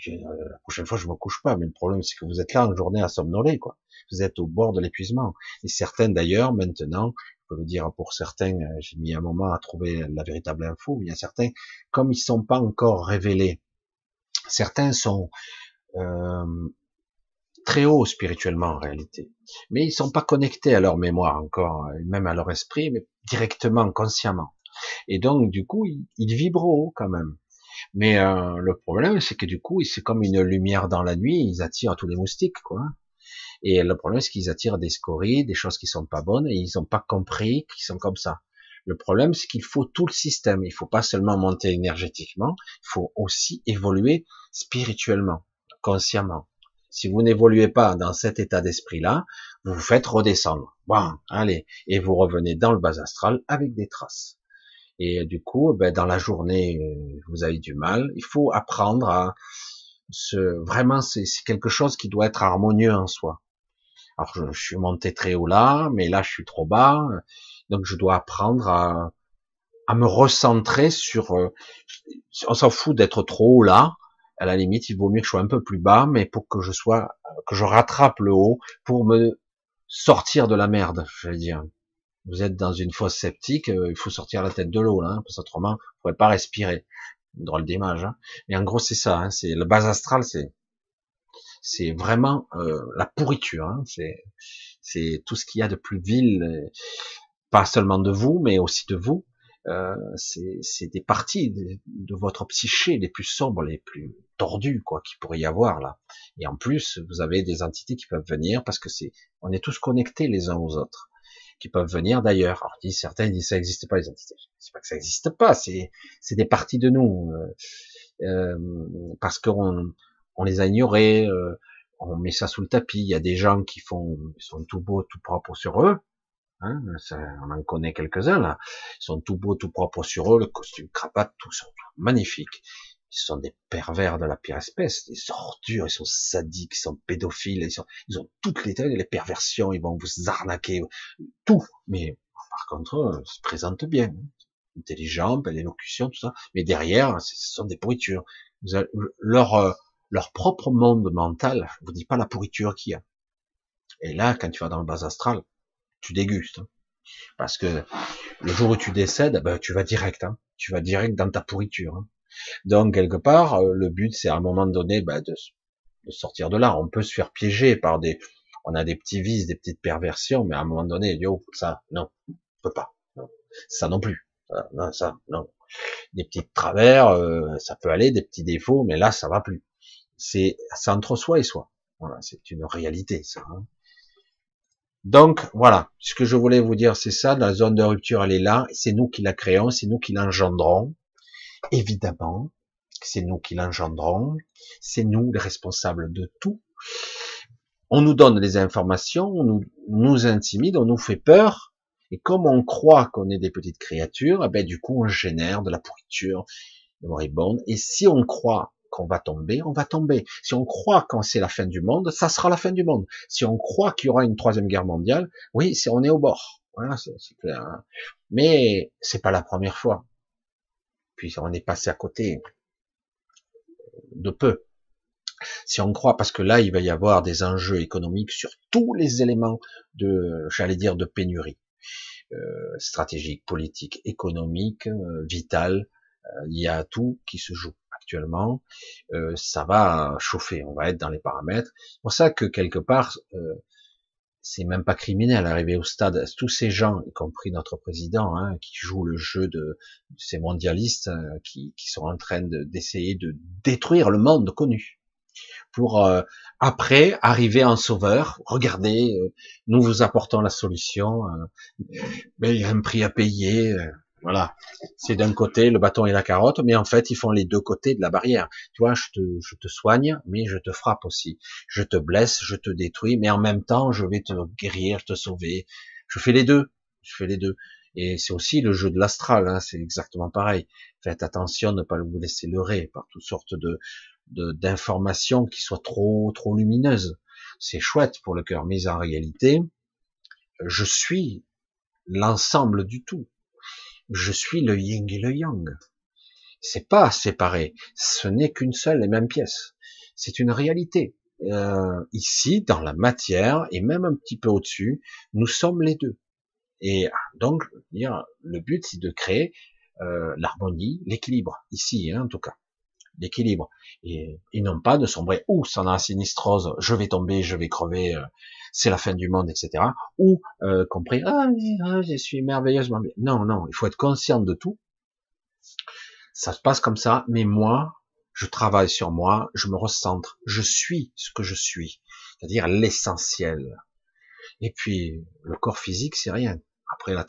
la prochaine fois, je me couche pas. Mais le problème, c'est que vous êtes là en journée à somnoler, quoi. Vous êtes au bord de l'épuisement. Et certains, d'ailleurs, maintenant, le dire pour certains, euh, j'ai mis un moment à trouver la véritable info, il y a certains, comme ils sont pas encore révélés, certains sont euh, très haut spirituellement en réalité, mais ils sont pas connectés à leur mémoire encore, même à leur esprit, mais directement, consciemment. Et donc du coup, ils, ils vibrent haut quand même. Mais euh, le problème, c'est que du coup, c'est comme une lumière dans la nuit, ils attirent tous les moustiques, quoi. Et le problème, c'est qu'ils attirent des scories, des choses qui sont pas bonnes, et ils n'ont pas compris qu'ils sont comme ça. Le problème, c'est qu'il faut tout le système. Il faut pas seulement monter énergétiquement, il faut aussi évoluer spirituellement, consciemment. Si vous n'évoluez pas dans cet état d'esprit-là, vous vous faites redescendre. Bon, allez, et vous revenez dans le bas astral avec des traces. Et du coup, ben, dans la journée, vous avez du mal. Il faut apprendre à vraiment, c'est quelque chose qui doit être harmonieux en soi. Alors, je, suis monté très haut là, mais là, je suis trop bas. Donc, je dois apprendre à, à me recentrer sur, euh, on s'en fout d'être trop haut là. À la limite, il vaut mieux que je sois un peu plus bas, mais pour que je sois, que je rattrape le haut pour me sortir de la merde, je vais dire vous êtes dans une fosse sceptique, euh, il faut sortir la tête de l'eau, là, hein, parce qu'autrement, vous pourrez pas respirer. Une drôle d'image. Hein. Mais en gros, c'est ça. Hein, c'est le bas astral, c'est c'est vraiment euh, la pourriture. Hein, c'est c'est tout ce qu'il y a de plus vil, euh, pas seulement de vous, mais aussi de vous. Euh, c'est des parties de, votre psyché les plus sombres, les plus tordues, quoi, qu'il pourrait y avoir là. Et en plus, vous avez des entités qui peuvent venir parce que c'est, on est tous connectés les uns aux autres qui peuvent venir d'ailleurs. Alors certains disent ça n'existe pas les entités. C'est pas que ça n'existe pas, c'est c'est des parties de nous euh, euh, parce qu'on on les a ignorés, euh, on met ça sous le tapis. Il y a des gens qui font ils sont tout beaux, tout propres sur eux. Hein, on en connaît quelques-uns là. Ils sont tout beaux, tout propres sur eux, le costume, cravate, tout magnifique ils sont des pervers de la pire espèce, des ordures, ils sont sadiques, ils sont pédophiles, ils, sont, ils ont toutes les, les perversions, ils vont vous arnaquer, tout. Mais par contre, ils se présentent bien, intelligents, belle élocution, tout ça. Mais derrière, ce sont des pourritures. leur euh, leur propre monde mental, je vous dis pas la pourriture qu'il y a. Et là, quand tu vas dans le bas astral, tu dégustes. Hein. Parce que le jour où tu décèdes, ben, tu vas direct. Hein. Tu vas direct dans ta pourriture. Hein. Donc quelque part, euh, le but c'est à un moment donné bah, de, sortir de là. On peut se faire piéger par des, on a des petits vices, des petites perversions, mais à un moment donné, yo, ça, non, on peut pas, ça non plus, non, ça, non. Des petits travers, euh, ça peut aller, des petits défauts, mais là, ça va plus. C'est, c'est entre soi et soi. Voilà, c'est une réalité, ça. Hein. Donc voilà, ce que je voulais vous dire, c'est ça. La zone de rupture, elle est là. C'est nous qui la créons, c'est nous qui l'engendrons. Évidemment, c'est nous qui l'engendrons, c'est nous les responsables de tout. On nous donne des informations, on nous, intimide, on nous fait peur, et comme on croit qu'on est des petites créatures, eh ben du coup on génère de la pourriture, de moribonde, et si on croit qu'on va tomber, on va tomber. Si on croit quand c'est la fin du monde, ça sera la fin du monde. Si on croit qu'il y aura une troisième guerre mondiale, oui, on est au bord. Voilà, c'est clair. Hein. Mais c'est pas la première fois puis on est passé à côté de peu. Si on croit, parce que là, il va y avoir des enjeux économiques sur tous les éléments de, j'allais dire, de pénurie, euh, stratégique, politique, économique, euh, vital, euh, il y a tout qui se joue actuellement. Euh, ça va chauffer, on va être dans les paramètres. C'est pour ça que quelque part, c'est même pas criminel arriver au stade. Tous ces gens, y compris notre président, hein, qui jouent le jeu de, ces mondialistes, euh, qui, qui, sont en train d'essayer de, détruire le monde connu, pour euh, après arriver en sauveur. Regardez, euh, nous vous apportons la solution, mais il y a un prix à payer. Voilà. C'est d'un côté le bâton et la carotte, mais en fait, ils font les deux côtés de la barrière. Tu vois, je te, je te soigne, mais je te frappe aussi. Je te blesse, je te détruis, mais en même temps, je vais te guérir, te sauver. Je fais les deux. Je fais les deux. Et c'est aussi le jeu de l'astral, hein, c'est exactement pareil. Faites attention de ne pas vous laisser leurrer par toutes sortes de d'informations qui soient trop trop lumineuses. C'est chouette pour le cœur, mais en réalité, je suis l'ensemble du tout je suis le yin et le yang. C'est pas séparé. Ce n'est qu'une seule et même pièce. C'est une réalité. Euh, ici, dans la matière, et même un petit peu au-dessus, nous sommes les deux. Et donc, le but, c'est de créer euh, l'harmonie, l'équilibre, ici, hein, en tout cas. L'équilibre. Et, et non pas de sombrer ou sans la sinistrose, je vais tomber, je vais crever, euh, c'est la fin du monde, etc. Ou euh, compris, ah, ah, je suis merveilleusement bien. Non, non, il faut être conscient de tout. Ça se passe comme ça, mais moi, je travaille sur moi, je me recentre, je suis ce que je suis, c'est-à-dire l'essentiel. Et puis, le corps physique, c'est rien. Après la,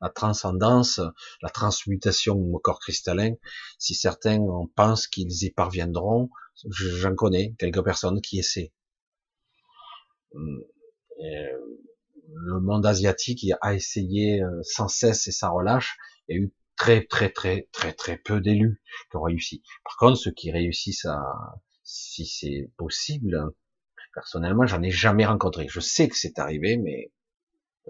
la, transcendance, la transmutation au corps cristallin, si certains pensent qu'ils y parviendront, j'en connais quelques personnes qui essaient. Euh, le monde asiatique a essayé euh, sans cesse et sans relâche. Il y a eu très très très très très peu d'élus qui ont réussi. Par contre, ceux qui réussissent à, si c'est possible, personnellement, j'en ai jamais rencontré. Je sais que c'est arrivé, mais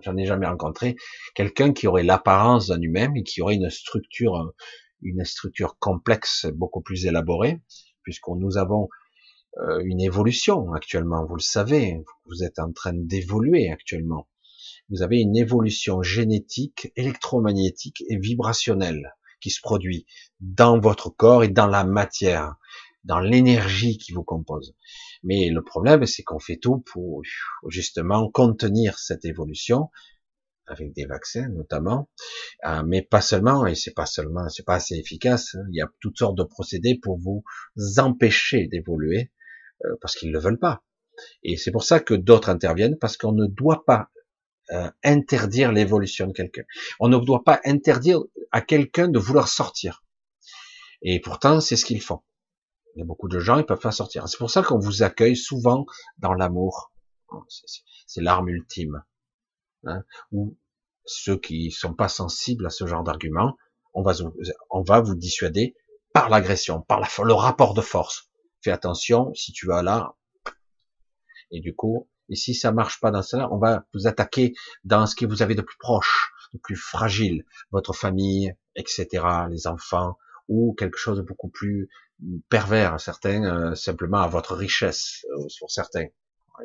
j'en ai jamais rencontré quelqu'un qui aurait l'apparence d'un humain et qui aurait une structure, une structure complexe, beaucoup plus élaborée, puisque nous avons euh, une évolution actuellement, vous le savez, vous êtes en train d'évoluer actuellement. Vous avez une évolution génétique, électromagnétique et vibrationnelle qui se produit dans votre corps et dans la matière, dans l'énergie qui vous compose. Mais le problème, c'est qu'on fait tout pour justement contenir cette évolution avec des vaccins notamment, euh, mais pas seulement, et c'est pas seulement, c'est pas assez efficace. Hein. Il y a toutes sortes de procédés pour vous empêcher d'évoluer, euh, parce qu'ils ne le veulent pas. Et c'est pour ça que d'autres interviennent, parce qu'on ne doit pas euh, interdire l'évolution de quelqu'un. On ne doit pas interdire à quelqu'un de vouloir sortir. Et pourtant, c'est ce qu'ils font. Il y a beaucoup de gens, ils peuvent pas sortir. C'est pour ça qu'on vous accueille souvent dans l'amour. C'est l'arme ultime. Hein. Ou ceux qui sont pas sensibles à ce genre d'argument, on va, on va vous dissuader par l'agression, par le rapport de force fais attention, si tu vas là, et du coup, et si ça marche pas dans cela, on va vous attaquer dans ce que vous avez de plus proche, de plus fragile, votre famille, etc., les enfants, ou quelque chose de beaucoup plus pervers, certains, euh, simplement à votre richesse, euh, sur certains.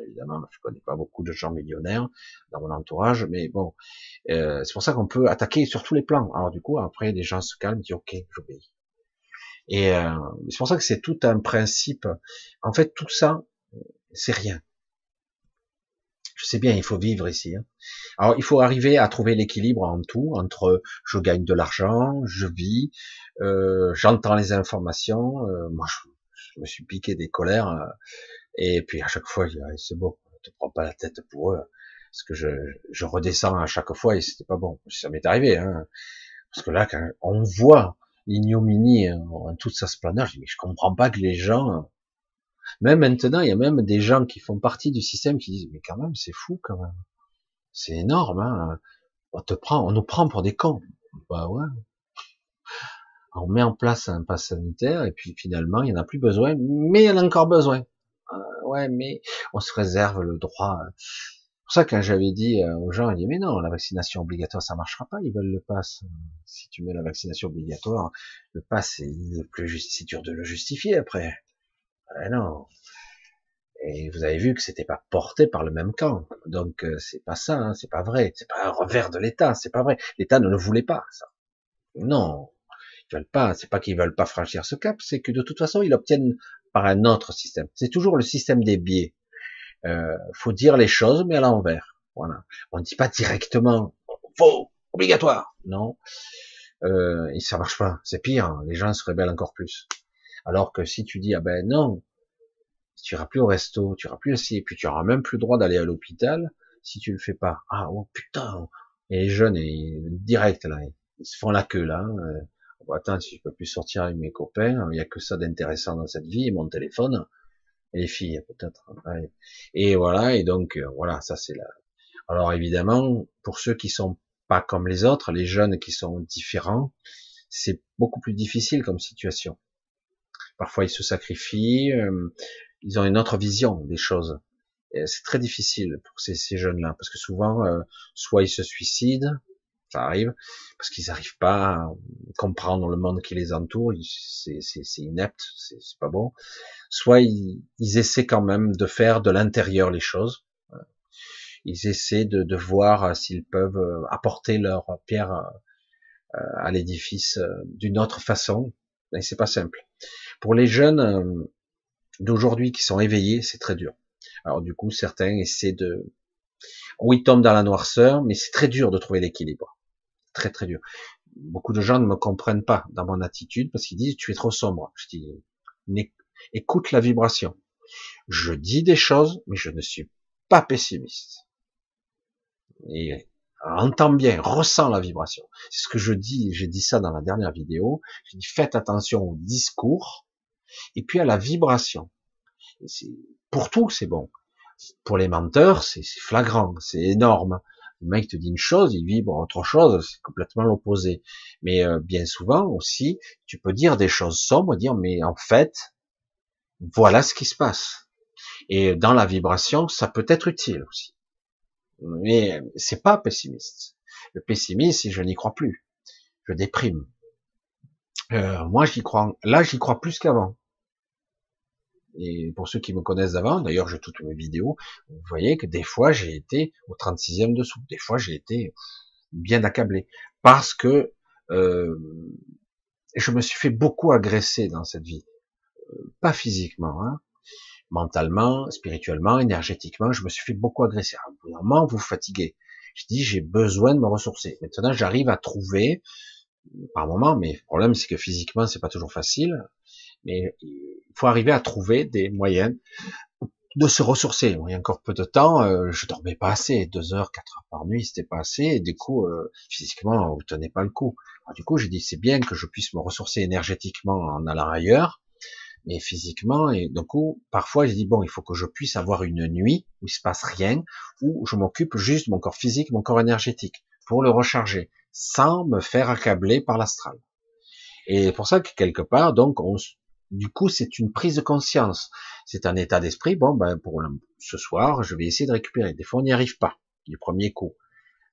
évidemment, je connais pas beaucoup de gens millionnaires dans mon entourage, mais bon, euh, c'est pour ça qu'on peut attaquer sur tous les plans. Alors du coup, après, les gens se calment, disent ok, j'obéis. Et euh, c'est pour ça que c'est tout un principe. En fait, tout ça, c'est rien. Je sais bien, il faut vivre ici. Hein. Alors, il faut arriver à trouver l'équilibre en tout, entre je gagne de l'argent, je vis, euh, j'entends les informations. Euh, moi, je, me suis piqué des colères, euh, et puis à chaque fois, c'est bon, ne te prends pas la tête pour eux, parce que je, je redescends à chaque fois et c'était pas bon. Ça m'est arrivé, hein, parce que là, quand on voit l'ignominie hein, en toute sa splendeur. Je dis, mais je comprends pas que les gens, même maintenant, il y a même des gens qui font partie du système qui disent, mais quand même, c'est fou quand même. C'est énorme, hein. On te prend, on nous prend pour des cons. Bah ouais. On met en place un pass sanitaire et puis finalement, il n'y en a plus besoin, mais il y en a encore besoin. Euh, ouais, mais on se réserve le droit pour ça, quand j'avais dit euh, aux gens, ils disaient, mais non, la vaccination obligatoire, ça marchera pas, ils veulent le pass. Si tu mets la vaccination obligatoire, le pass, c'est plus c'est dur de le justifier après. Ah non. Et vous avez vu que c'était pas porté par le même camp. Donc, euh, c'est pas ça, hein, c'est pas vrai. C'est pas un revers de l'État, c'est pas vrai. L'État ne le voulait pas, ça. Non. Ils veulent pas, c'est pas qu'ils veulent pas franchir ce cap, c'est que de toute façon, ils obtiennent par un autre système. C'est toujours le système des biais. Euh, faut dire les choses, mais à l'envers. Voilà. On ne dit pas directement faux, obligatoire. Non. Euh, ça marche pas. C'est pire. Les gens se rebellent encore plus. Alors que si tu dis ah ben non, tu iras plus au resto, tu iras plus ici, et puis tu auras même plus le droit d'aller à l'hôpital si tu le fais pas. Ah oh putain. Et les jeunes, ils, direct là, ils se font la queue là. Euh, attends, si je peux plus sortir avec mes copains, il y a que ça d'intéressant dans cette vie, mon téléphone les filles peut-être. Et voilà, et donc euh, voilà, ça c'est là. Alors évidemment, pour ceux qui sont pas comme les autres, les jeunes qui sont différents, c'est beaucoup plus difficile comme situation. Parfois ils se sacrifient, euh, ils ont une autre vision des choses. C'est très difficile pour ces, jeunes-là, parce que souvent, euh, soit ils se suicident, ça arrive, parce qu'ils n'arrivent pas à comprendre le monde qui les entoure, c'est inepte, c'est pas bon. Soit ils, essaient quand même de faire de l'intérieur les choses, ils essaient de, de voir s'ils peuvent euh, apporter leur pierre euh, à l'édifice euh, d'une autre façon, mais c'est pas simple. Pour les jeunes euh, d'aujourd'hui qui sont éveillés, c'est très dur. Alors du coup, certains essaient de... Oui, tombent dans la noirceur, mais c'est très dur de trouver l'équilibre. Très très dur. Beaucoup de gens ne me comprennent pas dans mon attitude parce qu'ils disent tu es trop sombre. Je dis écoute la vibration. Je dis des choses, mais je ne suis pas pessimiste. Et entends bien, ressens la vibration. C'est ce que je dis, j'ai dit ça dans la dernière vidéo. J'ai dit faites attention au discours et puis à la vibration. pour tout, c'est bon. Pour les menteurs, c'est flagrant, c'est énorme. Le mec te dit une chose, il vibre autre chose, c'est complètement l'opposé. Mais euh, bien souvent aussi, tu peux dire des choses sombres, dire mais en fait, voilà ce qui se passe. Et dans la vibration, ça peut être utile aussi. Mais c'est pas pessimiste. Le pessimisme, je n'y crois plus. Je déprime. Euh, moi, j'y crois. Là, j'y crois plus qu'avant. Et pour ceux qui me connaissent d'avant, d'ailleurs, j'ai toutes mes vidéos, vous voyez que des fois, j'ai été au 36e dessous. Des fois, j'ai été bien accablé. Parce que euh, je me suis fait beaucoup agresser dans cette vie. Euh, pas physiquement, hein, mentalement, spirituellement, énergétiquement, je me suis fait beaucoup agresser. À vous fatiguez. Je dis, j'ai besoin de me ressourcer. Maintenant, j'arrive à trouver, par moment, mais le problème, c'est que physiquement, c'est pas toujours facile, mais il faut arriver à trouver des moyens de se ressourcer. il y a encore peu de temps, euh, je dormais pas assez, deux heures, quatre heures par nuit, c'était pas assez, et du coup, euh, physiquement, vous tenez pas le coup. du coup, j'ai dit, c'est bien que je puisse me ressourcer énergétiquement en allant ailleurs, mais physiquement, et du coup, parfois, je dis, bon, il faut que je puisse avoir une nuit où il se passe rien, où je m'occupe juste de mon corps physique, mon corps énergétique, pour le recharger, sans me faire accabler par l'astral. Et pour ça que quelque part, donc, on, du coup, c'est une prise de conscience. C'est un état d'esprit. Bon, ben, pour ce soir, je vais essayer de récupérer. Des fois, on n'y arrive pas du premier coup.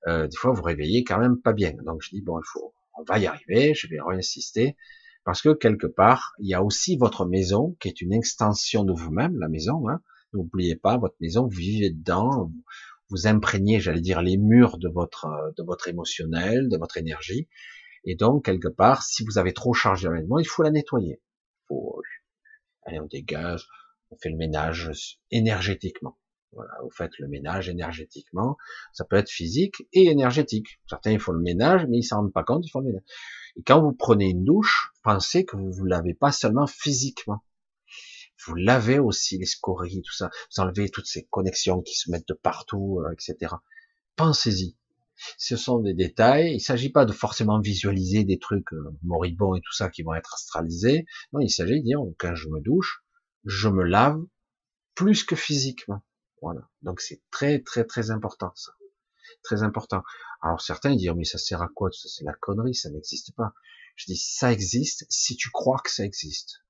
Euh, des fois, vous réveillez quand même pas bien. Donc, je dis bon, il faut, on va y arriver. Je vais réinsister. Parce que quelque part, il y a aussi votre maison qui est une extension de vous-même, la maison. Hein. N'oubliez pas, votre maison, vous vivez dedans, vous, imprégnez, j'allais dire, les murs de votre de votre émotionnel, de votre énergie. Et donc, quelque part, si vous avez trop chargé la maison, il faut la nettoyer. Faut, allez, on dégage, on fait le ménage énergétiquement. Voilà, vous faites le ménage énergétiquement. Ça peut être physique et énergétique. Certains, ils font le ménage, mais ils s'en rendent pas compte, ils font le ménage. Et quand vous prenez une douche, pensez que vous vous lavez pas seulement physiquement. Vous lavez aussi les scories, tout ça. Vous enlevez toutes ces connexions qui se mettent de partout, euh, etc. Pensez-y. Ce sont des détails. Il ne s'agit pas de forcément visualiser des trucs euh, moribonds et tout ça qui vont être astralisés. Non, il s'agit de dire, quand je me douche, je me lave plus que physiquement. Voilà. Donc c'est très très très important ça. Très important. Alors certains disent mais ça sert à quoi C'est la connerie, ça n'existe pas. Je dis ça existe si tu crois que ça existe.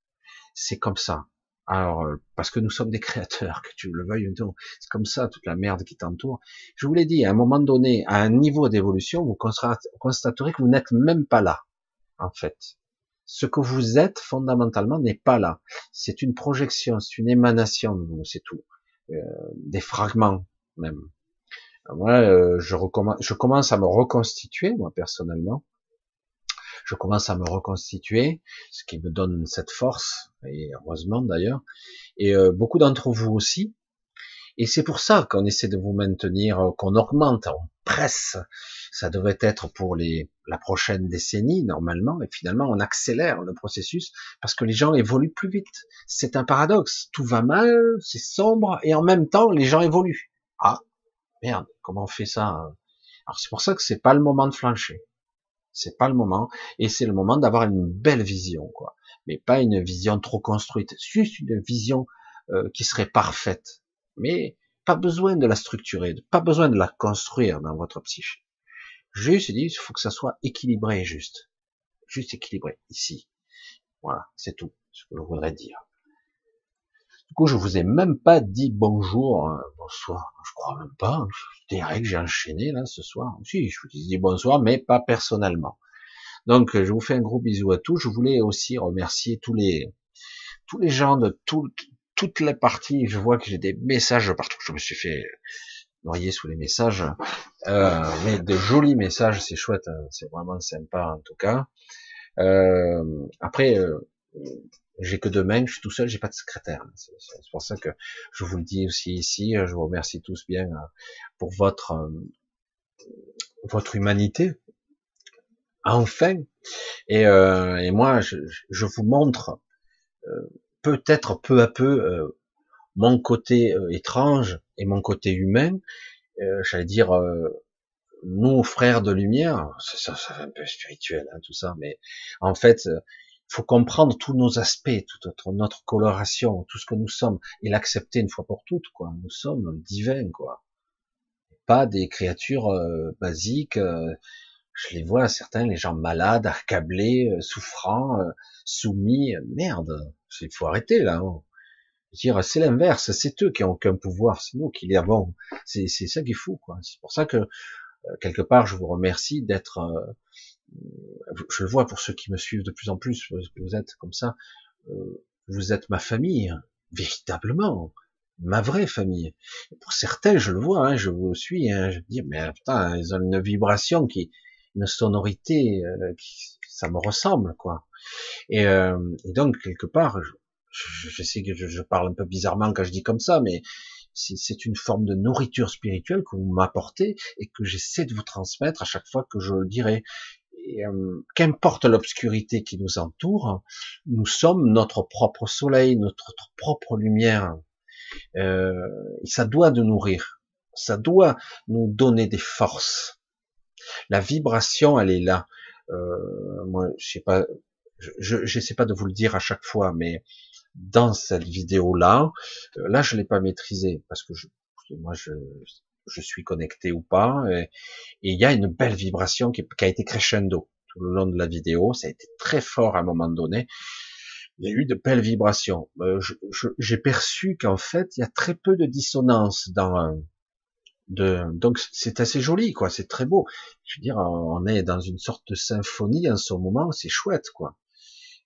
C'est comme ça. Alors euh, parce que nous sommes des créateurs, que tu le veuilles ou non, c'est comme ça toute la merde qui t'entoure. Je vous l'ai dit, à un moment donné, à un niveau d'évolution, vous constaterez que vous n'êtes même pas là, en fait. Ce que vous êtes fondamentalement n'est pas là. C'est une projection, c'est une émanation c'est tout. Euh, des fragments même. Moi, euh, je, je commence à me reconstituer, moi personnellement. Je commence à me reconstituer, ce qui me donne cette force, et heureusement d'ailleurs. Et euh, beaucoup d'entre vous aussi. Et c'est pour ça qu'on essaie de vous maintenir, euh, qu'on augmente, on presse. Ça devrait être pour les, la prochaine décennie normalement, et finalement on accélère le processus parce que les gens évoluent plus vite. C'est un paradoxe. Tout va mal, c'est sombre, et en même temps les gens évoluent. Ah, merde, comment on fait ça hein? Alors c'est pour ça que c'est pas le moment de flancher. C'est pas le moment, et c'est le moment d'avoir une belle vision, quoi. Mais pas une vision trop construite, juste une vision euh, qui serait parfaite. Mais pas besoin de la structurer, pas besoin de la construire dans votre psyché. Juste, il faut que ça soit équilibré, juste, juste équilibré ici. Voilà, c'est tout ce que je voudrais dire. Du coup, je vous ai même pas dit bonjour, euh, bonsoir. Je crois même pas. C'est que j'ai enchaîné là ce soir. Si, je vous dis bonsoir, mais pas personnellement. Donc, je vous fais un gros bisou à tous. Je voulais aussi remercier tous les tous les gens de toutes les parties. Je vois que j'ai des messages partout. Je me suis fait noyer sous les messages, euh, mais de jolis messages, c'est chouette. Hein. C'est vraiment sympa en tout cas. Euh, après J'ai que deux mains, je suis tout seul, j'ai pas de secrétaire. C'est pour ça que je vous le dis aussi ici. Je vous remercie tous bien euh, pour votre euh, votre humanité. Enfin, et, euh, et moi, je, je, vous montre peut-être peu à peu mon côté étrange et mon côté humain. J'allais dire nous frères de lumière, ça, ça, un peu spirituel hein, tout ça, mais en fait, faut comprendre tous nos aspects, toute notre, coloration, tout ce que nous sommes, et l'accepter une fois pour toutes, quoi. Nous sommes divins, quoi. Pas des créatures euh, basiques. Euh, je les vois certains, les gens malades, accablés, euh, souffrants, soumis. Merde, il faut arrêter là. Hein. dire, c'est l'inverse, c'est eux qui ont aucun pouvoir, c'est nous qui les avons. C'est ça qui est fou, quoi. C'est pour ça que quelque part, je vous remercie d'être je le vois pour ceux qui me suivent de plus en plus, vous êtes comme ça, euh, vous êtes ma famille, véritablement, ma vraie famille. pour certains, je le vois, hein, je vous suis, hein, je me dis, mais putain, ils ont une vibration qui, une sonorité, euh, qui, ça me ressemble, quoi. Et, euh, et donc quelque part, je, je, sais que je, je, parle un peu bizarrement quand je dis comme ça, mais c'est une forme de nourriture spirituelle que vous m'apportez et que j'essaie de vous transmettre à chaque fois que je le dirai. Euh, qu'importe l'obscurité qui nous entoure, nous sommes notre propre soleil, notre, propre lumière. Euh, ça doit nous nourrir, ça doit nous donner des forces. La vibration, elle est là. Euh, moi, je sais pas, je sais pas de vous le dire à chaque fois, mais dans cette vidéo-là, euh, là, je l'ai pas maîtrisé parce que je, moi, je, je suis connecté ou pas, et il y a une belle vibration qui, a été crescendo tout le long de la vidéo, ça a été très fort à un moment donné, il y a eu de belles vibrations. Euh, j'ai perçu qu'en fait, il y a très peu de dissonance dans de, donc c'est assez joli, quoi, c'est très beau. Je veux dire, on est dans une sorte de symphonie en ce moment, c'est chouette, quoi.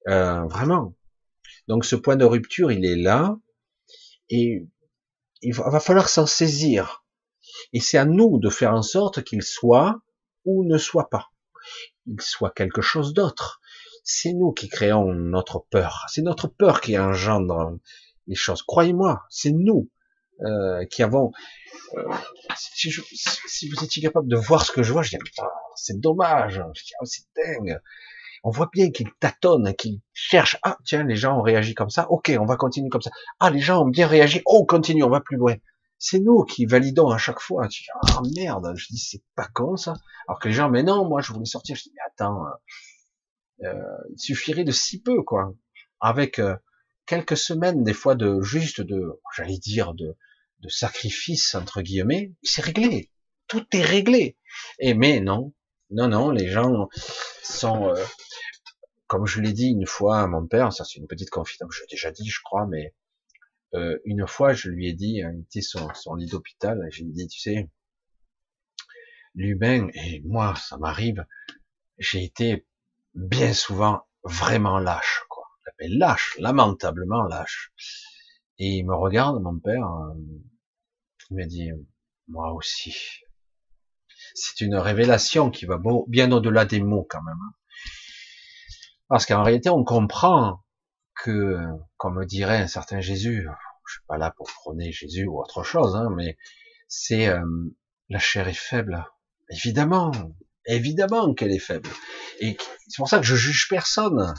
Euh, vraiment. Donc ce point de rupture, il est là, et il va falloir s'en saisir. Et c'est à nous de faire en sorte qu'il soit ou ne soit pas. Il soit quelque chose d'autre. C'est nous qui créons notre peur. C'est notre peur qui engendre les choses. Croyez-moi, c'est nous euh, qui avons. Euh, si, vous étiez capable de voir ce que je vois, je dis c'est dommage. Oh, c'est dingue. On voit bien qu'il tâtonne, qu'il cherche. Ah tiens, les gens ont réagi comme ça. Ok, on va continuer comme ça. Ah les gens ont bien réagi. Oh, continue, on va plus loin c'est nous qui validons à chaque fois. Tu dis, ah merde, je dis, c'est pas con ça. Alors que les gens, mais non, moi je voulais sortir. Je dis, mais attends, euh, euh il suffirait de si peu, quoi. Avec euh, quelques semaines, des fois, de juste de, j'allais dire, de, de sacrifice, entre guillemets, c'est réglé. Tout est réglé. Et mais non, non, non, les gens sont, comme je l'ai dit une fois à mon père, ça c'est une petite confidence, je l'ai déjà dit, je crois, mais euh, une fois, je lui ai dit, hein, il était sur son lit d'hôpital, j'ai dit, tu sais, l'humain, et moi, ça m'arrive, j'ai été bien souvent vraiment lâche, quoi. lâche, lamentablement lâche. Et il me regarde, mon père, euh, il me dit, moi aussi. C'est une révélation qui va bien au-delà des mots quand même. Hein. Parce qu'en réalité, on comprend que, comme dirait un certain Jésus, je suis pas là pour prôner Jésus ou autre chose, hein, mais c'est euh, la chair est faible. Évidemment, évidemment qu'elle est faible. Et c'est pour ça que je juge personne.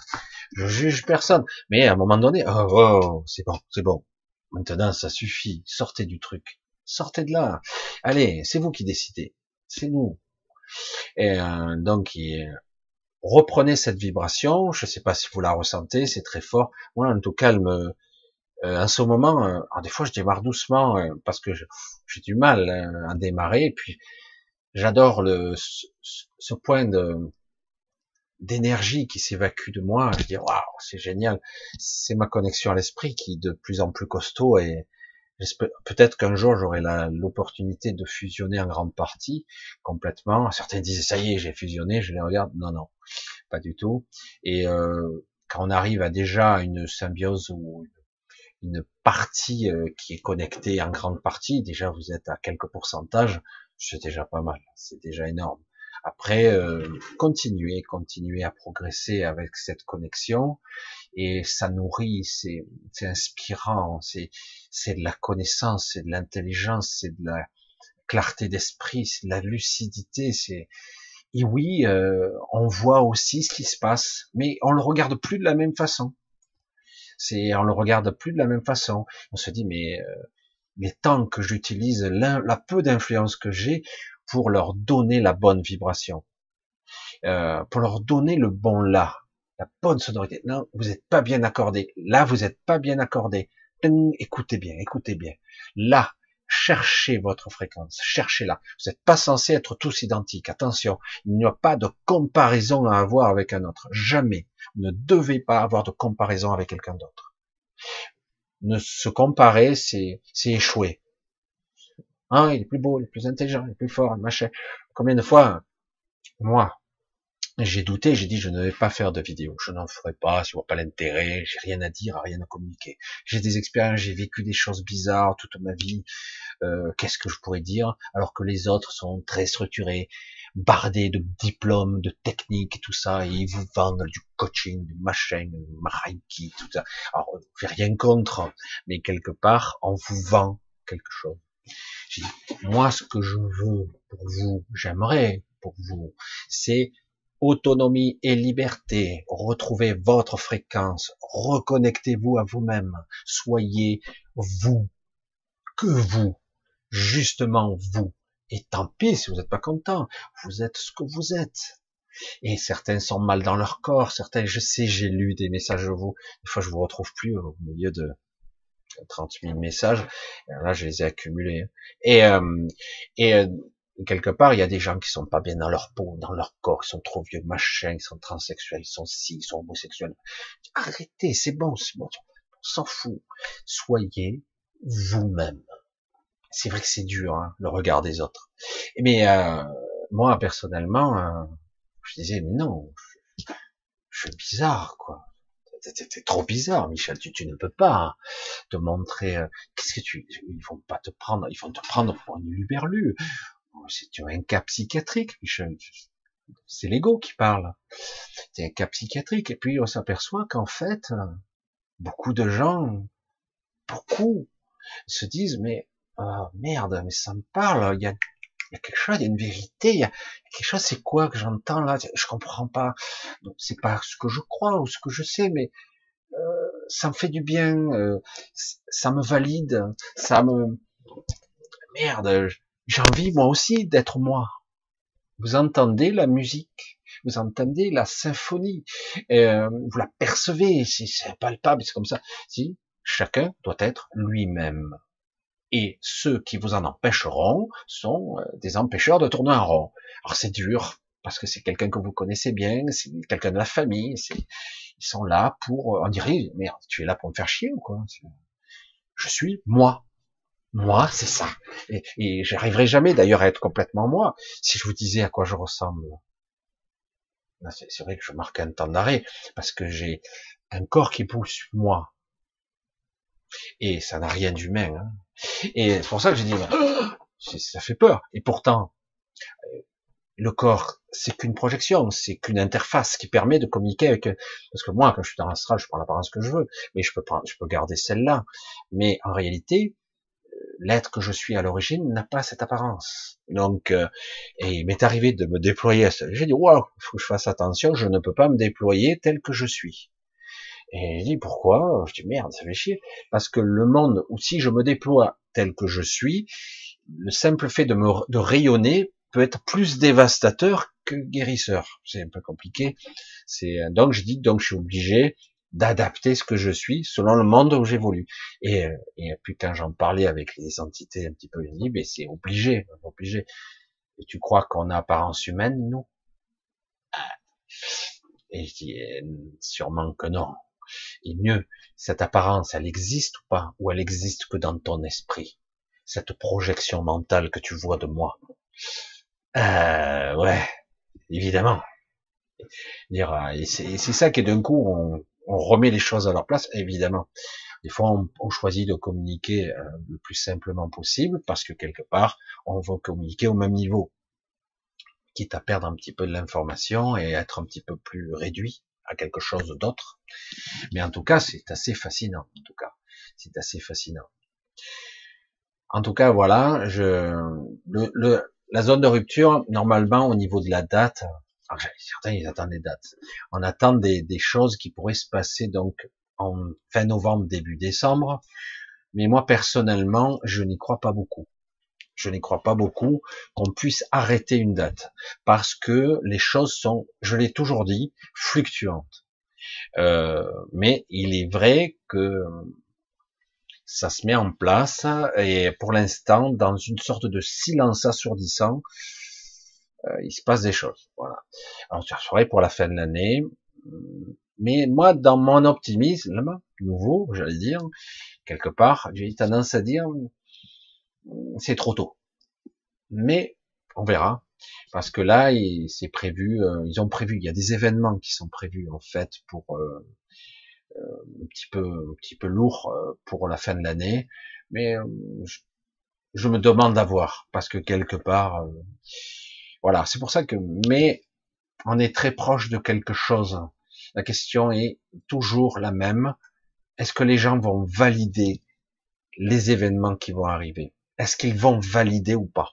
Je juge personne. Mais à un moment donné, oh, oh c'est bon, c'est bon. Maintenant, ça suffit. Sortez du truc. Sortez de là. Allez, c'est vous qui décidez. C'est nous. Et euh, donc, reprenez cette vibration. Je ne sais pas si vous la ressentez, c'est très fort. Moi, en tout cas, me, euh, en ce moment, euh, des fois, je démarre doucement euh, parce que j'ai du mal à démarrer. Et puis, j'adore le ce, point d'énergie qui s'évacue de moi. Je dis waouh, c'est génial. C'est ma connexion à l'esprit qui de plus en plus costaud et peut-être qu'un jour j'aurai l'opportunité de fusionner en grande partie complètement. Certains disent ça y est, j'ai fusionné. Je les regarde, non non, pas du tout. Et euh, quand on arrive à déjà une symbiose ou une partie euh, qui est connectée en grande partie, déjà vous êtes à quelques pourcentages, c'est déjà pas mal, c'est déjà énorme. Après, euh, continuer, continuer à progresser avec cette connexion, et ça nourrit, c'est inspirant, c'est de la connaissance, c'est de l'intelligence, c'est de la clarté d'esprit, c'est de la lucidité, c'est et oui, euh, on voit aussi ce qui se passe, mais on le regarde plus de la même façon. C'est, on le regarde plus de la même façon. On se dit, mais euh, les temps que j'utilise la peu d'influence que j'ai pour leur donner la bonne vibration, euh, pour leur donner le bon là, la bonne sonorité. Non, vous n'êtes pas bien accordé. Là, vous n'êtes pas bien accordé. Écoutez bien, écoutez bien. Là, cherchez votre fréquence, cherchez-la. Vous n'êtes pas censé être tous identiques. Attention, il n'y a pas de comparaison à avoir avec un autre. Jamais. Vous ne devez pas avoir de comparaison avec quelqu'un d'autre. Ne se comparer, c'est, c'est échouer. Ah, il est plus beau, il est plus intelligent, il est plus fort, machin. Combien de fois, moi, j'ai douté, j'ai dit je ne vais pas faire de vidéo, je n'en ferai pas, je vois pas l'intérêt, j'ai rien à dire, rien à communiquer. J'ai des expériences, j'ai vécu des choses bizarres toute ma vie. Euh, Qu'est-ce que je pourrais dire alors que les autres sont très structurés, bardés de diplômes, de techniques tout ça, et ils vous vendent du coaching, du machin, du reiki, tout ça. Alors, je fais rien contre, mais quelque part, on vous vend quelque chose. Moi, ce que je veux pour vous, j'aimerais pour vous, c'est autonomie et liberté, retrouvez votre fréquence, reconnectez-vous à vous-même, soyez vous, que vous, justement vous. Et tant pis si vous n'êtes pas content, vous êtes ce que vous êtes. Et certains sont mal dans leur corps, certains, je sais, j'ai lu des messages de vous, des fois je vous retrouve plus au milieu de 30 000 messages, là je les ai accumulés. Et, euh, et euh, quelque part, il y a des gens qui sont pas bien dans leur peau, dans leur corps, ils sont trop vieux, machin, ils sont transsexuels, ils sont ci, ils sont homosexuels. Arrêtez, c'est bon, c'est bon, on s'en fout. Soyez vous-même. C'est vrai que c'est dur, hein, le regard des autres. Mais euh, moi, personnellement, euh, je disais, mais non, je, je suis bizarre, quoi. T'es trop bizarre, Michel. Tu, ne peux pas hein, te montrer. Euh, qu'est-ce que tu Ils vont pas te prendre. Ils vont te prendre pour une luberlu. C'est un cas psychiatrique, C'est l'ego qui parle. C'est un cas psychiatrique. Et puis on s'aperçoit qu'en fait, beaucoup de gens, beaucoup, se disent mais oh, merde, mais ça me parle. Il y a quelque chose, il y a une vérité, il y a quelque chose. C'est quoi que j'entends là? Je comprends pas. Donc c'est pas ce que je crois ou ce que je sais, mais euh, ça me fait du bien. Euh, ça me valide. Ça me merde j'ai envie moi aussi d'être moi. Vous entendez la musique, vous entendez la symphonie, euh, vous la percevez, c'est palpable, c'est comme ça. Si chacun doit être lui-même. Et ceux qui vous en empêcheront sont euh, des empêcheurs de tourner en rond. Alors c'est dur, parce que c'est quelqu'un que vous connaissez bien, c'est quelqu'un de la famille, ils sont là pour, on dirait, merde, tu es là pour me faire chier ou quoi? Je suis moi. Moi, c'est ça. Et, et j'arriverai jamais d'ailleurs à être complètement moi si je vous disais à quoi je ressemble. C'est vrai que je marque un temps d'arrêt parce que j'ai un corps qui pousse moi. Et ça n'a rien d'humain. Hein. Et c'est pour ça que j'ai dit, ça fait peur. Et pourtant, le corps, c'est qu'une projection, c'est qu'une interface qui permet de communiquer avec. Parce que moi, quand je suis dans l'astral, je prends l'apparence que je veux, mais je peux prendre, je peux garder celle-là. Mais en réalité, l'être que je suis à l'origine n'a pas cette apparence. Donc, euh, et il m'est arrivé de me déployer. J'ai dit, waouh, faut que je fasse attention, je ne peux pas me déployer tel que je suis. Et j'ai dit, pourquoi? Je dis, merde, ça fait chier. Parce que le monde où si je me déploie tel que je suis, le simple fait de me de rayonner peut être plus dévastateur que guérisseur. C'est un peu compliqué. C'est donc je dis donc je suis obligé d'adapter ce que je suis selon le monde où j'évolue. Et, et quand j'en parlais avec les entités un petit peu unies, mais c'est obligé, obligé. Et tu crois qu'on a apparence humaine, nous? Et je dis, euh, sûrement que non. Et mieux, cette apparence, elle existe ou pas? Ou elle existe que dans ton esprit? Cette projection mentale que tu vois de moi? Euh, Ouais, évidemment. Dire, c'est ça qui d'un coup, on, on remet les choses à leur place, évidemment. Des fois, on, choisit de communiquer euh, le plus simplement possible parce que quelque part, on veut communiquer au même niveau. quitte à perdre un petit peu de l'information et être un petit peu plus réduit à quelque chose d'autre. Mais en tout cas, c'est assez fascinant. En tout cas, c'est assez fascinant. En tout cas, voilà, je, le, la zone de rupture, normalement, au niveau de la date, certains, ils attendent des dates. On attend des, des choses qui pourraient se passer donc en fin novembre, début décembre. Mais moi, personnellement, je n'y crois pas beaucoup je n'y crois pas beaucoup, qu'on puisse arrêter une date, parce que les choses sont, je l'ai toujours dit, fluctuantes. Euh, mais il est vrai que ça se met en place et pour l'instant, dans une sorte de silence assourdissant, euh, il se passe des choses. Voilà. Alors, ça serait pour la fin de l'année. Mais moi, dans mon optimisme nouveau, j'allais dire, quelque part, j'ai tendance à dire, c'est trop tôt. Mais on verra, parce que là, c'est prévu, euh, ils ont prévu, il y a des événements qui sont prévus en fait pour euh, euh un petit peu, un petit peu lourd pour la fin de l'année, mais je, me demande d'avoir, parce que quelque part, voilà, c'est pour ça que, mais on est très proche de quelque chose. La question est toujours la même. Est-ce que les gens vont valider les événements qui vont arriver? Est-ce qu'ils vont valider ou pas?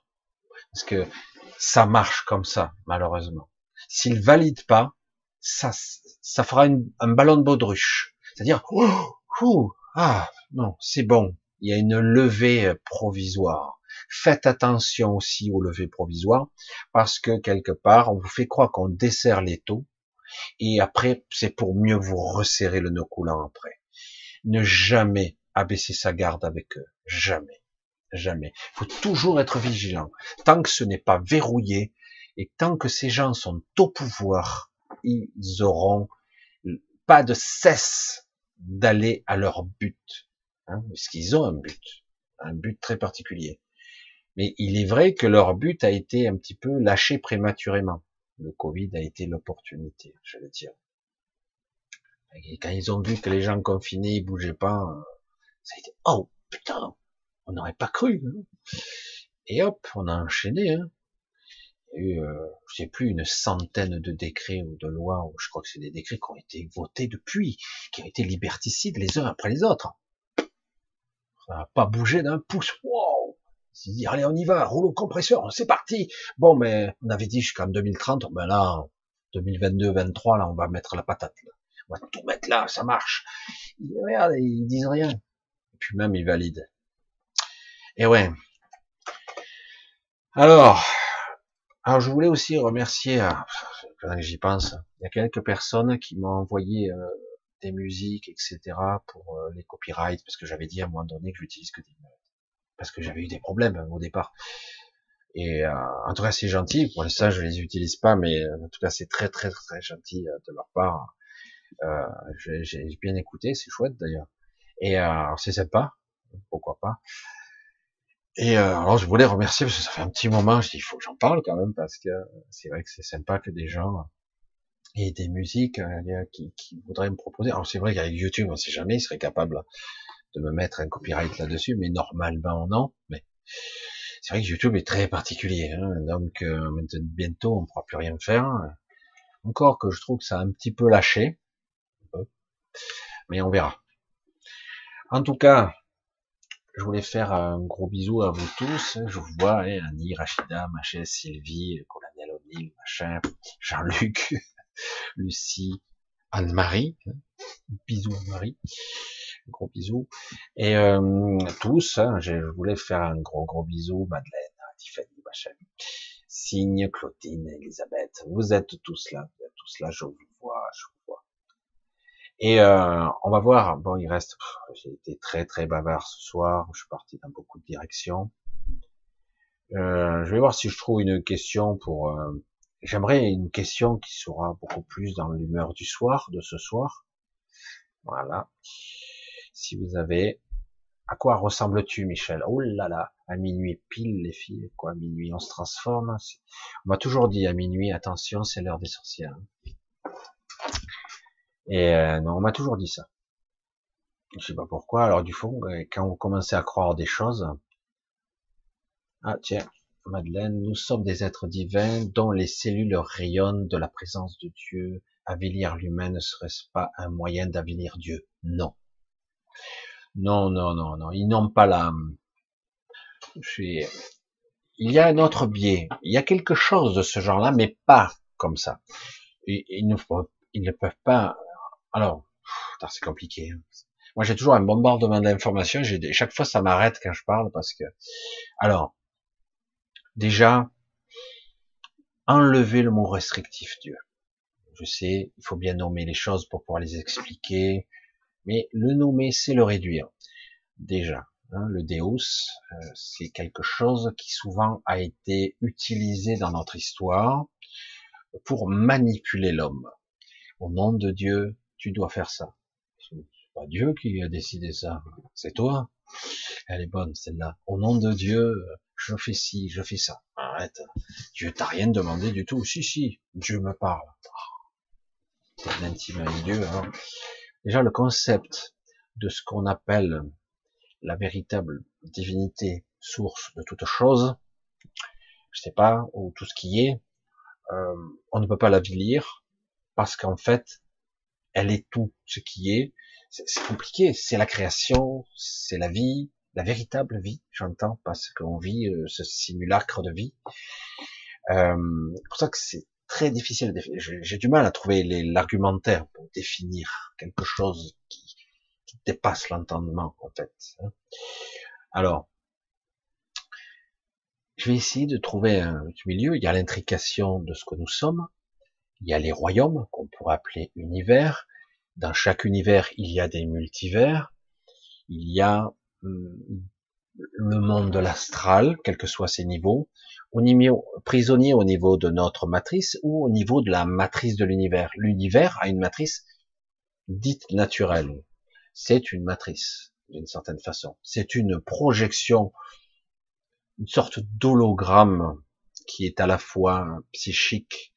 Parce que ça marche comme ça, malheureusement. S'ils valident pas, ça, ça fera un ballon de baudruche. C'est-à-dire, ah non, c'est bon. Il y a une levée provisoire. Faites attention aussi aux levées provisoires, parce que quelque part, on vous fait croire qu'on desserre les taux, et après, c'est pour mieux vous resserrer le nœud coulant après. Ne jamais abaisser sa garde avec eux. Jamais. Jamais. Il faut toujours être vigilant. Tant que ce n'est pas verrouillé et tant que ces gens sont au pouvoir, ils auront pas de cesse d'aller à leur but. Hein, parce qu'ils ont un but. Un but très particulier. Mais il est vrai que leur but a été un petit peu lâché prématurément. Le Covid a été l'opportunité, je veux dire. Et quand ils ont vu que les gens confinés, ils bougeaient pas, ça a été, oh, putain, on n'aurait pas cru. Hein. Et hop, on a enchaîné. Hein. Il y a eu, euh, je sais plus, une centaine de décrets ou de lois, ou je crois que c'est des décrets qui ont été votés depuis, qui ont été liberticides les uns après les autres. Ça n'a pas bougé d'un pouce. Wow dit, allez, on y va, rouleau compresseur, c'est parti. Bon, mais on avait dit jusqu'en 2030, ben là, 2022-23, là, on va mettre la patate. Là. On va tout mettre là, ça marche. Ils, regarde, ils disent rien. Et puis même, ils valident. Et ouais. Alors, alors je voulais aussi remercier, euh, j'y pense, il y a quelques personnes qui m'ont envoyé euh, des musiques, etc. pour euh, les copyrights, parce que j'avais dit à un moment donné que j'utilise que des parce que j'avais eu des problèmes hein, au départ. Et en tout cas, c'est gentil. Pour l'instant, je les utilise pas, mais en tout cas, c'est très très très gentil de leur part. J'ai bien écouté, c'est chouette d'ailleurs. Et c'est sympa, pourquoi pas. Et euh, alors je voulais remercier parce que ça fait un petit moment, je dis il faut que j'en parle quand même parce que c'est vrai que c'est sympa que des gens aient des musiques euh, qui, qui, voudraient me proposer. Alors c'est vrai qu'avec YouTube, on sait jamais, ils seraient capables de me mettre un copyright là-dessus, mais normalement non. Mais c'est vrai que YouTube est très particulier, hein, donc euh, bientôt on ne pourra plus rien faire. Encore que je trouve que ça a un petit peu lâché, mais on verra. En tout cas, je voulais faire un gros bisou à vous tous. Je vous vois, hein, Annie, Rachida, Machet, Sylvie, Colonel O'Neill, machin, Jean-Luc, [laughs] Lucie, Anne-Marie. Hein. Bisous Anne-Marie. Gros bisous. Et euh, tous, hein, je voulais faire un gros gros bisou, Madeleine, Tiffany, machin. Signe, Claudine, Elisabeth. Vous êtes tous là, vous êtes tous là, je vous vois. Et euh, on va voir. Bon, il reste. J'ai été très très bavard ce soir. Je suis parti dans beaucoup de directions. Euh, je vais voir si je trouve une question pour. Euh, j'aimerais une question qui sera beaucoup plus dans l'humeur du soir, de ce soir. Voilà. Si vous avez. À quoi ressembles-tu, Michel? Oh là là, à minuit pile, les filles. Quoi, à minuit, on se transforme. On m'a toujours dit à minuit, attention, c'est l'heure des sorcières. Et euh, non, on m'a toujours dit ça. Je sais pas pourquoi. Alors du fond, quand on commençait à croire des choses, ah tiens, Madeleine, nous sommes des êtres divins dont les cellules rayonnent de la présence de Dieu. Avilir l'humain ne serait-ce pas un moyen d'avilir Dieu? Non. Non, non, non, non. Ils n'ont pas l'âme. Il y a un autre biais. Il y a quelque chose de ce genre-là, mais pas comme ça. Ils ne peuvent pas. Alors, c'est compliqué. Hein. Moi, j'ai toujours un bombardement d'informations. Chaque fois, ça m'arrête quand je parle parce que. Alors, déjà, enlever le mot restrictif, Dieu. Je sais, il faut bien nommer les choses pour pouvoir les expliquer, mais le nommer, c'est le réduire. Déjà, hein, le Deus, euh, c'est quelque chose qui souvent a été utilisé dans notre histoire pour manipuler l'homme. Au nom de Dieu, tu dois faire ça. C'est pas Dieu qui a décidé ça, c'est toi. Elle est bonne celle-là. Au nom de Dieu, je fais ci, je fais ça. Arrête. Dieu t'a rien demandé du tout. Si, si, Dieu me parle. T'es intime avec Dieu. Hein. Déjà, le concept de ce qu'on appelle la véritable divinité, source de toute chose, je sais pas, ou tout ce qui est, euh, on ne peut pas la lire parce qu'en fait, elle est tout ce qui est. C'est compliqué. C'est la création, c'est la vie, la véritable vie, j'entends, parce qu'on vit euh, ce simulacre de vie. Euh, c'est pour ça que c'est très difficile. J'ai du mal à trouver l'argumentaire pour définir quelque chose qui, qui dépasse l'entendement, en fait. Hein. Alors, je vais essayer de trouver un milieu. Il y a l'intrication de ce que nous sommes. Il y a les royaumes qu'on pourrait appeler univers. Dans chaque univers, il y a des multivers. Il y a hum, le monde de l'astral, quels que soient ses niveaux, au niveau prisonnier au niveau de notre matrice ou au niveau de la matrice de l'univers. L'univers a une matrice dite naturelle. C'est une matrice, d'une certaine façon. C'est une projection une sorte d'hologramme qui est à la fois psychique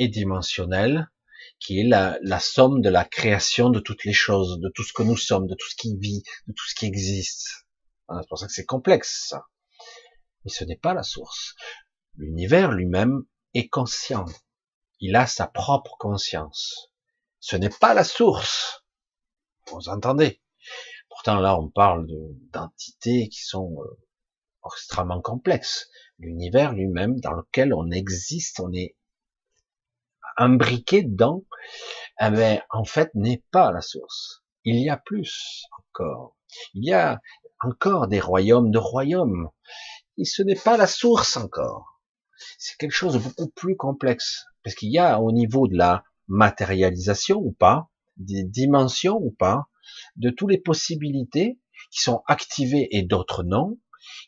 et dimensionnel, qui est la, la, somme de la création de toutes les choses, de tout ce que nous sommes, de tout ce qui vit, de tout ce qui existe. C'est pour ça que c'est complexe, ça. Mais ce n'est pas la source. L'univers lui-même est conscient. Il a sa propre conscience. Ce n'est pas la source. Vous entendez? Pourtant, là, on parle d'entités qui sont euh, extrêmement complexe. L'univers lui-même dans lequel on existe, on est imbriqué dedans, eh ben, en fait, n'est pas la source. Il y a plus encore. Il y a encore des royaumes de royaumes. Et ce n'est pas la source encore. C'est quelque chose de beaucoup plus complexe. Parce qu'il y a au niveau de la matérialisation ou pas, des dimensions ou pas, de toutes les possibilités qui sont activées et d'autres non,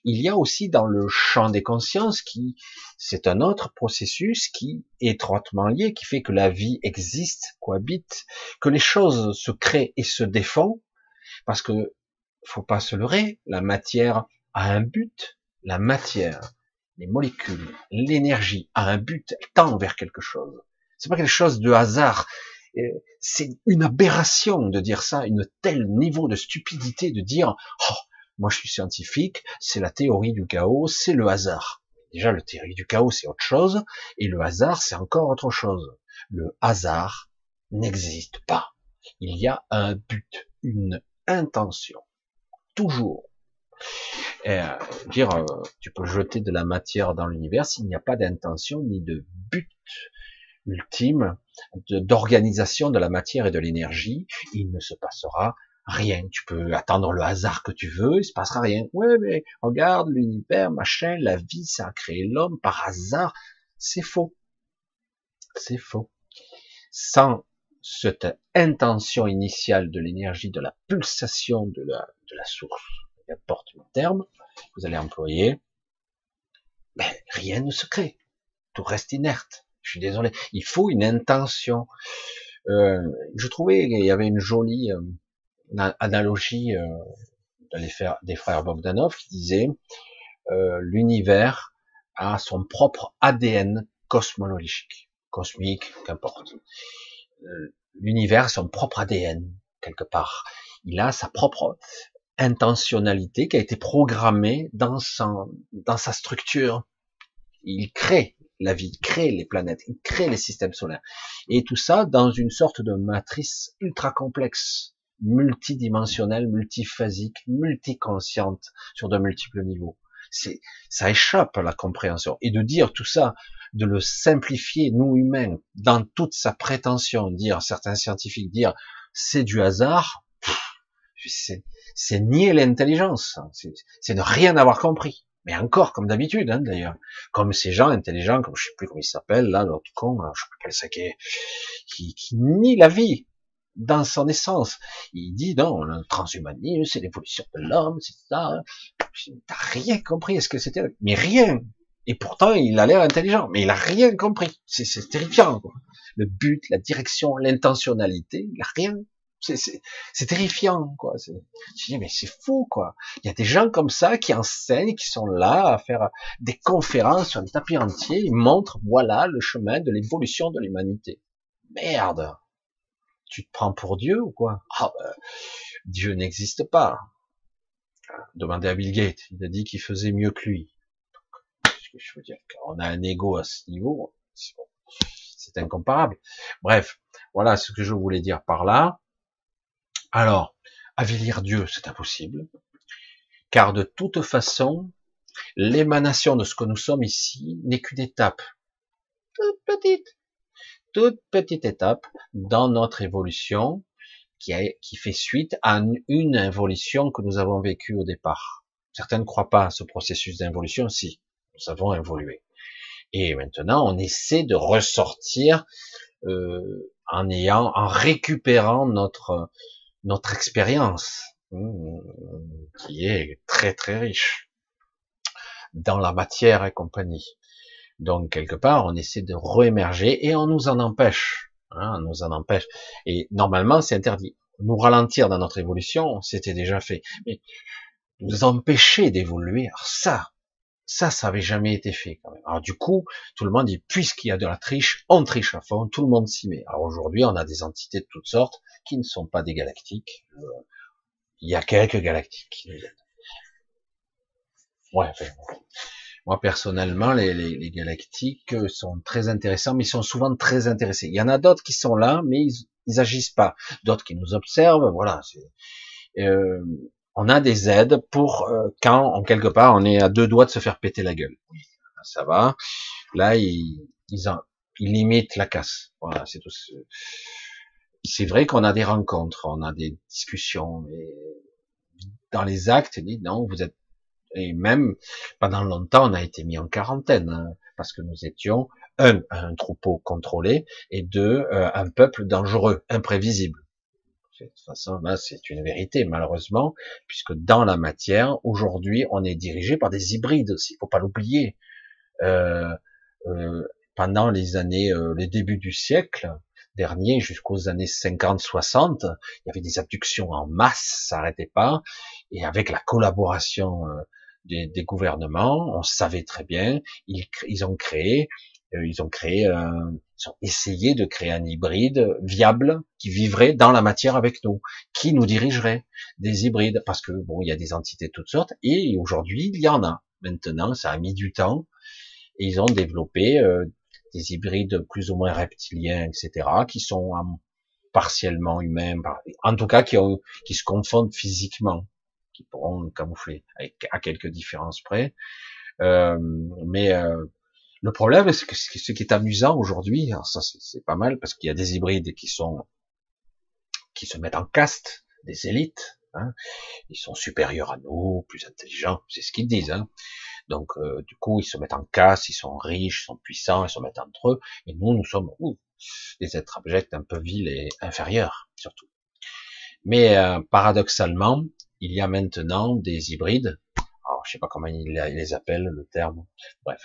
il y a aussi dans le champ des consciences qui, c'est un autre processus qui est étroitement lié, qui fait que la vie existe, cohabite, que les choses se créent et se défendent, parce que faut pas se leurrer, la matière a un but, la matière, les molécules, l'énergie a un but, elle tend vers quelque chose. C'est pas quelque chose de hasard. C'est une aberration de dire ça, une tel niveau de stupidité de dire, oh, moi, je suis scientifique, c'est la théorie du chaos, c'est le hasard. Déjà, la théorie du chaos, c'est autre chose, et le hasard, c'est encore autre chose. Le hasard n'existe pas. Il y a un but, une intention. Toujours. Euh, dire, euh, tu peux jeter de la matière dans l'univers s'il n'y a pas d'intention ni de but ultime d'organisation de la matière et de l'énergie, il ne se passera rien. Tu peux attendre le hasard que tu veux, il se passera rien. Ouais, mais regarde l'univers, machin, la vie, ça a créé l'homme par hasard. C'est faux. C'est faux. Sans cette intention initiale de l'énergie, de la pulsation de la, de la source, n'importe le terme, vous allez employer, ben, rien ne se crée. Tout reste inerte. Je suis désolé. Il faut une intention. Euh, je trouvais qu'il y avait une jolie, euh, analogie euh, des frères Bogdanov qui disait euh, l'univers a son propre ADN cosmologique, cosmique, qu'importe. Euh, l'univers a son propre ADN quelque part. Il a sa propre intentionnalité qui a été programmée dans, son, dans sa structure. Il crée la vie, il crée les planètes, il crée les systèmes solaires. Et tout ça dans une sorte de matrice ultra complexe, multidimensionnelle, multiphasique, multiconsciente, sur de multiples niveaux. C'est, ça échappe à la compréhension. Et de dire tout ça, de le simplifier, nous humains, dans toute sa prétention, dire, certains scientifiques dire, c'est du hasard, c'est nier l'intelligence, c'est ne rien avoir compris. Mais encore, comme d'habitude, hein, d'ailleurs. Comme ces gens intelligents, comme je sais plus comment ils s'appellent, là, l'autre con, je sais pas quel qui, qui, qui nie la vie dans son essence. Il dit, non, le transhumanisme, c'est l'évolution de l'homme, c'est ça. T'as rien compris, est-ce que c'était, mais rien. Et pourtant, il a l'air intelligent, mais il a rien compris. C'est terrifiant, quoi. Le but, la direction, l'intentionnalité, il a rien c'est terrifiant, quoi. Je dis, mais c'est fou, quoi. Il y a des gens comme ça qui enseignent, qui sont là à faire des conférences sur un tapis entier, ils montrent, voilà, le chemin de l'évolution de l'humanité. Merde. Tu te prends pour Dieu ou quoi? Ah, ben, Dieu n'existe pas. Demandez à Bill Gates, il a dit qu'il faisait mieux que lui. Dire, on a un ego à ce niveau, c'est incomparable. Bref, voilà ce que je voulais dire par là. Alors, avilir Dieu, c'est impossible, car de toute façon, l'émanation de ce que nous sommes ici n'est qu'une étape, toute petite, toute petite étape dans notre évolution qui, qui fait suite à une évolution que nous avons vécue au départ. Certains ne croient pas à ce processus d'involution, si, nous avons évolué. Et maintenant, on essaie de ressortir euh, en ayant, en récupérant notre notre expérience, hmm, qui est très très riche dans la matière et compagnie. Donc quelque part, on essaie de réémerger et on nous en empêche. Hein, on nous en empêche. Et normalement, c'est interdit. Nous ralentir dans notre évolution, c'était déjà fait. Mais nous empêcher d'évoluer, ça, ça, ça avait jamais été fait quand même. Alors du coup, tout le monde dit, puisqu'il y a de la triche, on triche à fond, tout le monde s'y met. Alors aujourd'hui, on a des entités de toutes sortes qui ne sont pas des galactiques. Euh, il y a quelques galactiques qui nous aident. Ouais, moi personnellement, les, les, les, galactiques sont très intéressants, mais ils sont souvent très intéressés. Il y en a d'autres qui sont là, mais ils, ils agissent pas. D'autres qui nous observent, voilà. Euh, on a des aides pour euh, quand, en quelque part, on est à deux doigts de se faire péter la gueule. Ça va. Là, ils, ils, ils limitent la casse. Voilà, c'est tout. C'est vrai qu'on a des rencontres, on a des discussions, mais dans les actes, non, vous êtes et même pendant longtemps, on a été mis en quarantaine hein, parce que nous étions un, un troupeau contrôlé et deux, euh, un peuple dangereux, imprévisible. De toute façon, là, c'est une vérité, malheureusement, puisque dans la matière, aujourd'hui, on est dirigé par des hybrides aussi, faut pas l'oublier. Euh, euh, pendant les années, euh, les débuts du siècle dernier, jusqu'aux années 50-60, il y avait des abductions en masse, ça n'arrêtait pas, et avec la collaboration euh, des, des, gouvernements, on savait très bien, ils, ils ont créé, euh, ils ont créé ils ont essayé de créer un hybride viable qui vivrait dans la matière avec nous, qui nous dirigerait des hybrides, parce que bon, il y a des entités de toutes sortes, et aujourd'hui il y en a. Maintenant, ça a mis du temps, et ils ont développé euh, des hybrides plus ou moins reptiliens, etc., qui sont partiellement humains, en tout cas qui se confondent physiquement, qui pourront camoufler à quelques différences près. Euh, mais euh, le problème, c'est que ce qui est amusant aujourd'hui, ça c'est pas mal parce qu'il y a des hybrides qui sont qui se mettent en caste, des élites, hein, ils sont supérieurs à nous, plus intelligents, c'est ce qu'ils disent. Hein. Donc euh, du coup, ils se mettent en caste, ils sont riches, ils sont puissants, ils se mettent entre eux, et nous, nous sommes des êtres abjects, un peu vils et inférieurs surtout. Mais euh, paradoxalement, il y a maintenant des hybrides je sais pas comment il les appelle le terme, bref,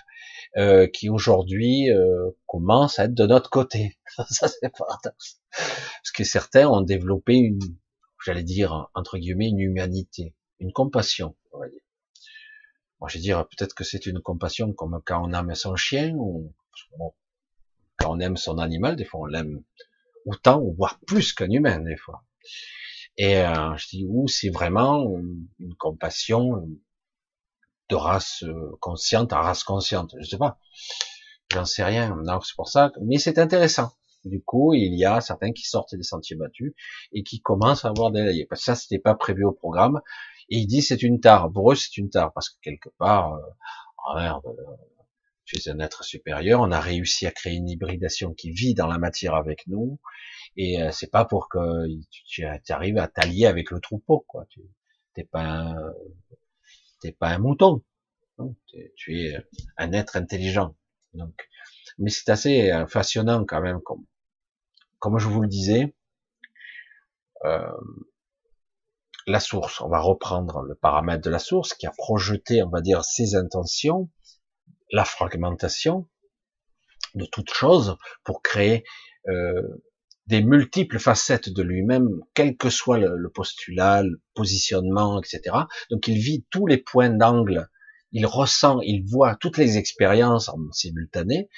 euh, qui aujourd'hui euh, commencent à être de notre côté. [laughs] ça c'est paradoxe, parce que certains ont développé une, j'allais dire entre guillemets, une humanité, une compassion. On va. Moi, je vais dire peut-être que c'est une compassion comme quand on aime son chien ou quand on aime son animal, des fois on l'aime autant voire plus qu'un humain des fois. Et euh, je dis où c'est vraiment une compassion de race euh, consciente à race consciente, je sais pas, j'en sais rien. Non, c'est pour ça, mais c'est intéressant. Du coup, il y a certains qui sortent des sentiers battus et qui commencent à avoir des Parce que ça, c'était pas prévu au programme. Et il dit c'est une tare. Pour eux, c'est une tare parce que quelque part, euh, oh merde, es un être supérieur. On a réussi à créer une hybridation qui vit dans la matière avec nous. Et euh, c'est pas pour que tu, arrives à t'allier avec le troupeau, quoi. Tu t'es pas un, t'es pas un mouton. tu es un être intelligent. Donc, mais c'est assez euh, fascinant quand même, comme, comme je vous le disais. Euh, la source, on va reprendre le paramètre de la source qui a projeté, on va dire, ses intentions, la fragmentation de toute chose pour créer euh, des multiples facettes de lui-même, quel que soit le, postulat, le positionnement, etc. Donc il vit tous les points d'angle, il ressent, il voit toutes les expériences en simultané,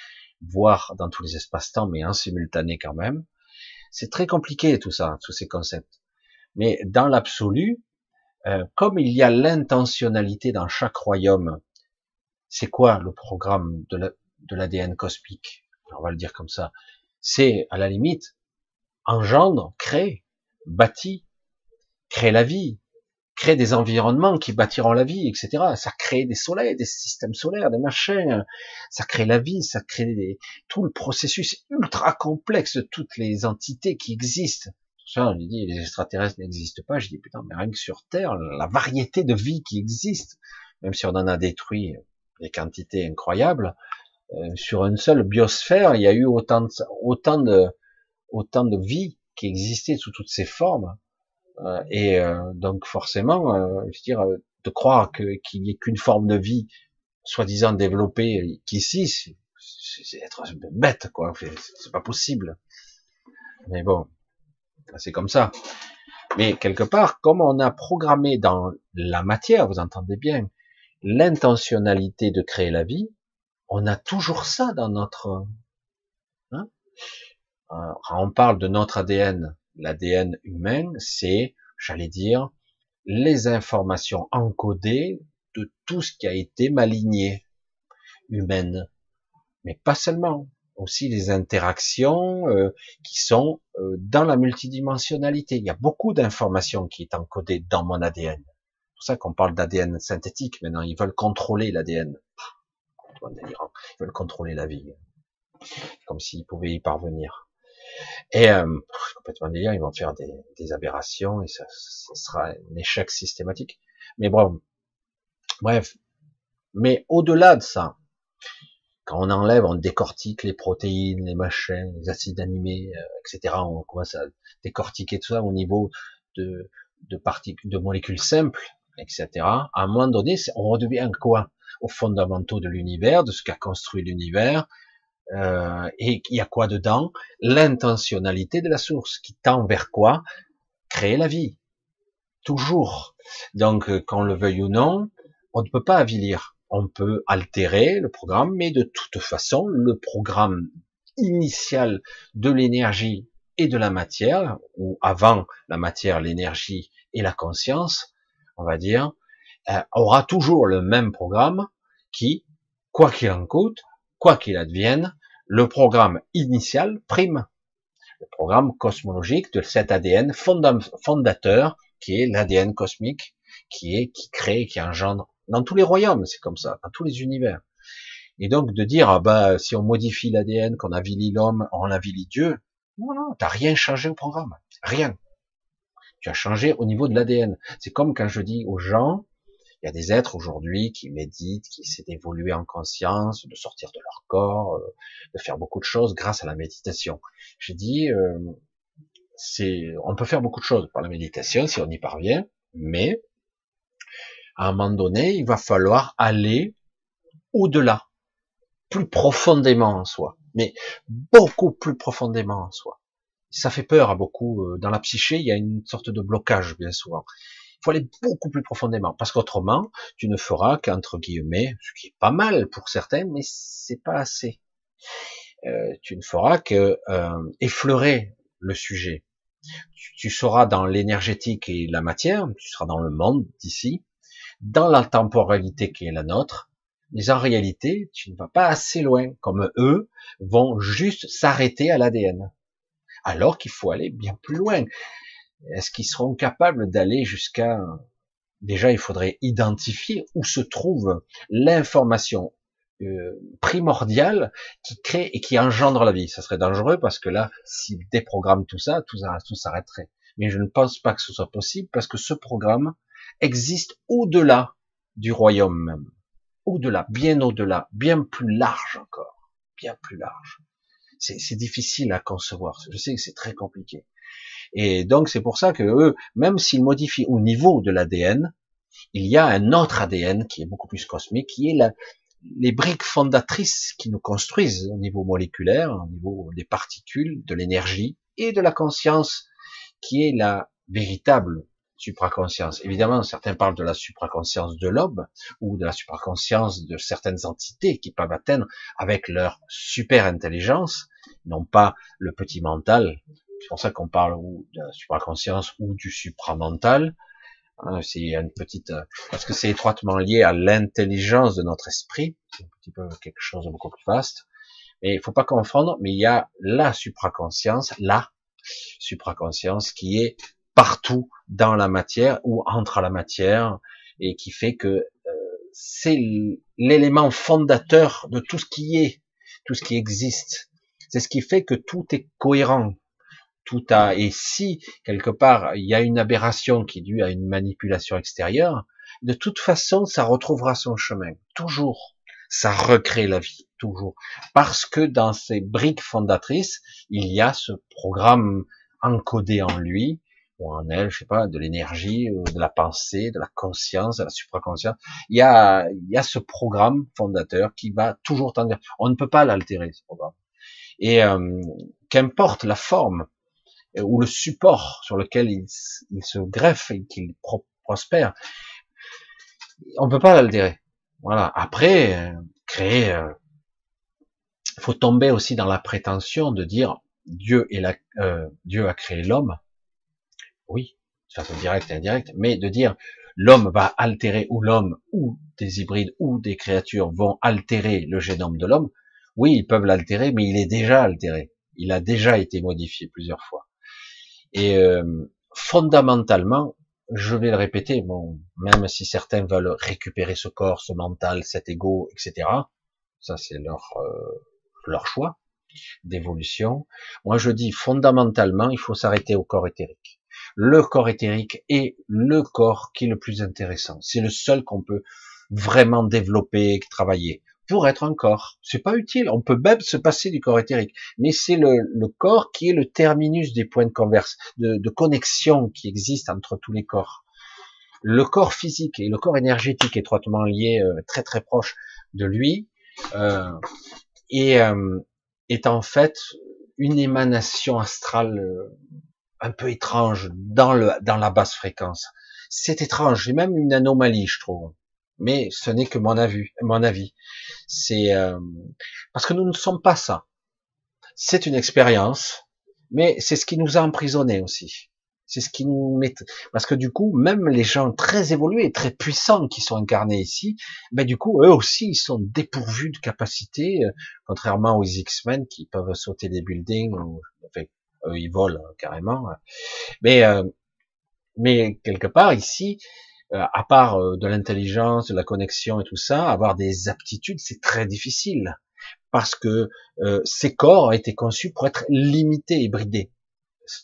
voire dans tous les espaces-temps, mais en simultané quand même. C'est très compliqué tout ça, tous ces concepts. Mais dans l'absolu, euh, comme il y a l'intentionnalité dans chaque royaume, c'est quoi le programme de l'ADN cosmique? On va le dire comme ça. C'est à la limite engendre, crée, bâtit, crée la vie, crée des environnements qui bâtiront la vie, etc. Ça crée des soleils, des systèmes solaires, des machins. Ça crée la vie, ça crée tout le processus ultra complexe de toutes les entités qui existent. Ça, on dit, les extraterrestres n'existent pas. Je dis, putain, mais rien que sur Terre, la variété de vie qui existe, même si on en a détruit des quantités incroyables, euh, sur une seule biosphère, il y a eu autant de, autant de, autant de vie qui existait sous toutes ces formes. Euh, et euh, donc forcément, euh, je veux dire, de croire que qu'il n'y ait qu'une forme de vie soi-disant développée qu'ici, c'est être bête, quoi. C'est pas possible. Mais bon, c'est comme ça. Mais quelque part, comme on a programmé dans la matière, vous entendez bien, l'intentionnalité de créer la vie, on a toujours ça dans notre. Hein on parle de notre ADN, l'ADN humain, c'est, j'allais dire, les informations encodées de tout ce qui a été maligné humaine. Mais pas seulement, aussi les interactions euh, qui sont euh, dans la multidimensionnalité. Il y a beaucoup d'informations qui est encodées dans mon ADN. C'est pour ça qu'on parle d'ADN synthétique maintenant. Ils veulent contrôler l'ADN. Ils veulent contrôler la vie. Comme s'ils pouvaient y parvenir. Et euh, complètement délire, ils vont faire des, des aberrations et ça, ça, sera un échec systématique. Mais bon, bref. Mais au-delà de ça, quand on enlève, on décortique les protéines, les machins, les acides animés, euh, etc. On commence à décortiquer tout ça au niveau de, de de molécules simples, etc. À un moment donné, on redevient quoi? Aux fondamentaux de l'univers, de ce qu'a construit l'univers, euh, et il y a quoi dedans? L'intentionnalité de la source qui tend vers quoi? Créer la vie. Toujours. Donc, euh, qu'on le veuille ou non, on ne peut pas avilir. On peut altérer le programme, mais de toute façon, le programme initial de l'énergie et de la matière, ou avant la matière, l'énergie et la conscience, on va dire, euh, aura toujours le même programme qui, quoi qu'il en coûte, quoi qu'il advienne, le programme initial prime. Le programme cosmologique de cet ADN fondateur qui est l'ADN cosmique, qui est, qui crée, qui engendre dans tous les royaumes, c'est comme ça, dans tous les univers. Et donc de dire, ah bah, si on modifie l'ADN, qu'on avilit l'homme, on avilit Dieu, non, non, t'as rien changé au programme. Rien. Tu as changé au niveau de l'ADN. C'est comme quand je dis aux gens, il y a des êtres aujourd'hui qui méditent, qui essaient d'évoluer en conscience, de sortir de leur corps, euh, de faire beaucoup de choses grâce à la méditation. J'ai dit, euh, on peut faire beaucoup de choses par la méditation si on y parvient, mais à un moment donné, il va falloir aller au-delà, plus profondément en soi, mais beaucoup plus profondément en soi. Ça fait peur à beaucoup. Euh, dans la psyché, il y a une sorte de blocage bien souvent. Il faut aller beaucoup plus profondément, parce qu'autrement, tu ne feras qu'entre guillemets, ce qui est pas mal pour certains, mais c'est pas assez. Euh, tu ne feras que euh, effleurer le sujet. Tu, seras dans l'énergétique et la matière, tu seras dans le monde d'ici, dans la temporalité qui est la nôtre, mais en réalité, tu ne vas pas assez loin, comme eux vont juste s'arrêter à l'ADN. Alors qu'il faut aller bien plus loin. Est-ce qu'ils seront capables d'aller jusqu'à... Déjà, il faudrait identifier où se trouve l'information euh, primordiale qui crée et qui engendre la vie. Ça serait dangereux parce que là, s'ils déprogramment tout ça, tout, s'arrêterait. Mais je ne pense pas que ce soit possible parce que ce programme existe au-delà du royaume même. Au-delà, bien au-delà, bien plus large encore. Bien plus large. C'est difficile à concevoir. Je sais que c'est très compliqué. Et donc c'est pour ça que eux, même s'ils modifient au niveau de l'ADN, il y a un autre ADN qui est beaucoup plus cosmique, qui est la, les briques fondatrices qui nous construisent au niveau moléculaire, au niveau des particules, de l'énergie et de la conscience, qui est la véritable supraconscience. Évidemment, certains parlent de la supraconscience de l'homme ou de la supraconscience de certaines entités qui peuvent atteindre avec leur super intelligence, non pas le petit mental. C'est pour ça qu'on parle de la supraconscience ou du supramental. Hein, c'est une petite, parce que c'est étroitement lié à l'intelligence de notre esprit. C'est un petit peu quelque chose de beaucoup plus vaste. Mais il faut pas confondre, mais il y a la supraconscience, la supraconscience qui est partout dans la matière ou entre la matière et qui fait que euh, c'est l'élément fondateur de tout ce qui est, tout ce qui existe. C'est ce qui fait que tout est cohérent. Tout a, et si quelque part il y a une aberration qui est due à une manipulation extérieure, de toute façon ça retrouvera son chemin. Toujours. Ça recrée la vie. Toujours. Parce que dans ces briques fondatrices, il y a ce programme encodé en lui, ou en elle, je sais pas, de l'énergie, de la pensée, de la conscience, de la supraconscience. Il y a, il y a ce programme fondateur qui va toujours tendre. On ne peut pas l'altérer, ce programme. Et euh, qu'importe la forme euh, ou le support sur lequel il, il se greffe et qu'il prospère, on ne peut pas l'altérer. Voilà. Après, euh, créer, il faut tomber aussi dans la prétention de dire Dieu, est la, Dieu a créé l'homme oui, de façon directe et indirecte, mais de dire l'homme va altérer, ou l'homme, ou des hybrides, ou des créatures vont altérer le génome de l'homme, oui, ils peuvent l'altérer, mais il est déjà altéré. Il a déjà été modifié plusieurs fois. Et euh, fondamentalement, je vais le répéter, bon, même si certains veulent récupérer ce corps, ce mental, cet ego, etc., ça c'est leur euh, leur choix d'évolution. Moi je dis fondamentalement, il faut s'arrêter au corps éthérique le corps éthérique est le corps qui est le plus intéressant. C'est le seul qu'on peut vraiment développer, travailler pour être un corps. C'est pas utile. On peut même se passer du corps éthérique, mais c'est le, corps qui est le terminus des points de converse, de, connexion qui existent entre tous les corps. Le corps physique et le corps énergétique étroitement liés, euh, très très proches de lui, euh, euh, est en fait une émanation astrale un peu étrange dans le dans la basse fréquence. C'est étrange, j'ai même une anomalie, je trouve. Mais ce n'est que mon avis. Mon avis, c'est euh, parce que nous ne sommes pas ça. C'est une expérience, mais c'est ce qui nous a emprisonnés aussi. C'est ce qui nous met, parce que du coup, même les gens très évolués, très puissants qui sont incarnés ici, ben du coup, eux aussi, ils sont dépourvus de capacités, euh, contrairement aux X-Men qui peuvent sauter des buildings, ou, ils volent hein, carrément. Mais euh, mais quelque part ici, euh, à part euh, de l'intelligence, de la connexion et tout ça, avoir des aptitudes, c'est très difficile parce que ces corps ont été conçus pour être limités et bridés.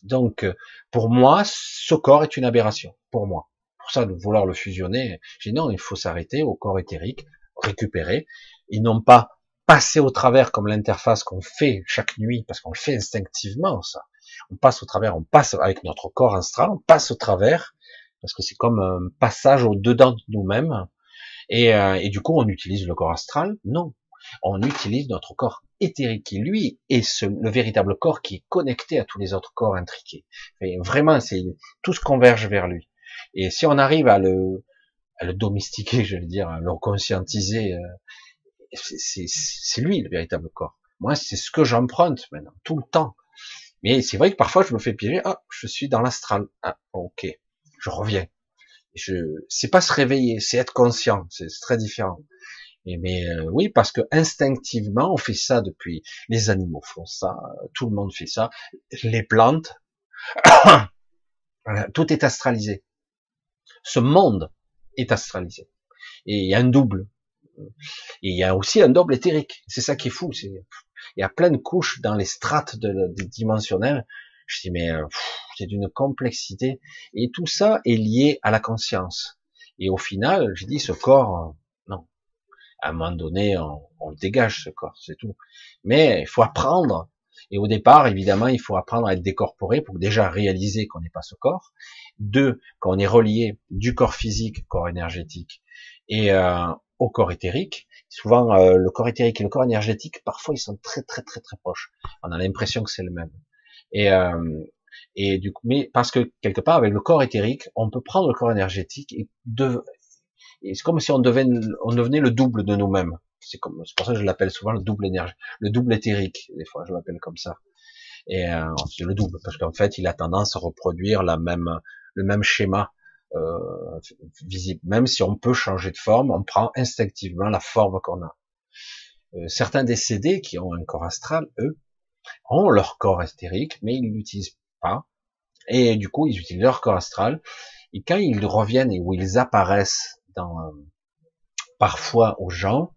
Donc, pour moi, ce corps est une aberration. Pour moi, pour ça de vouloir le fusionner, j'ai non, il faut s'arrêter au corps éthérique, récupérer, et non pas passer au travers comme l'interface qu'on fait chaque nuit, parce qu'on le fait instinctivement, ça. On passe au travers, on passe avec notre corps astral, on passe au travers, parce que c'est comme un passage au dedans de nous-mêmes. Et, euh, et, du coup, on utilise le corps astral? Non, on utilise notre corps éthérique qui, lui, est ce, le véritable corps qui est connecté à tous les autres corps intriqués. Et vraiment, c'est tout se converge vers lui. Et si on arrive à le, à le domestiquer, [laughs] je veux dire, à le conscientiser, euh, c'est lui le véritable corps. Moi, c'est ce que j'emprunte maintenant, tout le temps. Mais c'est vrai que parfois je me fais piéger. Ah, je suis dans l'astral. Ah, ok, je reviens. Je, c'est pas se réveiller, c'est être conscient, c'est très différent. Mais euh, oui, parce que instinctivement, on fait ça depuis. Les animaux font ça, tout le monde fait ça. Les plantes, [coughs] tout est astralisé. Ce monde est astralisé. Et il y a un double. Et il y a aussi un double éthérique. C'est ça qui est fou. Il y a plein de couches dans les strates de, de. Je dis mais euh, c'est d'une complexité. Et tout ça est lié à la conscience. Et au final, je dis ce corps, non. À un moment donné, on, on le dégage ce corps, c'est tout. Mais il faut apprendre. Et au départ, évidemment, il faut apprendre à être décorporé pour déjà réaliser qu'on n'est pas ce corps. Deux, qu'on est relié du corps physique, corps énergétique, et euh, au corps éthérique. Souvent, euh, le corps éthérique et le corps énergétique, parfois, ils sont très, très, très, très proches. On a l'impression que c'est le même. Et, euh, et du coup, mais parce que quelque part, avec le corps éthérique, on peut prendre le corps énergétique et, et c'est comme si on devenait, on devenait le double de nous-mêmes. C'est comme, c'est pour ça que je l'appelle souvent le double énergie, le double éthérique. Des fois, je l'appelle comme ça. Et euh, c'est le double parce qu'en fait, il a tendance à reproduire la même, le même schéma euh, visible. Même si on peut changer de forme, on prend instinctivement la forme qu'on a. Euh, certains décédés qui ont un corps astral, eux, ont leur corps éthérique, mais ils l'utilisent pas. Et du coup, ils utilisent leur corps astral. Et quand ils reviennent et où ils apparaissent dans, euh, parfois aux gens,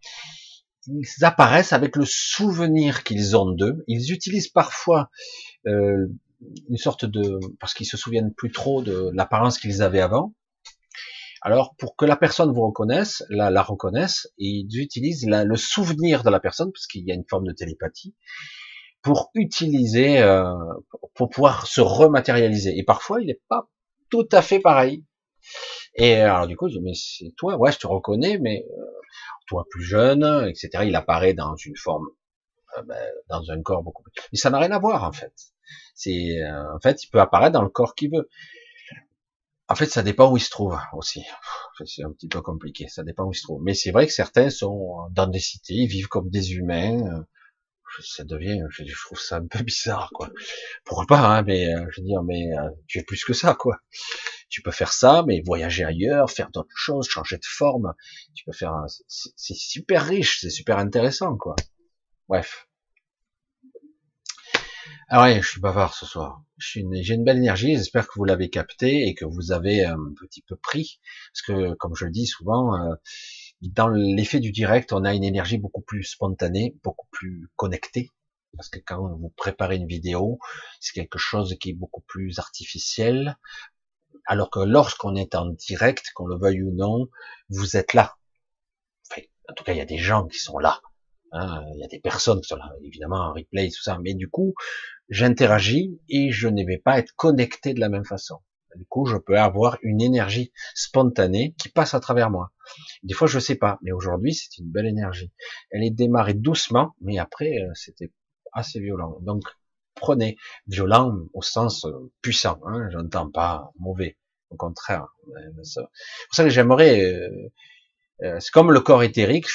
ils apparaissent avec le souvenir qu'ils ont d'eux. Ils utilisent parfois euh, une sorte de parce qu'ils se souviennent plus trop de l'apparence qu'ils avaient avant. Alors pour que la personne vous reconnaisse, la, reconnaisse, ils utilisent le souvenir de la personne parce qu'il y a une forme de télépathie pour utiliser euh, pour pouvoir se rematérialiser. Et parfois il n'est pas tout à fait pareil. Et alors du coup je dis mais c'est toi, ouais je te reconnais, mais euh, toi plus jeune, etc. Il apparaît dans une forme, euh, ben, dans un corps beaucoup plus. Mais ça n'a rien à voir en fait. C'est, euh, en fait, il peut apparaître dans le corps qu'il veut. En fait, ça dépend où il se trouve aussi. C'est un petit peu compliqué. Ça dépend où il se trouve. Mais c'est vrai que certains sont dans des cités, ils vivent comme des humains. Euh, ça devient, je, trouve ça un peu [laughs] bizarre, quoi. Pourquoi pas, hein, mais euh, je veux dire, mais tu es plus que ça, quoi. Tu peux faire ça, mais voyager ailleurs, faire d'autres choses, changer de forme. Tu peux faire, c'est super riche, c'est super intéressant, quoi. Bref. Ah ouais, je suis bavard ce soir. J'ai une, belle énergie, j'espère que vous l'avez capté et que vous avez un petit peu pris. Parce que, comme je le dis souvent, euh, dans l'effet du direct, on a une énergie beaucoup plus spontanée, beaucoup plus connectée. Parce que quand vous préparez une vidéo, c'est quelque chose qui est beaucoup plus artificiel. Alors que lorsqu'on est en direct, qu'on le veuille ou non, vous êtes là. Enfin, en tout cas, il y a des gens qui sont là. Hein, il y a des personnes qui sont là, évidemment, en replay, tout ça. Mais du coup, j'interagis et je ne vais pas être connecté de la même façon. Du coup, je peux avoir une énergie spontanée qui passe à travers moi. Des fois, je sais pas, mais aujourd'hui, c'est une belle énergie. Elle est démarrée doucement, mais après, euh, c'était assez violent. Donc, prenez violent au sens euh, puissant. Hein, J'entends pas mauvais, au contraire. C'est pour ça que j'aimerais. Euh, c'est comme le corps éthérique.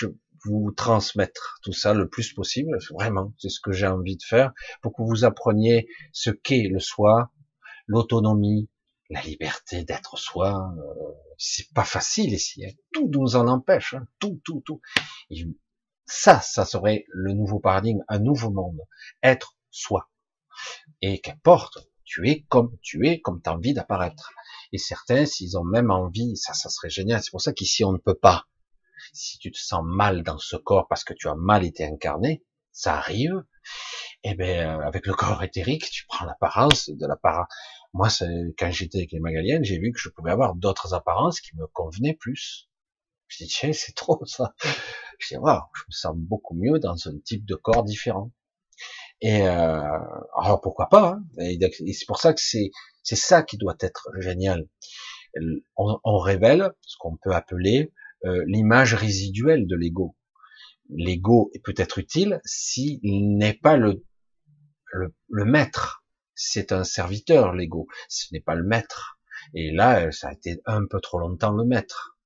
Vous transmettre tout ça le plus possible. Vraiment, c'est ce que j'ai envie de faire pour que vous appreniez ce qu'est le soi, l'autonomie, la liberté d'être soi. Euh, c'est pas facile ici. Hein. Tout nous en empêche. Hein. Tout, tout, tout. ça, ça serait le nouveau paradigme, un nouveau monde. Être soi. Et qu'importe, tu es comme tu es, comme tu as envie d'apparaître. Et certains, s'ils ont même envie, ça, ça serait génial. C'est pour ça qu'ici, on ne peut pas si tu te sens mal dans ce corps parce que tu as mal été incarné, ça arrive. Et eh ben euh, avec le corps éthérique, tu prends l'apparence de l'apparence. Moi, quand j'étais avec les Magaliennes, j'ai vu que je pouvais avoir d'autres apparences qui me convenaient plus. Je dis tiens, c'est [laughs] trop ça. Je dis waouh, je me sens beaucoup mieux dans un type de corps différent. Et euh, alors pourquoi pas hein Et, c'est pour ça que c'est c'est ça qui doit être génial. On, on révèle ce qu'on peut appeler euh, l'image résiduelle de l'ego. L'ego est peut-être utile s'il n'est pas le, le, maître. C'est un serviteur, l'ego. Ce n'est pas le maître. Et là, ça a été un peu trop longtemps le maître.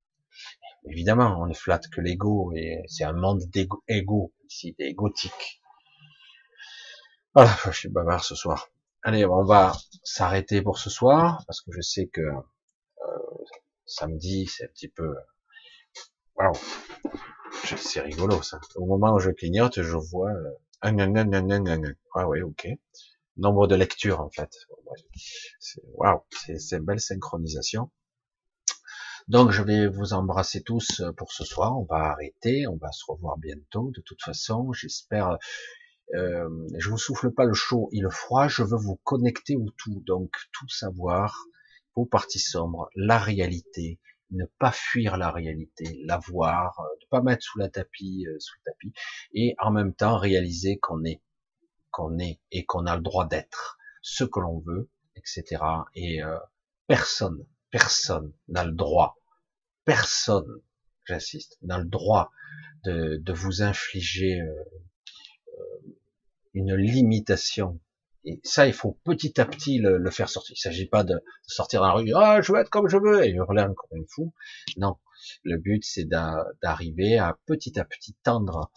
Évidemment, on ne flatte que l'ego, et c'est un monde d'égo, ici, d'égotique. Voilà, je suis bavard ce soir. Allez, on va s'arrêter pour ce soir, parce que je sais que euh, samedi, c'est un petit peu, waouh, c'est rigolo ça. Au moment où je clignote, je vois euh, un. Ah oui, ok. Nombre de lectures en fait. Waouh, c'est une belle synchronisation. Donc je vais vous embrasser tous pour ce soir. On va arrêter, on va se revoir bientôt. De toute façon, j'espère. Euh, je vous souffle pas le chaud et le froid. Je veux vous connecter au tout, donc tout savoir, vos parties sombres, la réalité, ne pas fuir la réalité, la voir, euh, ne pas mettre sous la tapis, euh, sous le tapis, et en même temps réaliser qu'on est, qu'on est et qu'on a le droit d'être ce que l'on veut, etc. Et euh, personne, personne n'a le droit, personne, j'insiste, n'a le droit de, de vous infliger une limitation et ça, il faut petit à petit le, faire sortir. Il ne s'agit pas de, sortir dans la rue, ah, je veux être comme je veux, et hurler encore une fou. Non. Le but, c'est d'arriver à petit à petit tendre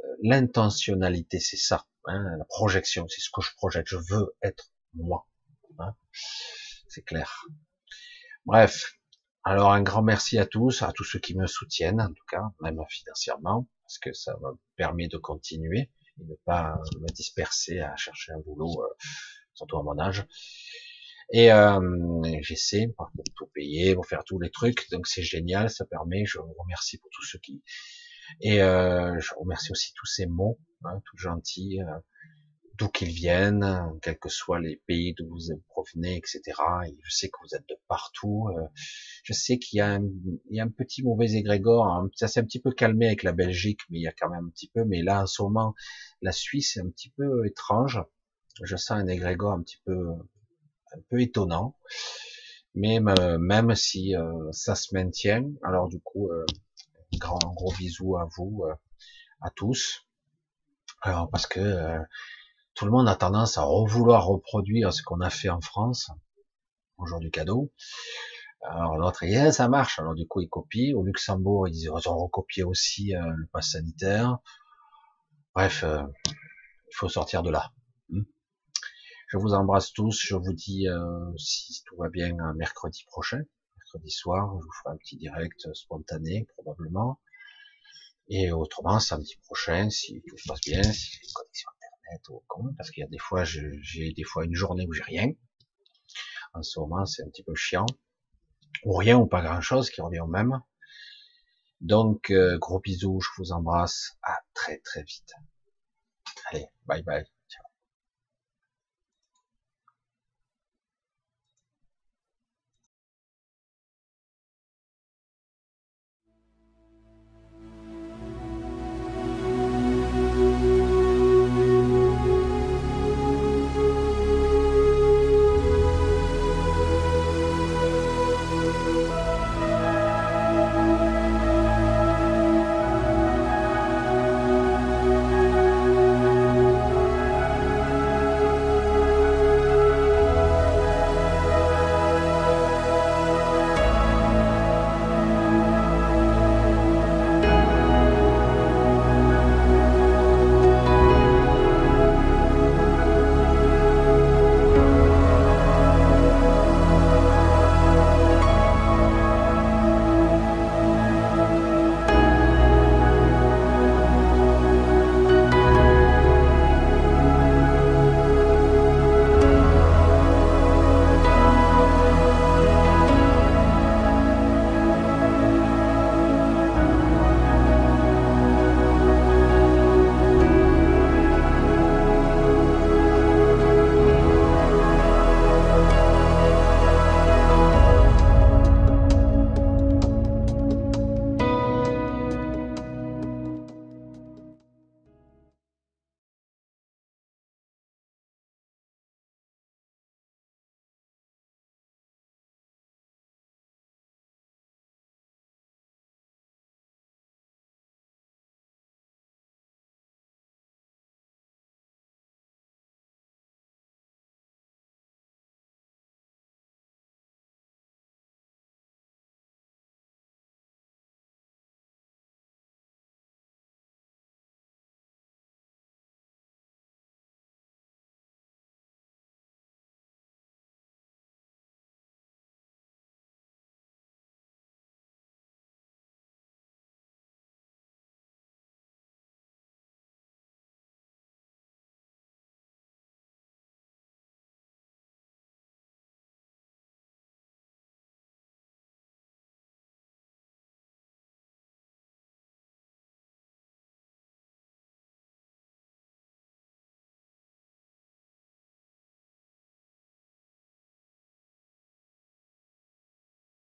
euh, l'intentionnalité, c'est ça. Hein, la projection, c'est ce que je projette. Je veux être moi. Hein. c'est clair. Bref. Alors un grand merci à tous, à tous ceux qui me soutiennent, en tout cas, même financièrement, parce que ça me permet de continuer et ne pas me disperser à chercher un boulot, euh, surtout à mon âge. Et euh, j'essaie pour tout payer, pour faire tous les trucs, donc c'est génial, ça permet. Je vous remercie pour tous ceux qui et euh, je remercie aussi tous ces mots, hein, tout gentils, euh, d'où qu'ils viennent, quels que soient les pays d'où vous provenez, etc. Et je sais que vous êtes de partout. Euh, je sais qu'il y, a un, petit mauvais égrégore. Ça s'est un petit peu calmé avec la Belgique, mais il y a quand même un petit peu. Mais là, en ce moment, la Suisse est un petit peu étrange. Je sens un égrégore un petit peu, un peu étonnant. Mais euh, même si euh, ça se maintient, alors du coup, grand gros bisous à vous, à tous. Alors parce que tout le monde a tendance à vouloir reproduire ce qu'on a fait en France, au jour du cadeau. Alors l'autre, yeah, ça marche. Alors du coup, ils copient. Au Luxembourg, ils ont recopié aussi euh, le pass sanitaire. Bref, euh, il faut sortir de là. Hmm. Je vous embrasse tous. Je vous dis, euh, si tout va bien, mercredi prochain, mercredi soir, je vous ferai un petit direct spontané, probablement. Et autrement, samedi prochain, si tout se passe bien, si les connexions parce qu'il y a des fois, j'ai des fois une journée où j'ai rien. En ce moment, c'est un petit peu chiant. Ou rien, ou pas grand chose, qui revient au même. Donc, euh, gros bisous, je vous embrasse. À très très vite. Allez, bye bye.